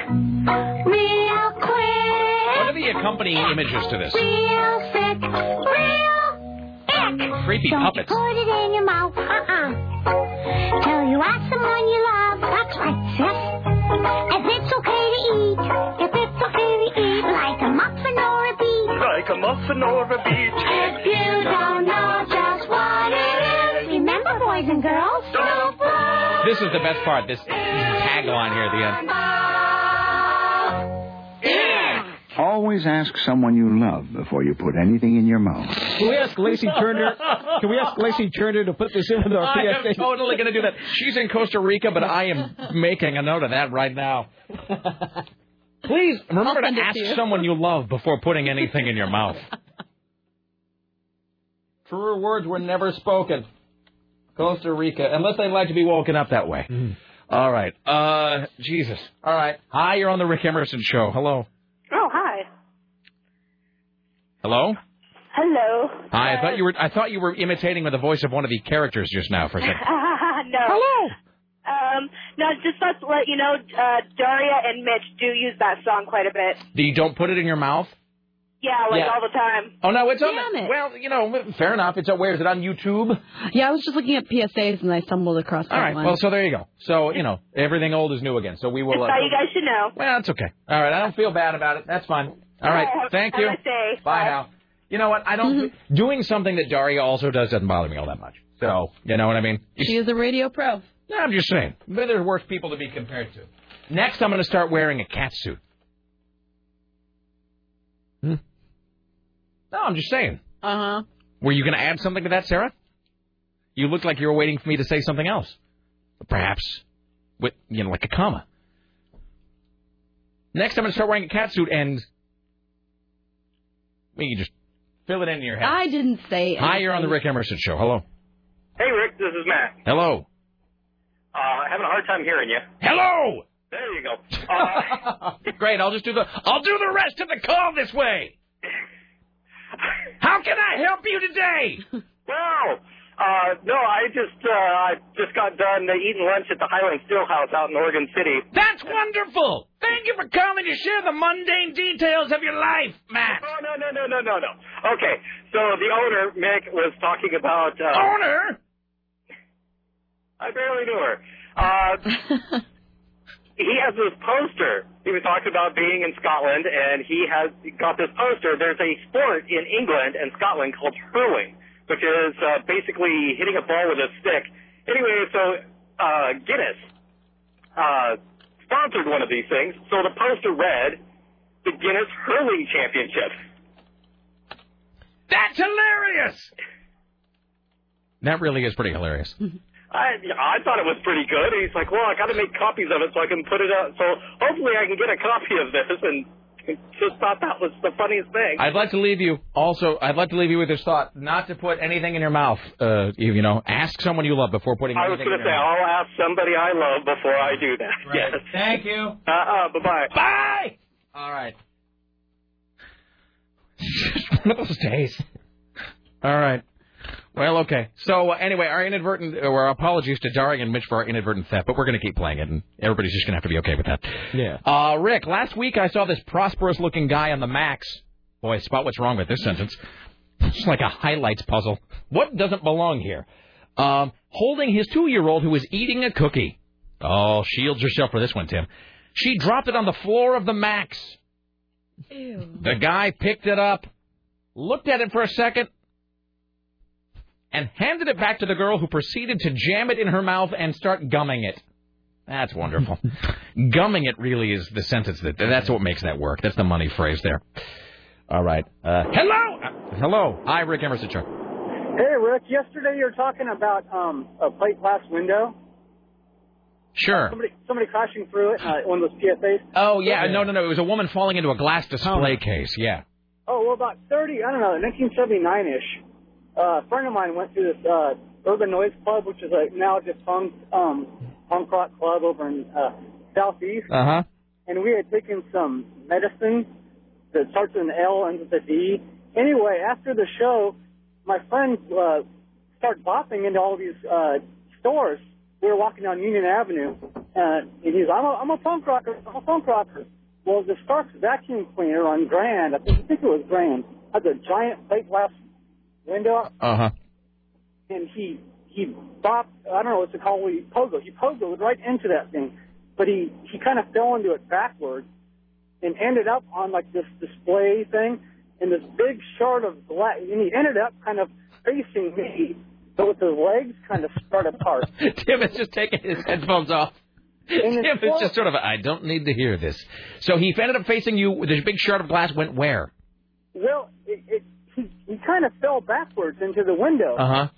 Real quick. What are the accompanying images to this? Real sick. Real ick. Creepy Don't puppets. put it in your mouth. Uh-uh. Till you ask someone you love. That's right, sis. If it's okay to eat. If it's okay Like a muffin or a beach. If you don't know just what it is. Remember, boys and girls. Don't This is the best part. This tagline here at the end. Always ask someone you love before you put anything in your mouth. Can we ask Lacey Turner? Can we ask Lacey Turner to put this in with our I am totally going to do that. She's in Costa Rica, but I am making a note of that right now. Please remember to send it to ask you. someone you love before putting anything in your mouth. Truer words were never spoken. Costa Rica, unless they like to be woken up that way. All right. Uh, Jesus. All right. Hi, you're on the Rick Emerson show. Hello. Oh, hi. Hello. Hello. Hi. I thought you were. I thought you were imitating with the voice of one of the characters just now for a second. no. Hello. Um, no, just let's let you know, uh, Daria and Mitch do use that song quite a bit. The don't put it in your mouth. Yeah, like Yeah. all the time. Oh no, it's on. Damn it. Well, you know, fair enough. It's on. where is it on YouTube? Yeah, I was just looking at PSAs and I stumbled across that All right. one. Well, so there you go. So you know, everything old is new again. So we will. Just Uh, thought you guys should know. well, it's okay. All right. I don't feel bad about it. That's fine. All right. Have- Thank have you. a day. Bye now. You know what? I don't. Doing something that Daria also does doesn't bother me all that much. So you know what I mean? she is a radio pro. No, I'm just saying. But there's worse people to be compared to. Next, I'm going to start wearing a cat suit. Hmm? No, I'm just saying. Uh huh. Were you going to add something to that, Sarah? You looked like you were waiting for me to say something else. Perhaps with, you know, like a comma. Next, I'm going to start wearing a cat suit and. Well, you just fill it in your head. I didn't say. Hi, you're on the Rick Emerson Show. Hello. Hey, Rick, this is Matt. Hello. Uh, having a hard time hearing you. Hello. There you go. Uh, Great. I'll just do the. I'll do the rest of the call this way. How can I help you today? well, uh, no, I just uh, I just got done uh, eating lunch at the Highland Stillhouse out in Oregon City. That's wonderful. Thank you for calling to share the mundane details of your life, Matt. Oh no no no no no no. Okay, so the owner Mick was talking about uh, Owner. I barely knew her. Uh, he has this poster. He was talking about being in Scotland, and he has got this poster. There's a sport in England and Scotland called hurling, which is uh, basically hitting a ball with a stick. Anyway, so uh, Guinness uh, sponsored one of these things. So the poster read the Guinness Hurling Championship. That's hilarious. That really is pretty hilarious. I I thought it was pretty good. He's like, well, I got to make copies of it so I can put it out. So hopefully I can get a copy of this. And just thought that was the funniest thing. I'd like to leave you also. I'd like to leave you with this thought: not to put anything in your mouth. Uh, you, you know, ask someone you love before putting. I was anything going in to your say mouth. I'll ask somebody I love before I do that. Right. Yes. Thank you. Uh uh. Bye bye. Bye. All right. One of those days. All right. Well, okay. So uh, anyway, our inadvertent, or our apologies to Daria and Mitch for our inadvertent theft, but we're going to keep playing it, and everybody's just going to have to be okay with that. Yeah. Uh, Rick, last week I saw this prosperous-looking guy on the Max. Boy, spot what's wrong with this sentence. It's like a highlights puzzle. What doesn't belong here? Um, holding his two-year-old who is eating a cookie. Oh, shield yourself for this one, Tim. She dropped it on the floor of the Max. Ew. The guy picked it up, looked at it for a second, and handed it back to the girl who proceeded to jam it in her mouth and start gumming it. That's wonderful. gumming it really is the sentence that that's what makes that work. That's the money phrase there. All right. Uh, hello. Uh, hello. Hi, Rick Emerson Show. Hey, Rick. Yesterday you were talking about um, a plate glass window. Sure. Somebody, somebody crashing through it. Uh, one of those PSAs. Oh yeah, no, no, no. It was a woman falling into a glass display case. Yeah. Oh well, about thirty. I don't know, 1979ish. Uh, a friend of mine went to this uh, Urban Noise Club, which is a now defunct um, punk rock club over in uh, southeast. Uh huh. and we had taken some medicine that starts with an L and ends with a D. Anyway, after the show, my friend uh, started bopping into all these uh, stores. We were walking down Union Avenue, uh, and he's, I'm a, I'm a punk rocker, I'm a punk rocker. Well, the Stark's vacuum cleaner on Grand, I think, I think it was Grand, has a giant plate glass window, Uh huh. and he he bopped. I don't know what's it called. He pogoed. He pogoed right into that thing, but he he kind of fell into it backwards and ended up on like this display thing, and this big shard of glass. And he ended up kind of facing me, but with his legs kind of spread apart. Tim is just taking his headphones off. Tim it's is just sort of, I don't need to hear this. So he ended up facing you. With this big shard of glass went where? Well, it, it he he kind of fell backwards into the window. Uh huh.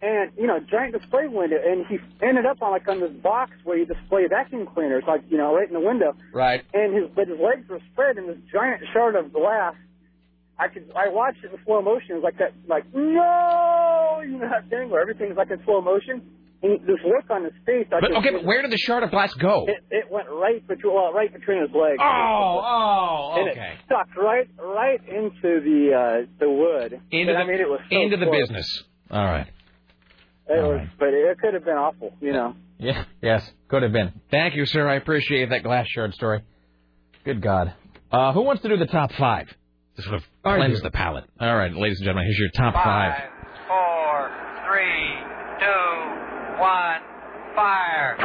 and you know giant display window and he ended up on like on this box where you display vacuum cleaners like you know right in the window Right. and his but his legs were spread and this giant shard of glass i could i watched it in slow motion it was like that like no you know that thing where everything's like in slow motion this look on his face I But okay, but where did the shard of glass go? it, it went right between well, right between his legs Oh, oh, and okay. it stuck right right into the uh the wood Into And, the I mean it was so into the business. All right. it was but it could have been awful you know Yeah. Yes. Could have been. Thank you, sir. I appreciate that glass shard story. Good God. Uh, who wants to do the top five? To sort of cleanse the palate. All right, ladies and gentlemen, here's your top five. Four, three, two, one, fire.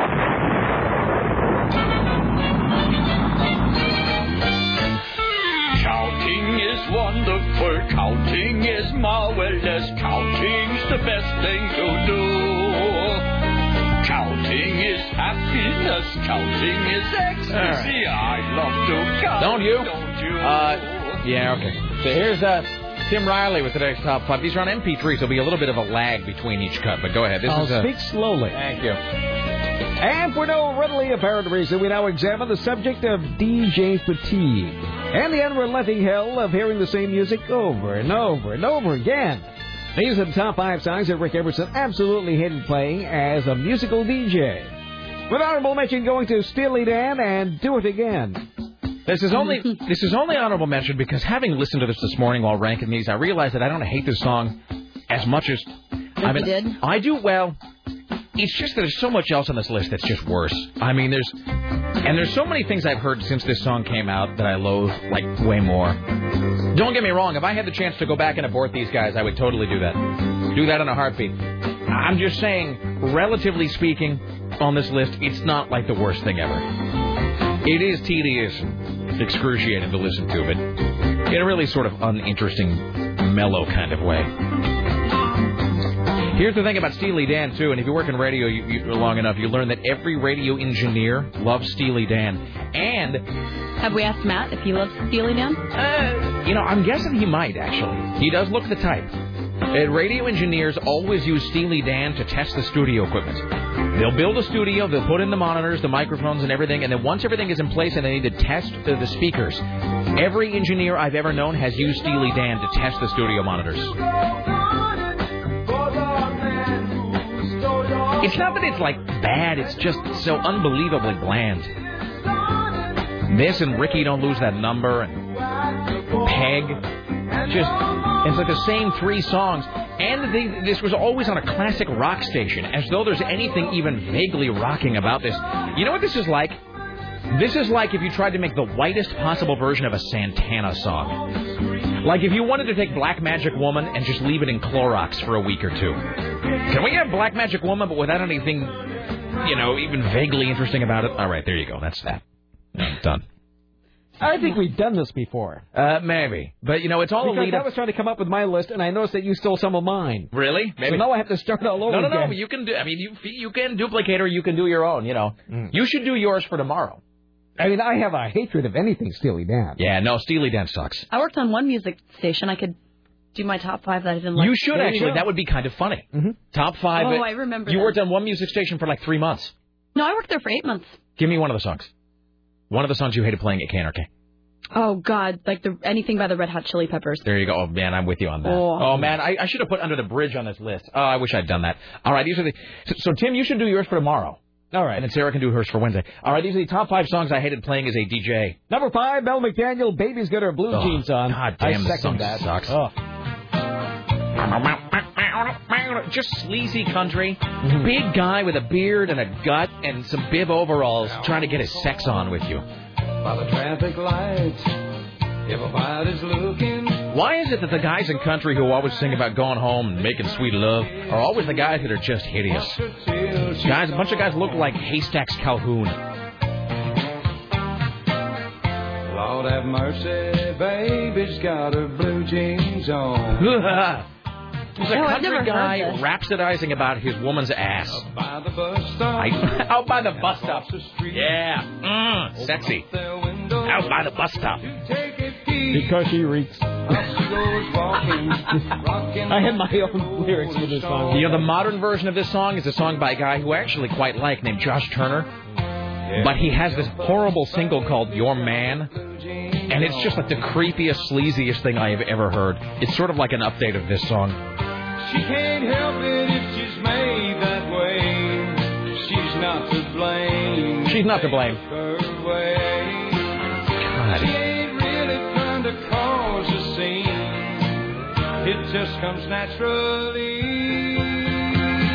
Counting is wonderful, counting is marvelous, counting's the best thing to do. Counting is happiness, counting is ecstasy. I love to count. Don't you? Don't you? Uh, yeah, okay. So here's uh, Tim Riley with today's top five. These are on MP3, so there'll be a little bit of a lag between each cut. But go ahead. This I'll is speak slowly. Thank you. And for no readily apparent reason, we now examine the subject of DJ fatigue and the unrelenting hell of hearing the same music over and over and over again. These are the top five songs that Rick Emerson absolutely hated playing as a musical DJ. With honorable mention going to Steely Dan and Do It Again. This is only this is only honorable mention because having listened to this this morning while ranking these, I realized that I don't hate this song as much as I you did? I do. Well, it's just that there's so much else on this list that's just worse. I mean, there's and there's so many things I've heard since this song came out that I loathe like way more. Don't get me wrong. If I had the chance to go back and abort these guys, I would totally do that. Do that in a heartbeat. I'm just saying, relatively speaking, on this list, it's not like the worst thing ever. It is tedious, excruciating to listen to, but in a really sort of uninteresting, mellow kind of way. Here's the thing about Steely Dan too, and if you work in radio you, you, long enough, you learn that every radio engineer loves Steely Dan, and Have we asked Matt if he loves Steely Dan? Uh, you know, I'm guessing he might actually. He does look the type. Uh, radio engineers always use Steely Dan to test the studio equipment. They'll build a studio, they'll put in the monitors, the microphones, and everything, and then once everything is in place and they need to test the, the speakers, every engineer I've ever known has used Steely Dan to test the studio monitors. It's not that it's like bad, it's just so unbelievably bland. This and Rikki Don't Lose That Number and Peg. Just, it's like the same three songs. And this was always on a classic rock station, as though there's anything even vaguely rocking about this. You know what this is like? This is like if you tried to make the whitest possible version of a Santana song. Like if you wanted to take Black Magic Woman and just leave it in Clorox for a week or two. Can we have Black Magic Woman but without anything, you know, even vaguely interesting about it? All right, there you go. That's that. Yeah, done. I think we've done this before. Uh, maybe. But, you know, it's all a Because lead I up. was trying to come up with my list, and I noticed that you stole some of mine. Really? So now I have to start all over No, no, again. no. You can do. I mean, you you can duplicate or you can do your own. You know, you should do yours for tomorrow. I mean, I have a hatred of anything Steely Dan. Yeah, no, Steely Dan sucks. I worked on one music station. I could do my top five that I didn't like. you should actually. That would be kind of funny. Top five. Oh, I remember You that. worked on one music station for like three months. No, I worked there for eight months. Give me one of the songs. One of the songs you hated playing at KNRK. Oh God, like the anything by the Red Hot Chili Peppers. There you go. Oh man, I'm with you on that. Oh. Oh, man, I, I should have put under the bridge on this list. Oh, I wish I'd done that. All right, these are the. So, so Tim, you should do yours for tomorrow. All right. And then Sarah can do hers for Wednesday. All right, these are the top five songs I hated playing as a DJ. Number five, Mel McDaniel, Baby's Got Her Blue Oh, Jeans on. God I damn, this second song that. sucks. Oh. Just sleazy country. Big guy with a beard and a gut and some bib overalls trying to get his sex on with you. By the traffic lights, everybody's looking. Why is it that the guys in country who always sing about going home and making sweet love are always the guys that are just hideous? Guys, a bunch of guys look like Haystacks Calhoun. Lord have mercy, baby's got her blue jeans on. He's a No, country guy rhapsodizing about his woman's ass. Out By the bus stop. I, out by the bus stop. Yeah. Mm, sexy. Out by the bus stop. Because she reeks. She goes walking, rocking. I had my own lyrics for this song. You know, the modern version of this song is a song by a guy who I actually quite like named Josh Turner. But he has this horrible single called Your Man. And it's just like the creepiest, sleaziest thing I have ever heard. It's sort of like an update of this song. She can't help it if she's made that way. She's not to blame. She's not to blame. Way. She ain't really trying to cause a scene. It just comes naturally.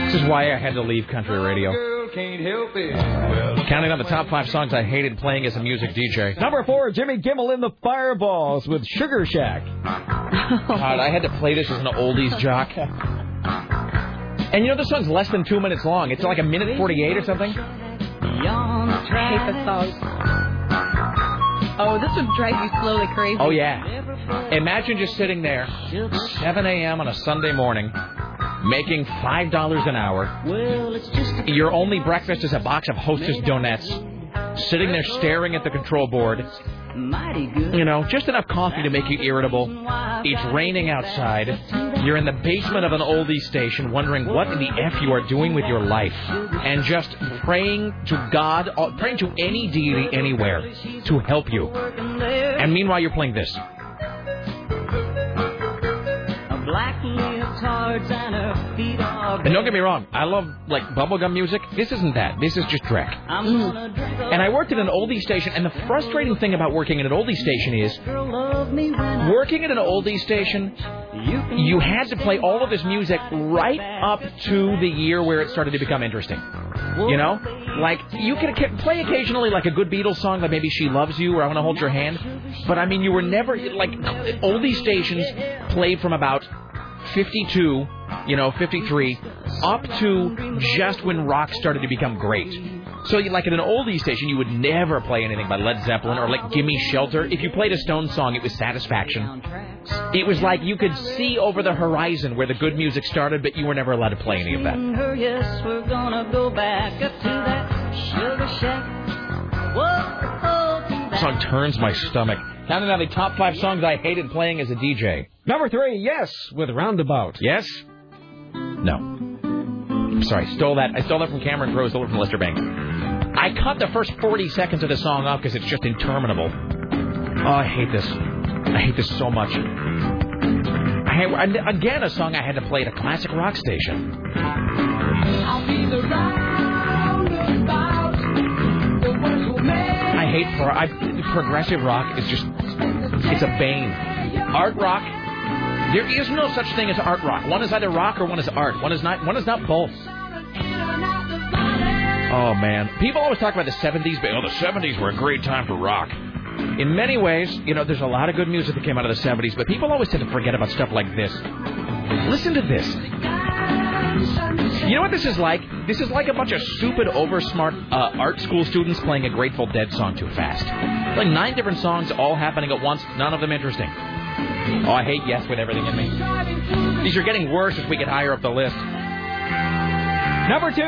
This is why I had to leave country radio. Girl can't help it. Well, Counting on the top five songs I hated playing as a music DJ. Number four, Jimmy Gilmer in the Fireballs with Sugar Shack. God, I had to play this as an oldies jock. And you know, this song's less than two minutes long. It's like a minute 48 or something. I hate this song. Oh, this would drive you slowly crazy. Oh, yeah. Imagine just sitting there, 7 a.m. on a Sunday morning, making $5 an hour. Your only breakfast is a box of Hostess donuts, sitting there staring at the control board. You know, just enough coffee to make you irritable. It's raining outside. You're in the basement of an oldie station wondering what in the F you are doing with your life. And just praying to God, uh, praying to any deity anywhere to help you. And meanwhile, you're playing this. Black and her feet are And don't get me wrong, I love like bubblegum music. This isn't that. This is just Drek. I'm mm. gonna drink And I worked at an oldie station, and the frustrating thing about working at an oldie station is love working at an oldie station, you had to play all of this music right up to the year where it started to become interesting. You know? Like, you can ca- play occasionally like a good Beatles song, like maybe She Loves You or I Want to Hold Your Hand. But I mean, you were never, like, oldie stations played from about 52, you know, 53, up to just when rock started to become great. So, like at an oldie station, you would never play anything by Led Zeppelin or like "Gimme Shelter." If you played a Stone song, it was Satisfaction. It was like you could see over the horizon where the good music started, but you were never allowed to play any of that. Her, yes, we're gonna go back up to that sugar shack. Whoa, song turns my stomach. Now, now, the top five songs I hated playing as a DJ. Number three, yes, with Roundabout. Yes? No. I'm sorry, stole that. I stole that from Cameron Crowe, stole it from Lester Bangs. I cut the first 40 seconds of the song off because it's just interminable. Oh, I hate this. I hate this so much. I again, a song I had to play at a classic rock station. I'll be the roundabout. The words will make I hate pro- I, progressive rock is just it's a bane. Art rock, there is no such thing as art rock. One is either rock or one is art. One is not. One is not both. Oh man, people always talk about the '70s, but oh, the '70s were a great time for rock. In many ways, you know, there's a lot of good music that came out of the '70s, but people always tend to forget about stuff like this. Listen to this. You know what this is like? This is like a bunch of stupid, oversmart uh, art school students playing a Grateful Dead song too fast. Like nine different songs all happening at once, none of them interesting. Oh, I hate Yes with everything in me. These are getting worse as we get higher up the list. Number two,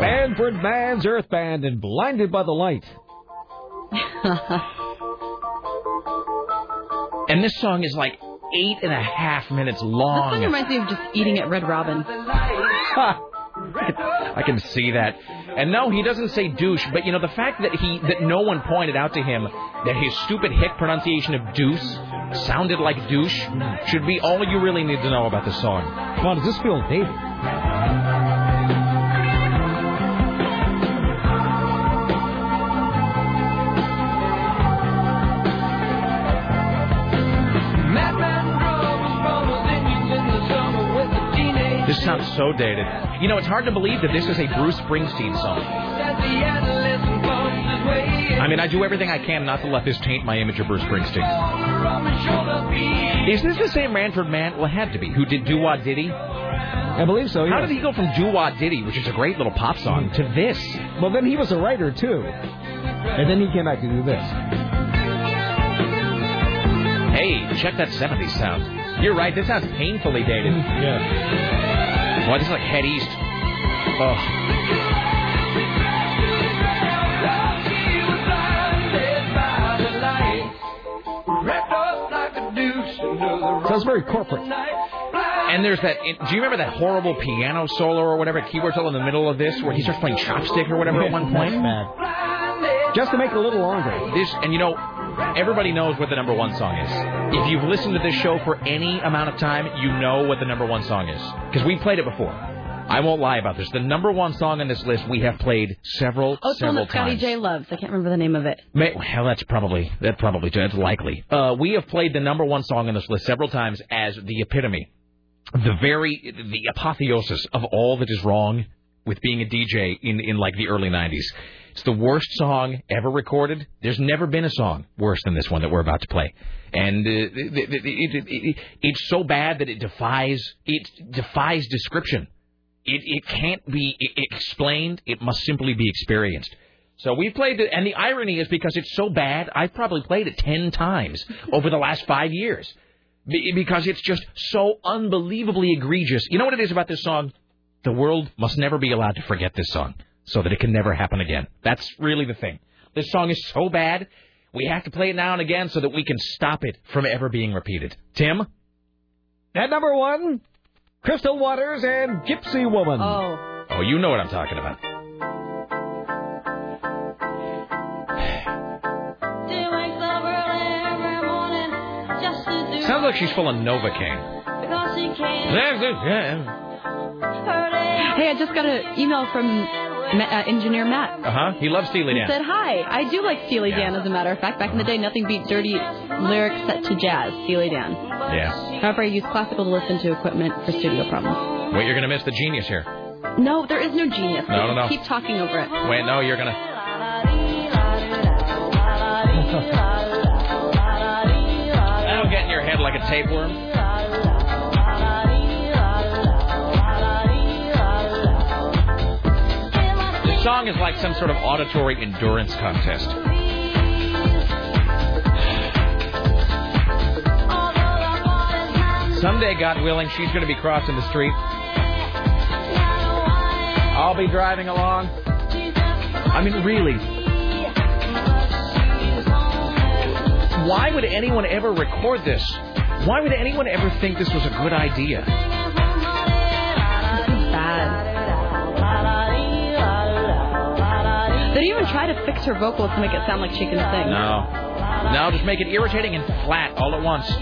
Manfred Mann's Earth Band and Blinded by the Light. And this song is like eight and a half minutes That song long. reminds me of just eating at Red Robin. I can see that. And no, he doesn't say douche, but you know the fact that he that no one pointed out to him that his stupid hick pronunciation of deuce sounded like douche should be all you really need to know about the song. Come on, does this feel dated? Sounds so dated. You know, it's hard to believe that this is a Bruce Springsteen song. as the adolescent bumps his way I mean, I do everything I can not to let this taint my image of Bruce Springsteen. from his shoulder beat. Is this the same Manfred Mann? Well, it had to be. Who did Doo Wah Diddy? I believe so. How did he go from Doo Wah Diddy, which is a great little pop song, to this? Well, then he was a writer too, and then he came back to do this. Hey, check that 70s sound. You're right, this sounds painfully dated. Mm-hmm. Yeah. Boy, this is like Head East. Oh. Sounds very corporate. And there's that. Do you remember that horrible piano solo or whatever, keyboard solo in the middle of this, where he starts playing chopstick or whatever at one point? Just to make it a little longer. This, and you know, everybody knows what the number one song is. If you've listened to this show for any amount of time, you know what the number one song is because we played it before. I won't lie about this. The number one song on this list we have played several, Oh, it's the one several that Scotty times. J loves. I can't remember the name of it. May, well, that's probably that probably that's likely. Uh, we have played the number one song on this list several times as the epitome, the very the apotheosis of all that is wrong with being a DJ in in like the early '90s. It's the worst song ever recorded. There's never been a song worse than this one that we're about to play, and uh, it, it, it, it, it's so bad that it defies it defies description. It it can't be explained. It must simply be experienced. So we've played it, and the irony is because it's so bad, I've probably played it ten times over the last five years, because it's just so unbelievably egregious. You know what it is about this song? The world must never be allowed to forget this song, so that it can never happen again. That's really the thing. This song is so bad, we have to play it now and again so that we can stop it from ever being repeated. Tim. At number one, Crystal Waters and Gypsy Woman. Oh. Oh, you know what I'm talking about. Sounds like she's full of Novocaine. Hey, I just got an email from Ma- uh, engineer Matt. Uh huh. He loves Steely He Dan. said, "Hi, I do like Steely Dan. As a matter of fact, back in the day, nothing beat dirty lyrics set to jazz. Steely Dan. Yeah. However, I use classical to listen to equipment for studio problems. Wait, you're gonna miss the genius here. No, there is no genius. No, no, no. Keep talking over it. Wait, no, you're gonna. That'll get in your head like a tapeworm. This song is like some sort of auditory endurance contest. Someday, God willing, she's going to be crossing the street. I'll be driving along. I mean, really. Why would anyone ever record this? Why would anyone ever think this was a good idea? They didn't even try to fix her vocals to make it sound like she can sing. No. No, just make it irritating and flat all at once. All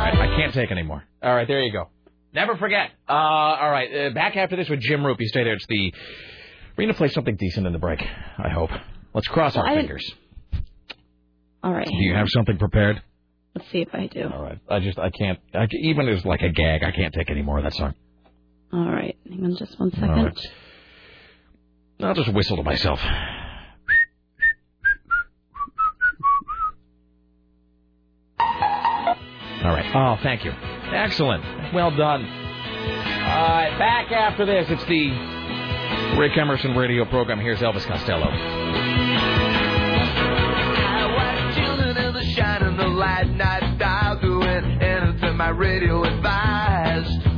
right, I can't take anymore. All right, there you go. Never forget. Uh, all right, uh, back after this with Jim Roop. You stay there. It's the. We're going to play something decent in the break, I hope. Let's cross our I fingers. All right. Do you have something prepared? Let's see if I do. All right. I just, I can't, I, even as like a gag, I can't take any more of that song. All right. Hang on just one All right. I'll just whistle to myself. All right. Oh, thank you. Excellent. Well done. All right. Back after this, it's the Rick Emerson radio program. Here's Elvis Costello. Children in the shine and the light night dial doing anything my radio advised.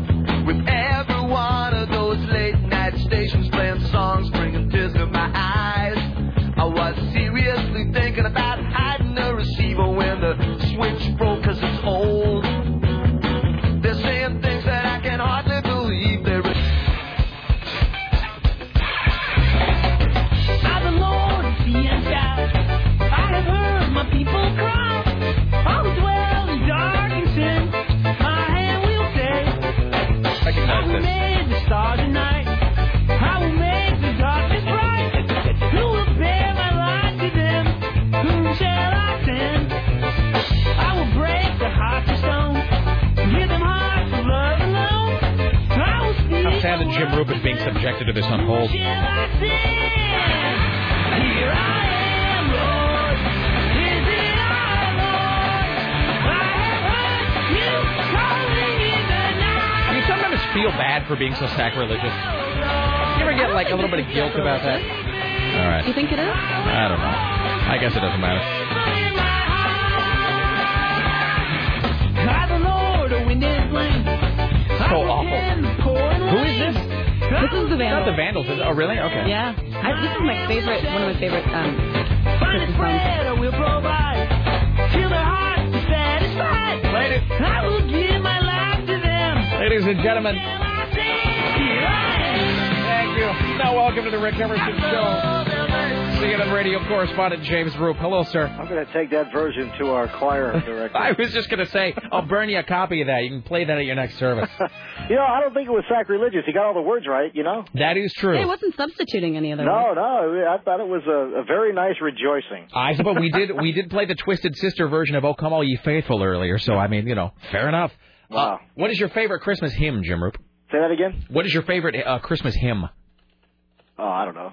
With every one Jim Roop is being subjected to this on hold. Here I am, Lord. Is it I, Lord? I have heard you calling in the night. Do you sometimes feel bad for being so sacrilegious? You ever get like a little bit of guilt about that? All right. You think it is? I don't know. I guess it doesn't matter. This is the Not Vandals. the Vandals. Is it? Oh, really? Okay. Yeah. I, this is my favorite, one of my favorite um, Christmas songs. Bread I will provide. Till their hearts are satisfied. Later. I will give my life to them. Ladies and gentlemen, Here I am. thank you. Now, welcome to the Rick Emerson Show. CNN radio correspondent James Roop. Hello, sir. I'm going to take that version to our choir director. I was just going to say, I'll burn you a copy of that. You can play that at your next service. you know, I don't think it was sacrilegious. He got all the words right, you know? That is true. It wasn't substituting any other No, word. no, I thought it was a, a very nice rejoicing. I suppose we did we did play the Twisted Sister version of "Oh Come All Ye Faithful" earlier, so I mean, you know, fair enough. Wow. Uh, what is your favorite Christmas hymn, Jim Roop? Say that again? What is your favorite uh, Christmas hymn? Oh, I don't know.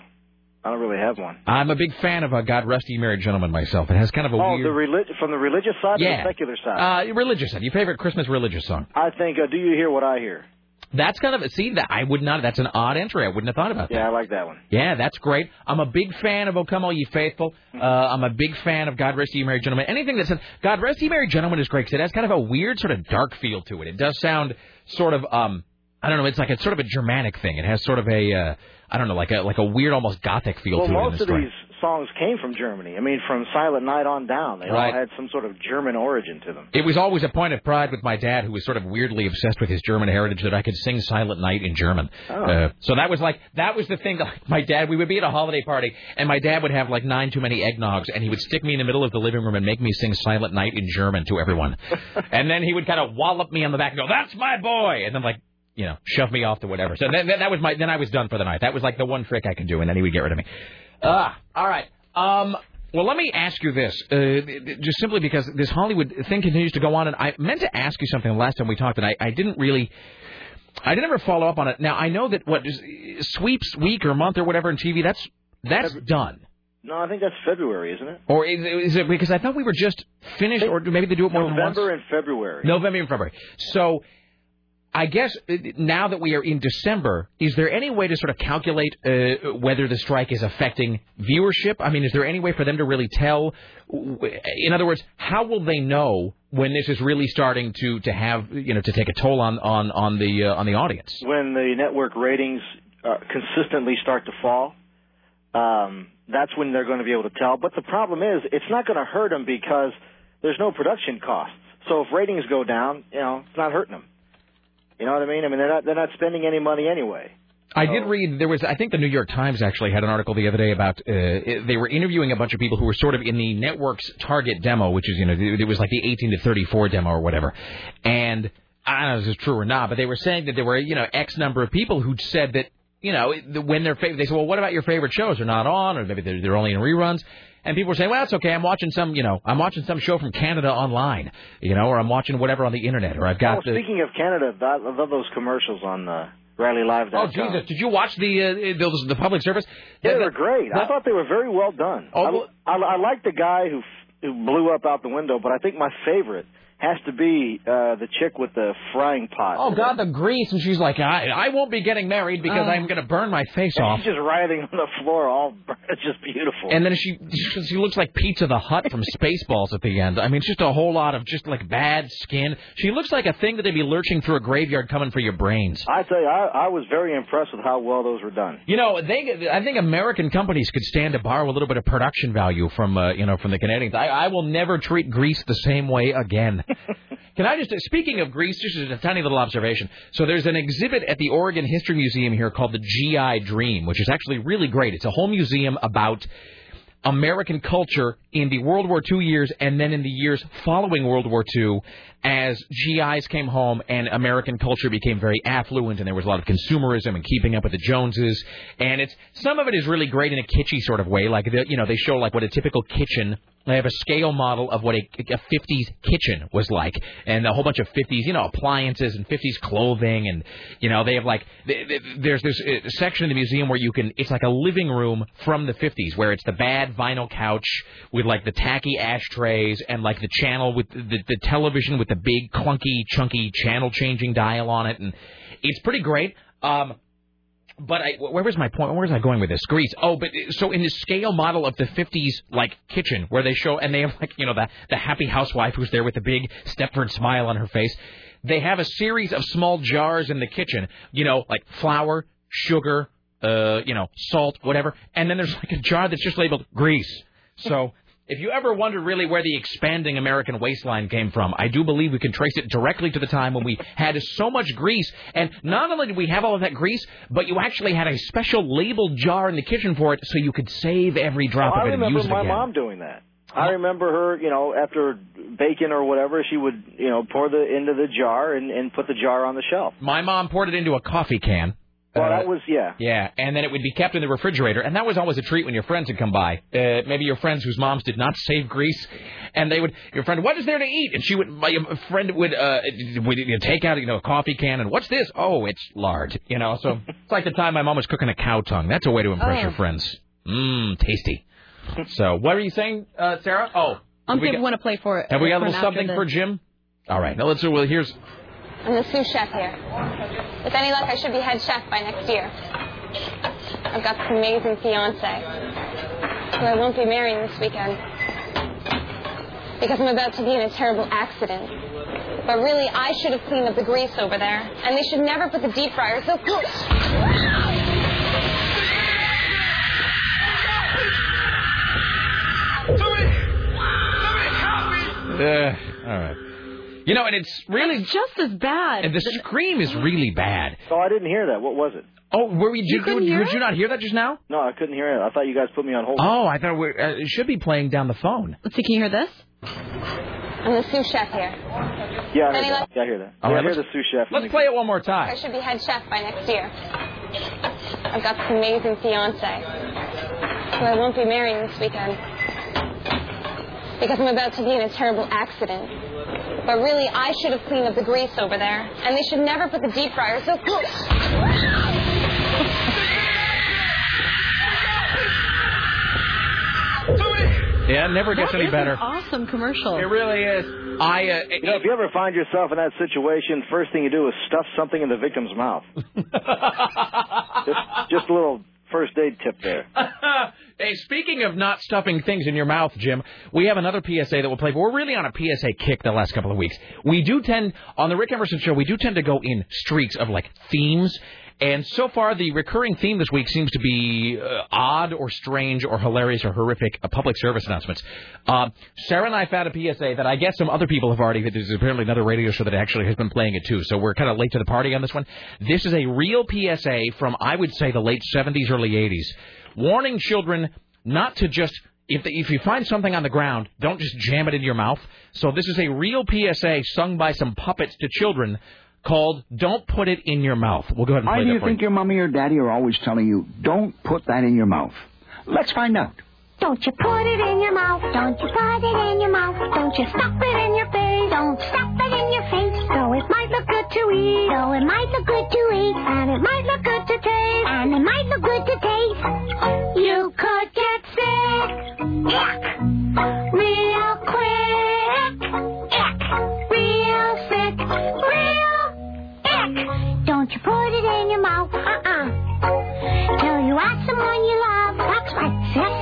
I don't really have one. I'm a big fan of uh, "God Rest Ye Merry Gentlemen" myself. It has kind of a oh, weird, the relig- from the religious side Yeah. to the secular side? uh, religious side. Your favorite Christmas religious song? I think, uh, Do You Hear What I Hear? That's kind of a, see that I would not. That's an odd entry. I wouldn't have thought about that. Yeah, I like that one. Yeah, that's great. I'm a big fan of "O Come All Ye Faithful." Uh, I'm a big fan of "God Rest Ye Merry Gentlemen." Anything that says "God Rest Ye Merry Gentlemen" is great because it has kind of a weird sort of dark feel to it. It does sound sort of um, I don't know. It's like it's sort of a Germanic thing. It has sort of a uh, I don't know, like a like a weird, almost gothic feel Well, to it. in most of story. these songs came from Germany. I mean, from Silent Night on down. They Right. all had some sort of German origin to them. It was always a point of pride with my dad, who was sort of weirdly obsessed with his German heritage, that I could sing "Silent Night" in German. Oh. Uh, so that was like that was the thing. That, like, my dad, we would be at a holiday party, and my dad would have like nine too many eggnogs, and he would stick me in the middle of the living room and make me sing "Silent Night" in German to everyone, and then he would kind of wallop me on the back and go, "That's my boy," and then like. You know, shove me off to whatever. So then, then that was my. Then I was done for the night. That was like the one trick I could do, and then he would get rid of me. Ah, all right. Um, well, let me ask you this, uh, just simply because this Hollywood thing continues to go on, and I meant to ask you something last time we talked, and I, I didn't really, I didn't ever follow up on it. Now I know that what sweeps week or month or whatever in TV, that's that's done. No, I think that's February, isn't it? Or is, is it because I thought we were just finished, or maybe they do it more than once? November and February. November and February. So I guess uh, now that we are in December, is there any way to sort of calculate uh, whether the strike is affecting viewership? I mean, is there any way for them to really tell? In other words, how will they know when this is really starting to to have you know to take a toll on on on the uh, on the audience? when the network ratings uh, consistently start to fall, um, that's when they're going to be able to tell. But the problem is, it's not going to hurt them because there's no production costs. So if ratings go down, you know, it's not hurting them. You know what I mean? I mean, they're not they're not spending any money anyway. I did read there was I think the New York Times actually had an article the other day about uh, they were interviewing a bunch of people who were sort of in the network's target demo, which is you know it was like the 18 to 34 demo or whatever, and I don't know if this is true or not, but they were saying that there were you know X number of people who said that you know when their favorite they said well what about your favorite shows are not on or maybe they're, they're only in reruns. And people were saying, "Well, it's okay. I'm watching some, you know, I'm watching some show from Canada online, you know, or I'm watching whatever on the internet, or I've got oh, the." speaking of Canada, I love those commercials on uh, RileyLive.com. Oh Jesus! Did you watch the uh, those the public service? Yeah, they were great. I thought they were very well done. Oh, I, I, I like the guy who who blew up out the window, but I think my favorite has to be uh, the chick with the frying pot. Oh God, the grease! And she's like, I, I won't be getting married because Oh. I'm going to burn my face And off. she's just writhing on the floor, all it's just beautiful. And then she she looks like Pizza the Hut from Spaceballs at the end. I mean, it's just a whole lot of just like bad skin. She looks like a thing that they'd be lurching through a graveyard coming for your brains. I tell you, I, I was very impressed with how well those were done. You know, they I think American companies could stand to borrow a little bit of production value from uh, you know from the Canadians. I, I will never treat grease the same way again. Can I just speaking of grease, just a tiny little observation. So there's an exhibit at the Oregon History Museum here called the GI Dream, which is actually really great. It's a whole museum about American culture in the World War II years and then in the years following World War II as GIs came home and American culture became very affluent and there was a lot of consumerism and keeping up with the Joneses and it's some of it is really great in a kitschy sort of way like the, you know they show like what a typical kitchen they have a scale model of what a, a 50s kitchen was like and a whole bunch of 50s you know appliances and 50s clothing and you know they have like th- th- there's this uh, section in the museum where you can it's like a living room from the 50s where it's the bad vinyl couch with like the tacky ashtrays and like the channel with the, the television with the big clunky chunky channel changing dial on it and it's pretty great. Um but I, where was my point? Where was I going with this? grease. Oh, but so in the scale model of the 50s, like kitchen, where they show, and they have like, you know, the, the happy housewife who's there with the big Stepford smile on her face. They have a series of small jars in the kitchen, you know, like flour, sugar, uh, you know, salt, whatever. And then there's like a jar that's just labeled grease. So if you ever wondered really where the expanding American waistline came from, I do believe we can trace it directly to the time when we had so much grease. And not only did we have all of that grease, but you actually had a special labeled jar in the kitchen for it so you could save every oh, drop I of it and remember use it my again. mom doing that. Uh-huh. I remember her, you know, after bacon or whatever, she would, you know, pour the into the jar and, and put the jar on the shelf. My mom poured it into a coffee can. Well, Uh, that was yeah. Yeah, and then it would be kept in the refrigerator, and that was always a treat when your friends would come by. Uh, maybe your friends whose moms did not save grease, and they would. Your friend, what is there to eat? And she would. My friend would uh, would you know, take out you know a coffee can, and what's this? Oh, it's lard. You know, so it's like the time my mom was cooking a cow tongue. That's a way to impress Oh. your friends. Mmm, tasty. So, what are you saying, uh, Sarah? Oh, I'm we saying we got- want to play for it. have we got a little something for Jim? All right, now let's. Well, here's I'm the sous chef here. With any luck, I should be head chef by next year. I've got this amazing fiance, who I won't be marrying this weekend. Because I'm about to be in a terrible accident. But really, I should have cleaned up the grease over there. And they should never put the deep fryer so close. Uh, all right. You know, and it's really just as bad. And the scream is really bad. Oh, I didn't hear that. What was it? Oh, were we? Did you, couldn't hear did you not hear that just now? No, I couldn't hear it. I thought you guys put me on hold. Oh, I thought we uh, it should be playing down the phone. Let's see. Can you hear this? I'm the sous chef here. Yeah, I heard luck? that. Yeah, I hear that. All yeah, right, I hear the sous chef. Let's play it one more time. I should be head chef by next year. I've got this amazing fiance, who I won't be marrying this weekend. Because I'm about to be in a terrible accident. But really, I should have cleaned up the grease over there. And they should never put the deep fryer so close. Yeah, it never gets That any is better. An awesome commercial. It really is. I, uh, you know, if you ever find yourself in that situation, first thing you do is stuff something in the victim's mouth. just, just a little first aid tip there. hey, speaking of not stuffing things in your mouth, Jim, we have another PSA that we'll play. But we're really on a PSA kick the last couple of weeks. We do tend on the Rick Emerson show. We do tend to go in streaks of like themes. And so far, the recurring theme this week seems to be uh, odd or strange or hilarious or horrific uh, public service announcements. Uh, Sarah and I found a PSA that I guess some other people have already. There's apparently another radio show that actually has been playing it too. So we're kind of late to the party on this one. This is a real PSA from I would say the late 70s, early 80s, warning children not to just if, if you find something on the ground, don't just jam it in your mouth. So this is a real PSA sung by some puppets to children called "Don't Put It in Your Mouth." We'll go ahead and Why play do that you think your mommy or daddy are always telling you, don't put that in your mouth? Let's find out. Don't you put it in your mouth. Don't you put it in your mouth. Don't you stuff it in your face. Don't stuff it in your face. Though it might look good to eat. Though it might look good to eat. And it might look good to taste. And it might look good to taste. You could get sick. Yuck. Real quick. Ick. Real sick. Real ick. Don't you put it in your mouth. Uh-uh. Till you ask someone you love. That's right, sis.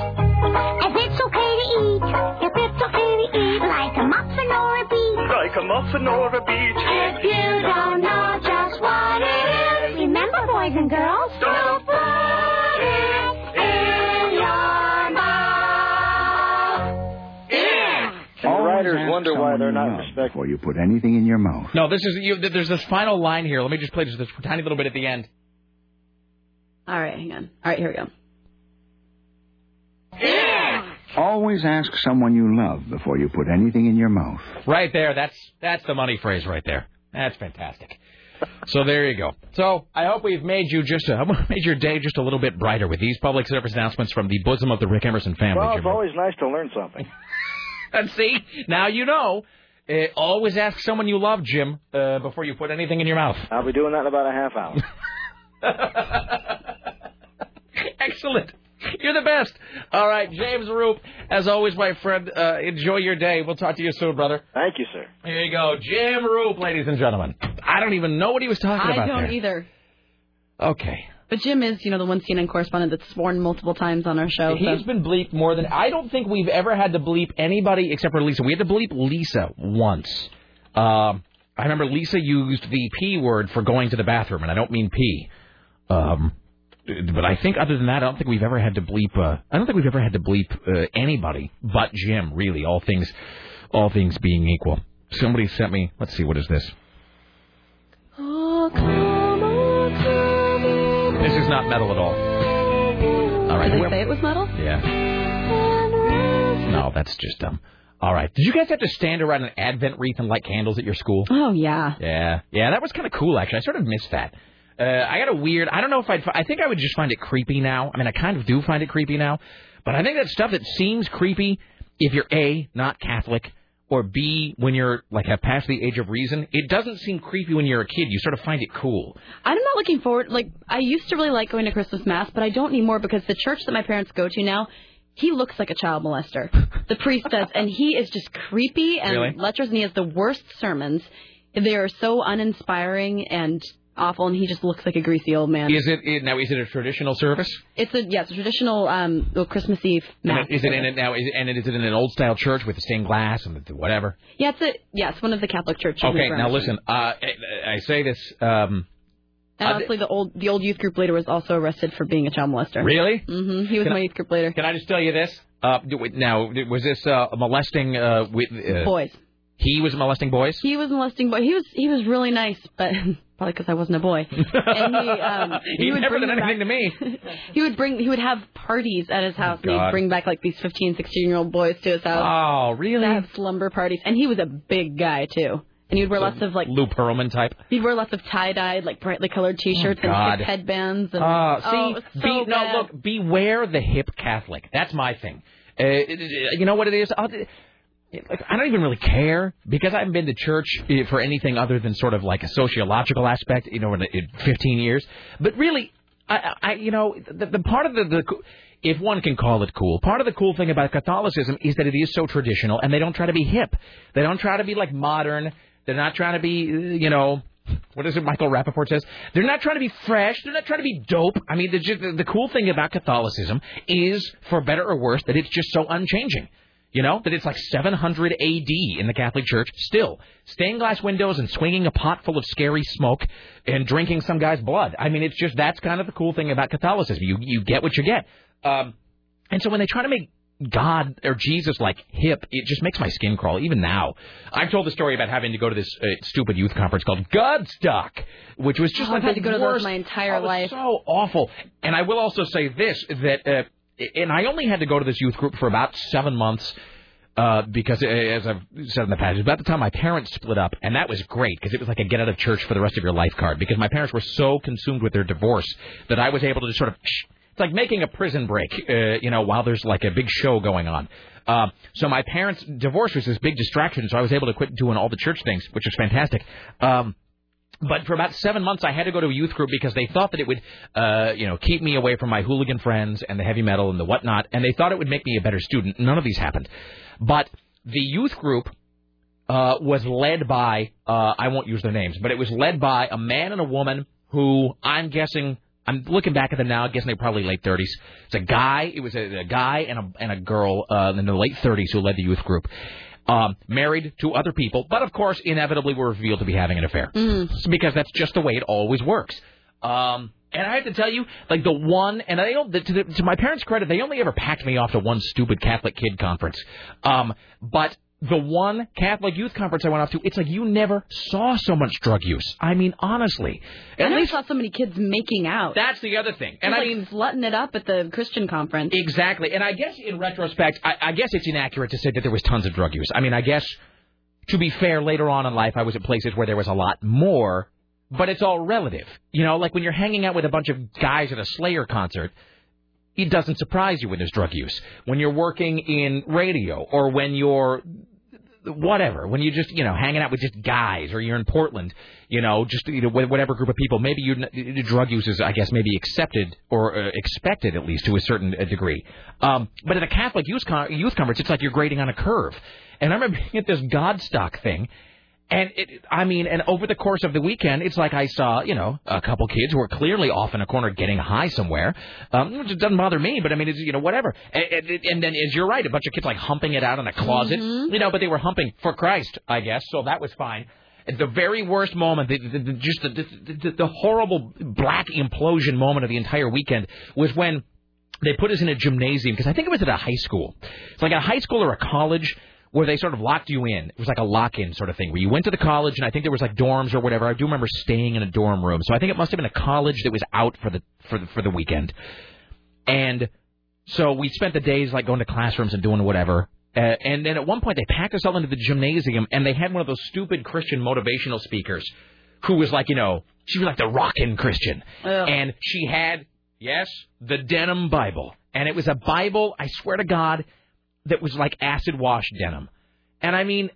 If it's okay to eat, if it's okay to eat, like a muffin or a beet. Like a muffin or a beach. If you don't know just what it is, remember, boys and girls, don't put it in your mouth. Yeah. And writers wonder why they're you not love respected. Before you put anything in your mouth. No, this is you, there's this final line here. Let me just play just this tiny little bit at the end. All right, hang on. All right, here we go. Always ask someone you love before you put anything in your mouth. Right there. That's that's the money phrase right there. That's fantastic. So there you go. So I hope we've made you just a, made your day just a little bit brighter with these public service announcements from the bosom of the Rick Emerson family. Well, Jim. it's always nice to learn something. And see, now you know. Uh, always ask someone you love, Jim, uh, before you put anything in your mouth. I'll be doing that in about a half hour. Excellent. You're the best. All right, James Roop, as always, my friend, uh, enjoy your day. We'll talk to you soon, brother. Thank you, sir. Here you go. Jim Roop, ladies and gentlemen. I don't even know what he was talking I about I don't there. either. Okay. But Jim is, you know, the one CNN correspondent that's sworn multiple times on our show. He's so. been bleeped more than I don't think we've ever had to bleep anybody except for Lisa. We had to bleep Lisa once. Um, I remember Lisa used the p word for going to the bathroom, and I don't mean pee. Um, but I think other than that, I don't think we've ever had to bleep. Uh, I don't think we've ever had to bleep uh, anybody but Jim. Really, all things, all things being equal. Somebody sent me. Let's see, what is this? This is not metal at all. All right. Did they say it was metal? Yeah. No, that's just dumb. All right. Did you guys have to stand around an Advent wreath and light candles at your school? Oh yeah. Yeah. Yeah, that was kind of cool, actually. I sort of missed that. Uh, I got a weird. I don't know if I'd. I think I would just find it creepy now. I mean, I kind of do find it creepy now, but I think that stuff that seems creepy if you're a not Catholic or b when you're like have passed the age of reason. It doesn't seem creepy when you're a kid. You sort of find it cool. I'm not looking forward. Like I used to really like going to Christmas mass, but I don't anymore because the church that my parents go to now, he looks like a child molester. The priest does, and he is just creepy and Really? lecherous, and he has the worst sermons. They are so uninspiring and awful, and he just looks like a greasy old man. Is it, it now? Is it a traditional service? It's a yeah, it's a traditional um well, Christmas Eve mass. Is it in it now? Is it, and is it in an old style church with the stained glass and the, whatever? Yeah, it's a yeah, it's one of the Catholic churches. Okay, now listen. Uh, I, I say this. Um, And uh, honestly, the old the old youth group leader was also arrested for being a child molester. Really? Mm-hmm. He was Can my I- youth group leader. Can I just tell you this? Uh, now, was this uh, molesting uh, with uh, Boys. He was molesting boys. He was molesting boy. He was he was really nice, but probably because I wasn't a boy. And he um He would never did anything back- to me. he would bring he would have parties at his house and he'd bring back like these 15, 16 year old boys to his house. Oh, really? To have slumber parties, and he was a big guy too. And he'd wear lots of like Lou Pearlman type. he'd wear lots of tie dyed like brightly colored T-shirts and Oh, God. hip headbands. And, Uh, oh, see, it so be, no, look, beware the hip Catholic. That's my thing. Uh, you know what it is? Like, I don't even really care because I haven't been to church eh, for anything other than sort of like a sociological aspect, you know, in, in 15 years. But really, I, I you know, the, the part of the, the if one can call it cool. Part of the cool thing about Catholicism is that it is so traditional, and they don't try to be hip. They don't try to be like modern. They're not trying to be, uh, you know, what is it Michael Rapaport says? They're not trying to be fresh. They're not trying to be dope. I mean, the, the, the cool thing about Catholicism is, for better or worse, that it's just so unchanging. You know, that it's like 700 AD in the Catholic Church, still. Stained glass windows and swinging a pot full of scary smoke and drinking some guy's blood. I mean, it's just, that's kind of the cool thing about Catholicism. You, you get what you get. Um, and so when they try to make God or Jesus like hip, it just makes my skin crawl. Even now, I've told the story about having to go to this uh, stupid youth conference called Godstock, which was just Oh, like I've had the to go to those my entire Oh, life. So awful. And I will also say this that, uh, and I only had to go to this youth group for about seven months. Uh, because as I've said in the past, it was about the time my parents split up, and that was great because it was like a get out of church for the rest of your life card. Because my parents were so consumed with their divorce that I was able to just sort of it's like making a prison break, uh, you know, while there's like a big show going on. Uh, so my parents' divorce was this big distraction, so I was able to quit doing all the church things, which was fantastic. Um, but for about seven months, I had to go to a youth group because they thought that it would, uh, you know, keep me away from my hooligan friends and the heavy metal and the whatnot, and they thought it would make me a better student. None of these happened. But the youth group uh, was led by, uh, I won't use their names, but it was led by a man and a woman who I'm guessing, I'm looking back at them now, I'm guessing they're probably late 30s. It's a guy, it was a, a guy and a, and a girl uh, in the late 30s who led the youth group. Um, married to other people, but of course, inevitably were revealed to be having an affair. Because that's just the way it always works. Um, and I have to tell you, like the one, and I don't, to, the, to my parents' credit, they only ever packed me off to one stupid Catholic kid conference. Um, but the one Catholic youth conference I went off to, it's like you never saw so much drug use. I mean, honestly. I At never least saw so many kids making out. that's the other thing. And Just, I mean, slutting it up at the Christian conference. Exactly. And I guess in retrospect, I, I guess it's inaccurate to say that there was tons of drug use. I mean, I guess, to be fair, later on in life, I was at places where there was a lot more, but it's all relative. You know, like when you're hanging out with a bunch of guys at a Slayer concert, it doesn't surprise you when there's drug use. When you're working in radio or when you're whatever, when you're just, you know, hanging out with just guys or you're in Portland, you know, just, you know, whatever group of people, maybe you, drug use is, I guess, maybe accepted or uh, expected at least to a certain uh, degree. Um, but at a Catholic youth, con- youth conference, it's like you're grading on a curve. And I remember being at this Godstock thing, and it, I mean, and over the course of the weekend, it's like I saw, you know, a couple kids who were clearly off in a corner getting high somewhere, um, which doesn't bother me, but I mean, it's, you know, whatever. And, and, and then, as you're right, a bunch of kids like humping it out in a closet, you know, but they were humping for Christ, I guess, so that was fine. At the very worst moment, the, the, the, just the, the, the, the horrible black implosion moment of the entire weekend was when they put us in a gymnasium because I think it was at a high school. It's like a high school or a college where they sort of locked you in. It was like a lock-in sort of thing where you went to the college and I think there was like dorms or whatever. I do remember staying in a dorm room. So I think it must have been a college that was out for the for the, for the weekend. And so we spent the days like going to classrooms and doing whatever. Uh, and then at one point they packed us all into the gymnasium and they had one of those stupid Christian motivational speakers who was like, you know, she was like the rockin' Christian. And she had, yes, the denim Bible. And it was a Bible, I swear to God, that was like acid wash denim. And I mean,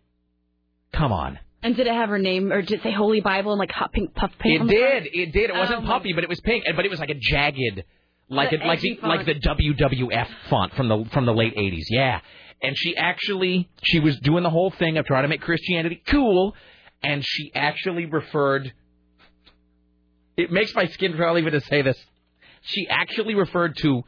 come on. And did it have her name, or did it say Holy Bible and like hot pink puff paint? It on the front? did. It did. It wasn't oh, my- puppy, but it was pink. But it was like a jagged, like The it, like the like the. WWF font from the from the late '80s. Yeah. And she actually she was doing the whole thing of trying to make Christianity cool, and she actually referred. It makes my skin crawl even to say this. She actually referred to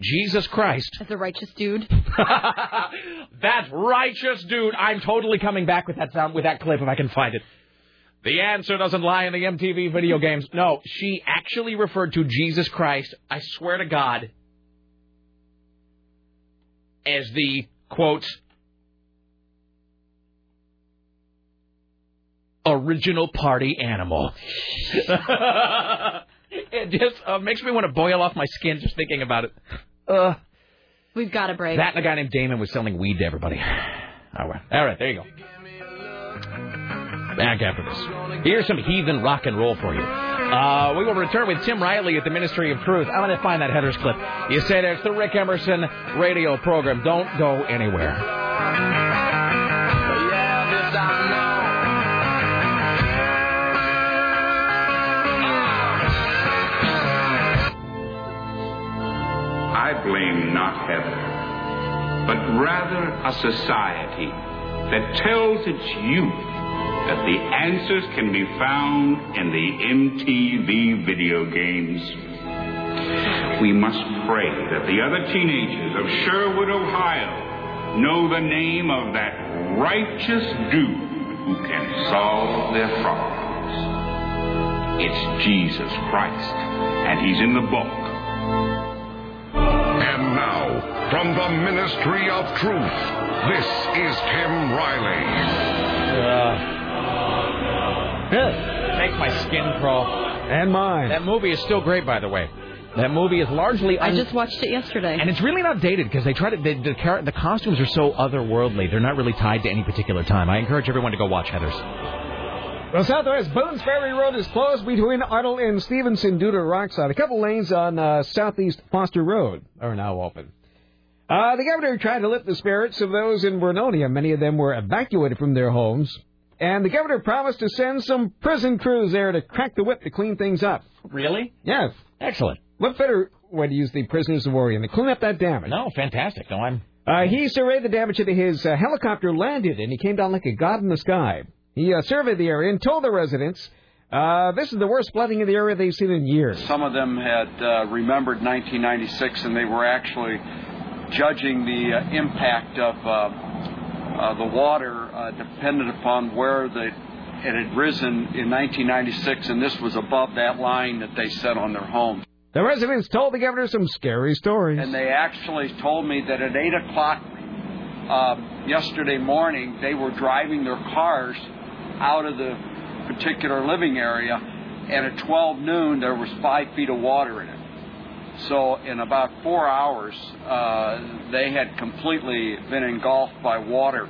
Jesus Christ As a righteous dude. That's righteous, dude. I'm totally coming back with that sound, with that clip if I can find it. The answer doesn't lie in the MTV video games. No, she actually referred to Jesus Christ, I swear to God, as the, quote, original party animal. it just uh, makes me want to boil off my skin just thinking about it. Uh, We've got a break. that and a guy named Damon was selling weed to everybody. All right, all right, there you go. Back after this. Here's some heathen rock and roll for you. Uh, we will return with Tim Riley at the Ministry of Truth. I'm going to find that Heathers clip. You say there's the Rick Emerson radio program. Don't go anywhere. I blame not Heather, but rather a society that tells its youth that the answers can be found in the MTV video games. We must pray that the other teenagers of Sherwood, Ohio know the name of that righteous dude who can solve their problems. It's Jesus Christ, and he's in the book. And now, from the Ministry of Truth, this is Tim Riley. Uh, Make my skin crawl. And mine. That movie is still great, by the way. That movie is largely. I just watched it yesterday. And it's really not dated because they try to. They, the, the costumes are so otherworldly. They're not really tied to any particular time. I encourage everyone to go watch Heathers. Well, Southwest Boone's Ferry Road is closed between Arnold and Stevenson due to rockside. A couple lanes on uh, Southeast Foster Road are now open. Uh, the governor tried to lift the spirits of those in Vernonia. Many of them were evacuated from their homes. And the governor promised to send some prison crews there to crack the whip to clean things up. Really? Yes. Excellent. What better way to use the prisoners of war than to clean up that damage? No, fantastic. No, I'm. Uh, he surveyed the damage that his uh, helicopter landed, and he came down like a god in the sky. He uh, surveyed the area and told the residents uh, this is the worst flooding in the area they've seen in years. Some of them had uh, remembered 1996, and they were actually judging the uh, impact of uh, uh, the water uh, dependent upon where the, it had risen in 1996, and this was above that line that they set on their homes. The residents told the governor some scary stories. And they actually told me that at 8 o'clock uh, yesterday morning, they were driving their cars out of the particular living area, and at 12 noon, there was five feet of water in it. So, in about four hours, uh, they had completely been engulfed by water.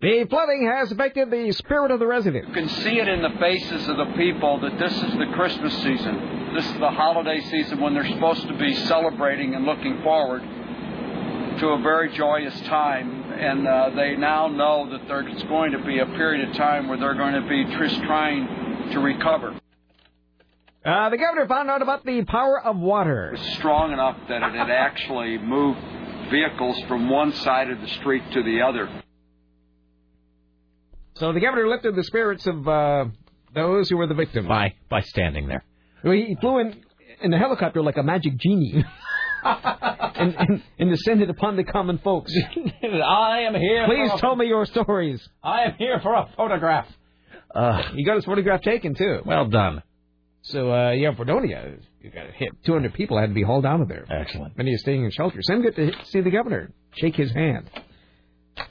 The flooding has affected the spirit of the residents. You can see it in the faces of the people that this is the Christmas season. This is the holiday season when they're supposed to be celebrating and looking forward to a very joyous time. And uh, they now know that there's going to be a period of time where they're going to be just trying to recover. Uh, the governor found out about the power of water. It was strong enough that it had actually moved vehicles from one side of the street to the other. So the governor lifted the spirits of uh, those who were the victims. By by standing there. Well, he flew in in the helicopter like a magic genie. and, and, and descended upon the common folks. I am here. Please for a- tell me your stories. I am here for a photograph. Uh, he got his photograph taken too. Well done. So uh, yeah, Fredonia, you got hit. 200 people had to be hauled out of there. Excellent. Many are staying in shelters. Some get to see the governor, shake his hand.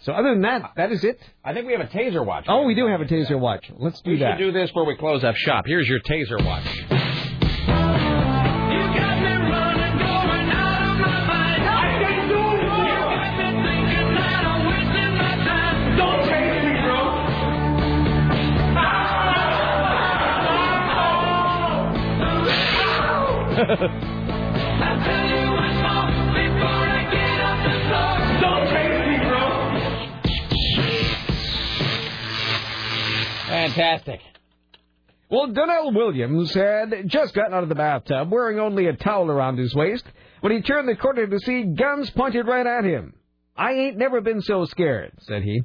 So other than that, that is it. I think we have a taser watch. Oh, we do have a taser watch. Let's do we that. should do this before we close up shop. Here's your taser watch. Fantastic. Well, Donnell Williams had just gotten out of the bathtub, wearing only a towel around his waist, when he turned the corner to see guns pointed right at him. I ain't never been so scared, said he.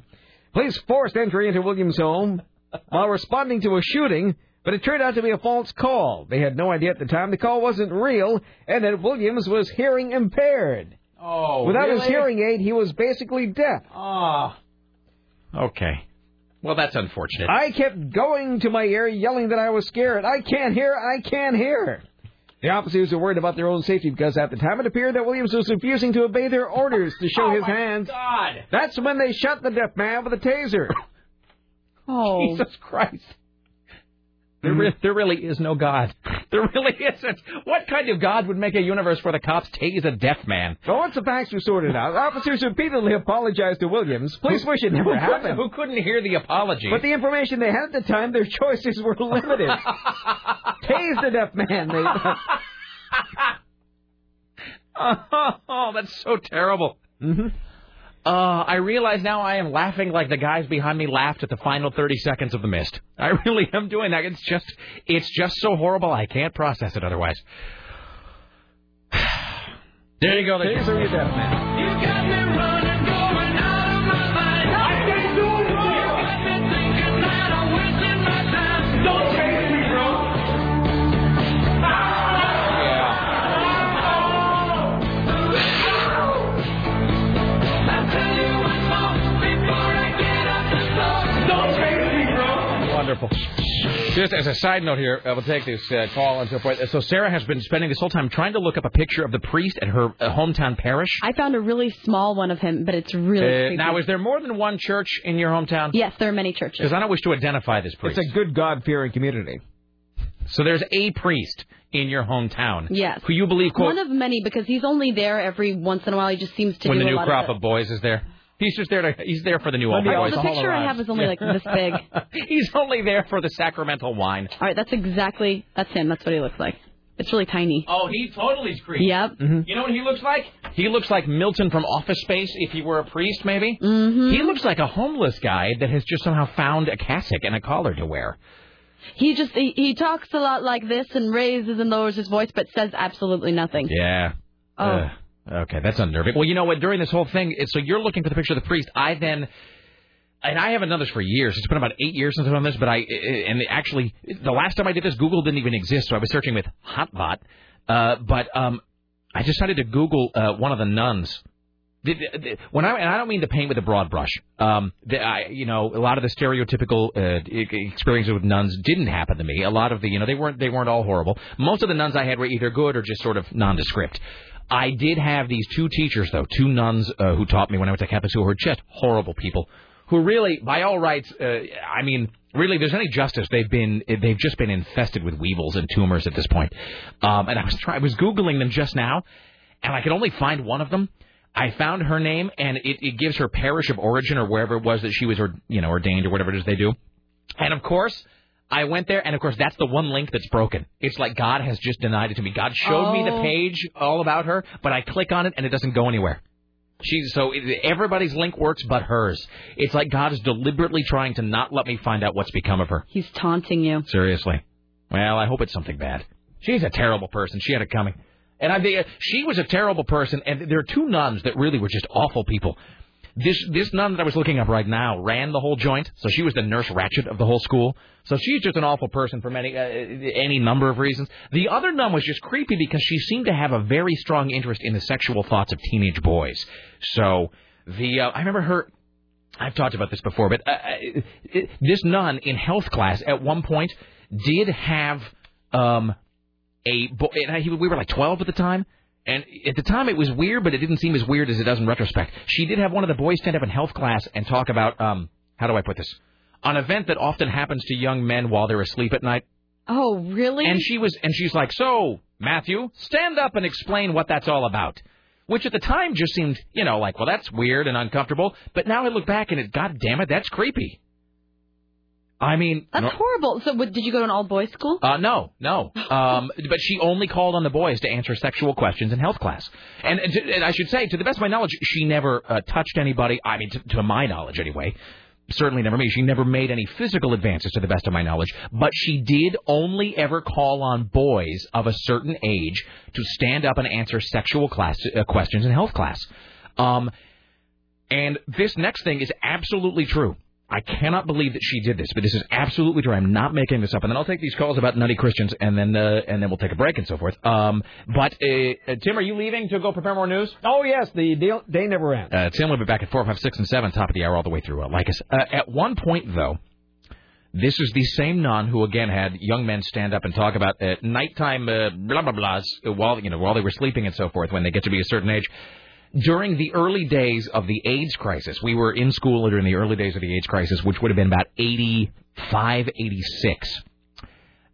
Police forced entry into Williams' home while responding to a shooting, but it turned out to be a false call. They had no idea at the time the call wasn't real and that Williams was hearing impaired. Oh, Without his hearing aid, he was basically deaf. Ah. Okay. Well, that's unfortunate. I kept going to my ear, yelling that I was scared. I can't hear, I can't hear. The officers were worried about their own safety because at the time it appeared that Williams was refusing to obey their orders to show Oh, his my hands. God. That's when they shot the deaf man with a taser. Oh. Jesus Christ. There, re- there really is no God. There really isn't. What kind of God would make a universe where the cops tase a deaf man? So once the facts were sorted out, officers repeatedly apologized to Williams. Police wish it never happened. Who couldn't hear the apology? But the information they had at the time, their choices were limited. Tase the deaf man. They, oh, that's so terrible. Mm-hmm. Uh, I realize now I am laughing like the guys behind me laughed at the final 30 seconds of The Mist. I really am doing that. It's just, it's just so horrible. I can't process it otherwise. There you go. Taser you man. Wonderful. Just as a side note here, uh, we'll take this uh, call and so forth. So Sarah has been spending this whole time trying to look up a picture of the priest at her uh, hometown parish. I found a really small one of him, but it's really Uh, now, is there more than one church in your hometown? Yes, there are many churches. Because I don't wish to identify this priest. It's a good God-fearing community. So there's a priest in your hometown. Yes. Who you believe, quote, One of many because he's only there every once in a while. He just seems to when do the a new lot crop of, of boys is there. He's just there to. He's there for the new All old boys. the picture I have is only like this big. he's only there for the sacramental wine. All right, that's exactly that's him. That's what he looks like. It's really tiny. Oh, he totally is creepy. Yep. You know what he looks like? He looks like Milton from Office Space if he were a priest, maybe. Mm-hmm. He looks like a homeless guy that has just somehow found a cassock and a collar to wear. He just he, he talks a lot like this and raises and lowers his voice, but says absolutely nothing. Yeah. Oh. Uh, okay, that's unnerving. Well, you know what? During this whole thing, so you're looking for the picture of the priest. I then, and I haven't done this for years. It's been about eight years since I've done this, but I, and actually, the last time I did this, Google didn't even exist, so I was searching with Hotbot. Uh, but um, I decided to Google uh, one of the nuns. When I and I don't mean to paint with a broad brush, um, the, I, you know, a lot of the stereotypical uh, experiences with nuns didn't happen to me. A lot of the, you know, they weren't they weren't all horrible. Most of the nuns I had were either good or just sort of nondescript. I did have these two teachers though, two nuns uh, who taught me when I went to school, who were just horrible people, who really, by all rights, uh, I mean, really, there's any justice, they've been they've just been infested with weevils and tumors at this point. Um, and I was trying, I was googling them just now, and I could only find one of them. I found her name, and it, it gives her parish of origin or wherever it was that she was, or you know, ordained or whatever it is they do. And of course, I went there, and of course, that's the one link that's broken. It's like God has just denied it to me. God showed me the Oh. page all about her, but I click on it, and it doesn't go anywhere. She's so everybody's link works, but hers. It's like God is deliberately trying to not let me find out what's become of her. He's taunting you. Seriously. Well, I hope it's something bad. She's a terrible person. She had it coming. And I, they, uh, she was a terrible person. And there are two nuns that really were just awful people. This this nun that I was looking up right now ran the whole joint, so she was the nurse Ratched of the whole school. So she's just an awful person for many uh, any number of reasons. The other nun was just creepy because she seemed to have a very strong interest in the sexual thoughts of teenage boys. So the uh, I remember her I've talked about this before, but uh, uh, this nun in health class at one point did have um, a bo- and I, we were like 12 at the time. And at the time it was weird, but it didn't seem as weird as it does in retrospect. She did have one of the boys stand up in health class and talk about um how do I put this? An event that often happens to young men while they're asleep at night. Oh, really? And she was and she's like, "So, Matthew, stand up and explain what that's all about." Which at the time just seemed, you know, like, well, that's weird and uncomfortable. But now I look back and it, God damn it, that's creepy. I mean, That's no- horrible. So, what, did you go to an all boys school? uh, no, no. Um, but she only called on the boys to answer sexual questions in health class. And, and, to, and I should say, to the best of my knowledge, she never uh, touched anybody. I mean, to, to my knowledge, anyway. Certainly never me. She never made any physical advances, to the best of my knowledge. But she did only ever call on boys of a certain age to stand up and answer sexual class uh, questions in health class. Um, and this next thing is absolutely true. I cannot believe that she did this, but this is absolutely true. I'm not making this up. And then I'll take these calls about nutty Christians, and then uh, and then we'll take a break and so forth. Um, but uh, uh, Tim, are you leaving to go prepare more news? Oh yes, the deal, day never ends. Uh, Tim will be back at four, five, six, and seven, top of the hour, all the way through. Uh, like us. Uh, at one point, though, this is the same nun who again had young men stand up and talk about uh, nighttime uh, blah blah blahs uh, while you know while they were sleeping and so forth when they get to be a certain age. During the early days of the AIDS crisis, we were in school during the early days of the AIDS crisis, which would have been about 85, 86.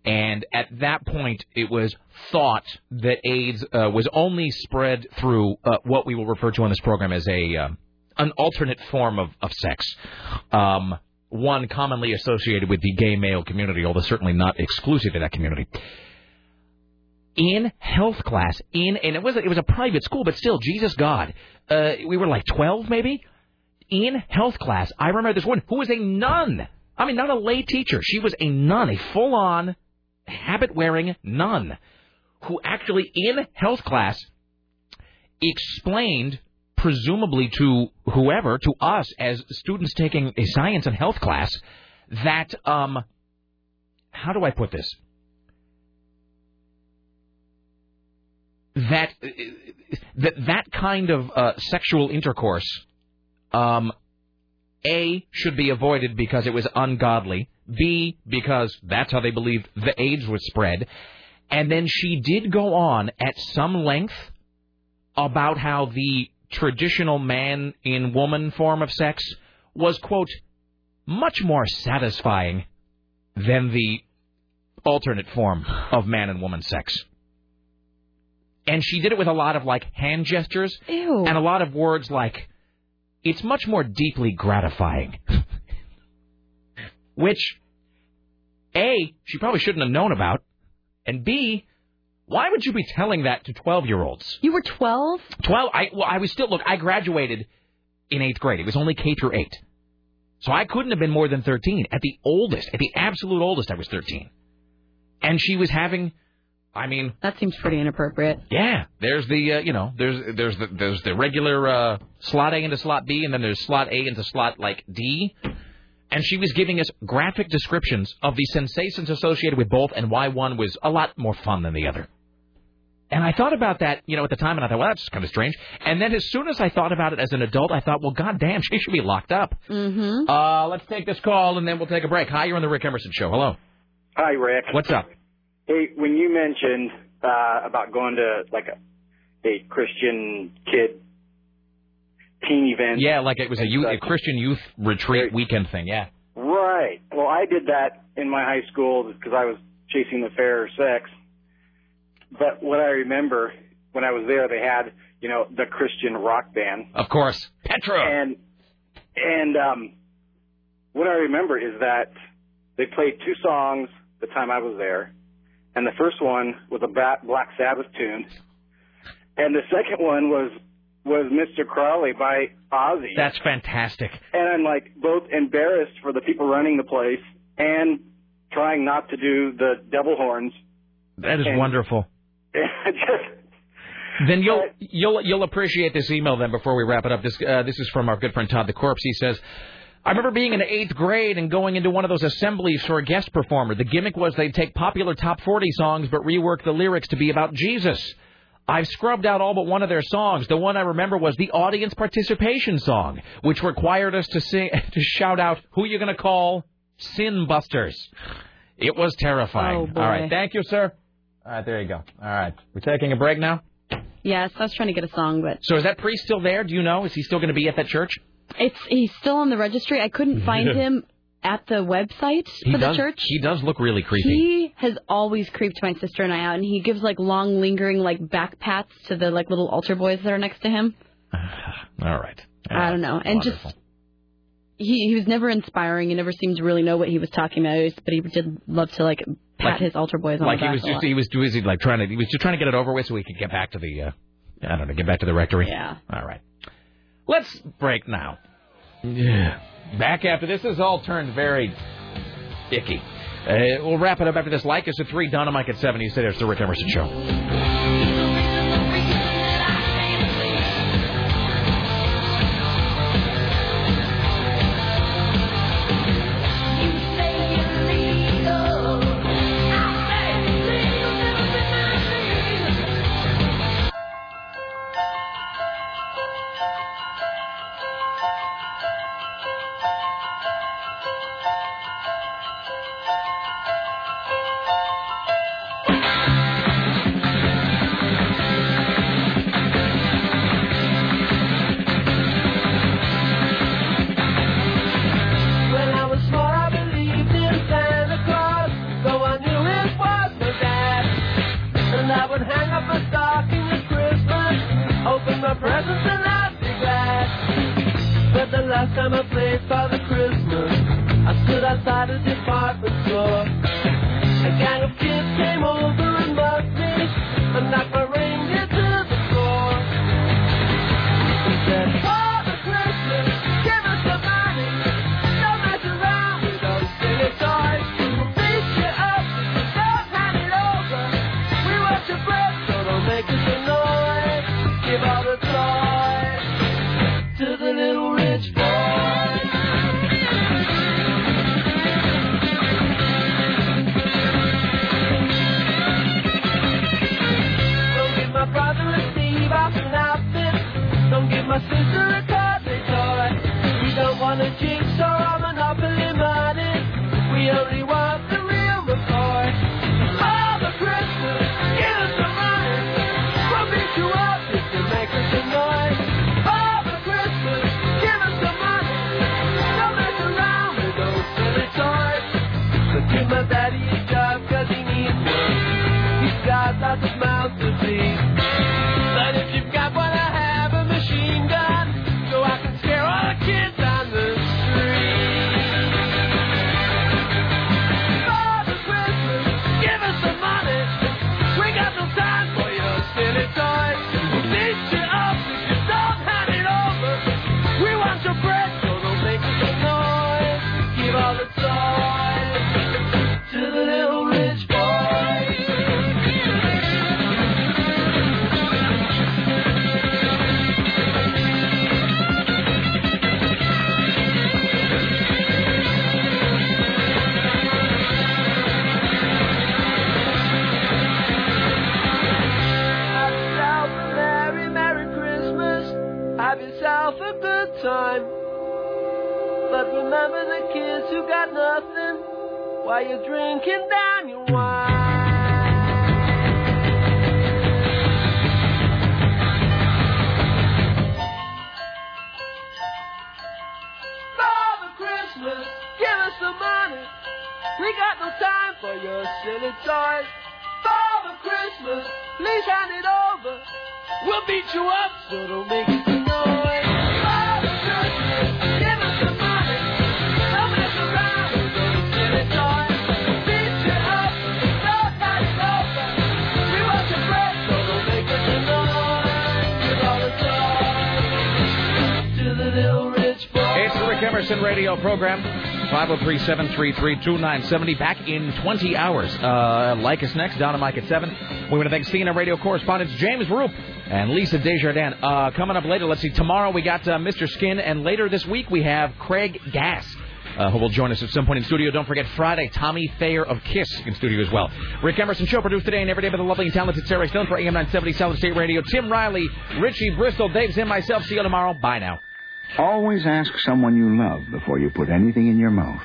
And at that point, it was thought that AIDS uh, was only spread through uh, what we will refer to on this program as a uh, an alternate form of, of sex. Um, one commonly associated with the gay male community, although certainly not exclusive to that community. In health class, in and it was it was a private school, but still, Jesus God, uh, we were like twelve maybe. In health class, I remember this woman who was a nun. I mean, not a lay teacher. She was a nun, a full-on habit-wearing nun, who actually in health class explained, presumably to whoever, to us as students taking a science and health class, that um, how do I put this? That that that kind of uh, sexual intercourse, um, a should be avoided because it was ungodly. B because that's how they believed the AIDS was spread. And then she did go on at some length about how the traditional man in woman form of sex was, quote, much more satisfying than the alternate form of man and woman sex. And she did it with a lot of like hand gestures Ew. and a lot of words like, it's much more deeply gratifying. Which, A, she probably shouldn't have known about, and B, why would you be telling that to 12 year olds? You were 12? 12, I, well, I was still, look, I graduated in eighth grade. It was only K through eight. So I couldn't have been more than 13. At the oldest, at the absolute oldest, I was 13. And she was having, I mean, That seems pretty inappropriate. yeah, there's the, uh, you know, there's there's the there's the regular uh, slot A into slot B, and then there's slot A into slot like D. And she was giving us graphic descriptions of the sensations associated with both, and why one was a lot more fun than the other. And I thought about that, you know, at the time, and I thought, well, that's kind of strange. And then as soon as I thought about it as an adult, I thought, well, goddamn, she should be locked up. Mm-hmm. Uh, let's take this call, and then we'll take a break. Hi, you're on the Rick Emerson Show. Hello. Hi, Rick. What's up? Hey, when you mentioned uh, about going to like a, a Christian kid teen event, Yeah, like it was a, youth, a Christian youth retreat weekend thing. Yeah. right? Well, I did that in my high school because I was chasing the fair sex. But what I remember when I was there, they had you know the Christian rock band, Of course. Petra. and and um, what I remember is that they played two songs the time I was there, and the first one was a Black Sabbath tune, and the second one was was Mr. Crowley by Ozzy. That's fantastic. and I'm like both embarrassed for the people running the place and trying not to do the devil horns. That is And- wonderful. Just Then you'll you'll you'll appreciate this email then before we wrap it up. This uh, this is from our good friend Todd the Corpse. He says, "I remember being in eighth grade and going into one of those assemblies for a guest performer. The gimmick was they'd take popular top 40 songs but rework the lyrics to be about Jesus. I've scrubbed out all but one of their songs. The one I remember was the audience participation song, which required us to sing to shout out who you're going to call Sin Busters. It was terrifying. Oh. All right, thank you, sir. All right, there you go. All right, we're taking a break now. Yes, I was trying to get a song, but So is that priest still there? Do you know? Is he still going to be at that church? It's he's still on the registry. I couldn't find him at the website He for the does. church. He does look really creepy. He has always creeped my sister and I out, and he gives like long, lingering like back pats to the like little altar boys that are next to him. All right. I don't know, and just he he was never inspiring. He never seemed to really know what he was talking about. But he did love to like pat Like- his altar boys on Like the he back was just he was busy like trying to he was just trying to get it over with so he could get back to the uh, I don't know get back to the rectory. Yeah. All right. Let's break now. Yeah. Back after this has all turned very icky. Uh, we'll wrap it up after this. Like us at three, Dynamite at seven. You say there's the Rick Emerson Show. Last time I played Father Christmas, I stood outside a department store. A gang of kids came over and mugged me, and knocked my everyone. While you're drinking down your wine. Father Christmas, give us some money. We got no time for your silly toys. Father Christmas, please hand it over. We'll beat you up, so don't make any radio program. 503-733-2970. Back in 20 hours. Uh, like us next, down Mike at 7. We want to thank CNN radio correspondents James Roope and Lisa Desjardins. Uh, coming up later, let's see, tomorrow we got uh, Mr. Skin, and later this week we have Craig Gass. Uh, who will join us at some point in studio. Don't forget Friday, Tommy Thayer of Kiss in studio as well. Rick Emerson Show produced today and every day by the lovely and talented Sarah Stone for AM 970 Solid State Radio. Tim Riley, Richie Bristol, Dave Zim, myself. See you tomorrow. Bye now. Always ask someone you love before you put anything in your mouth.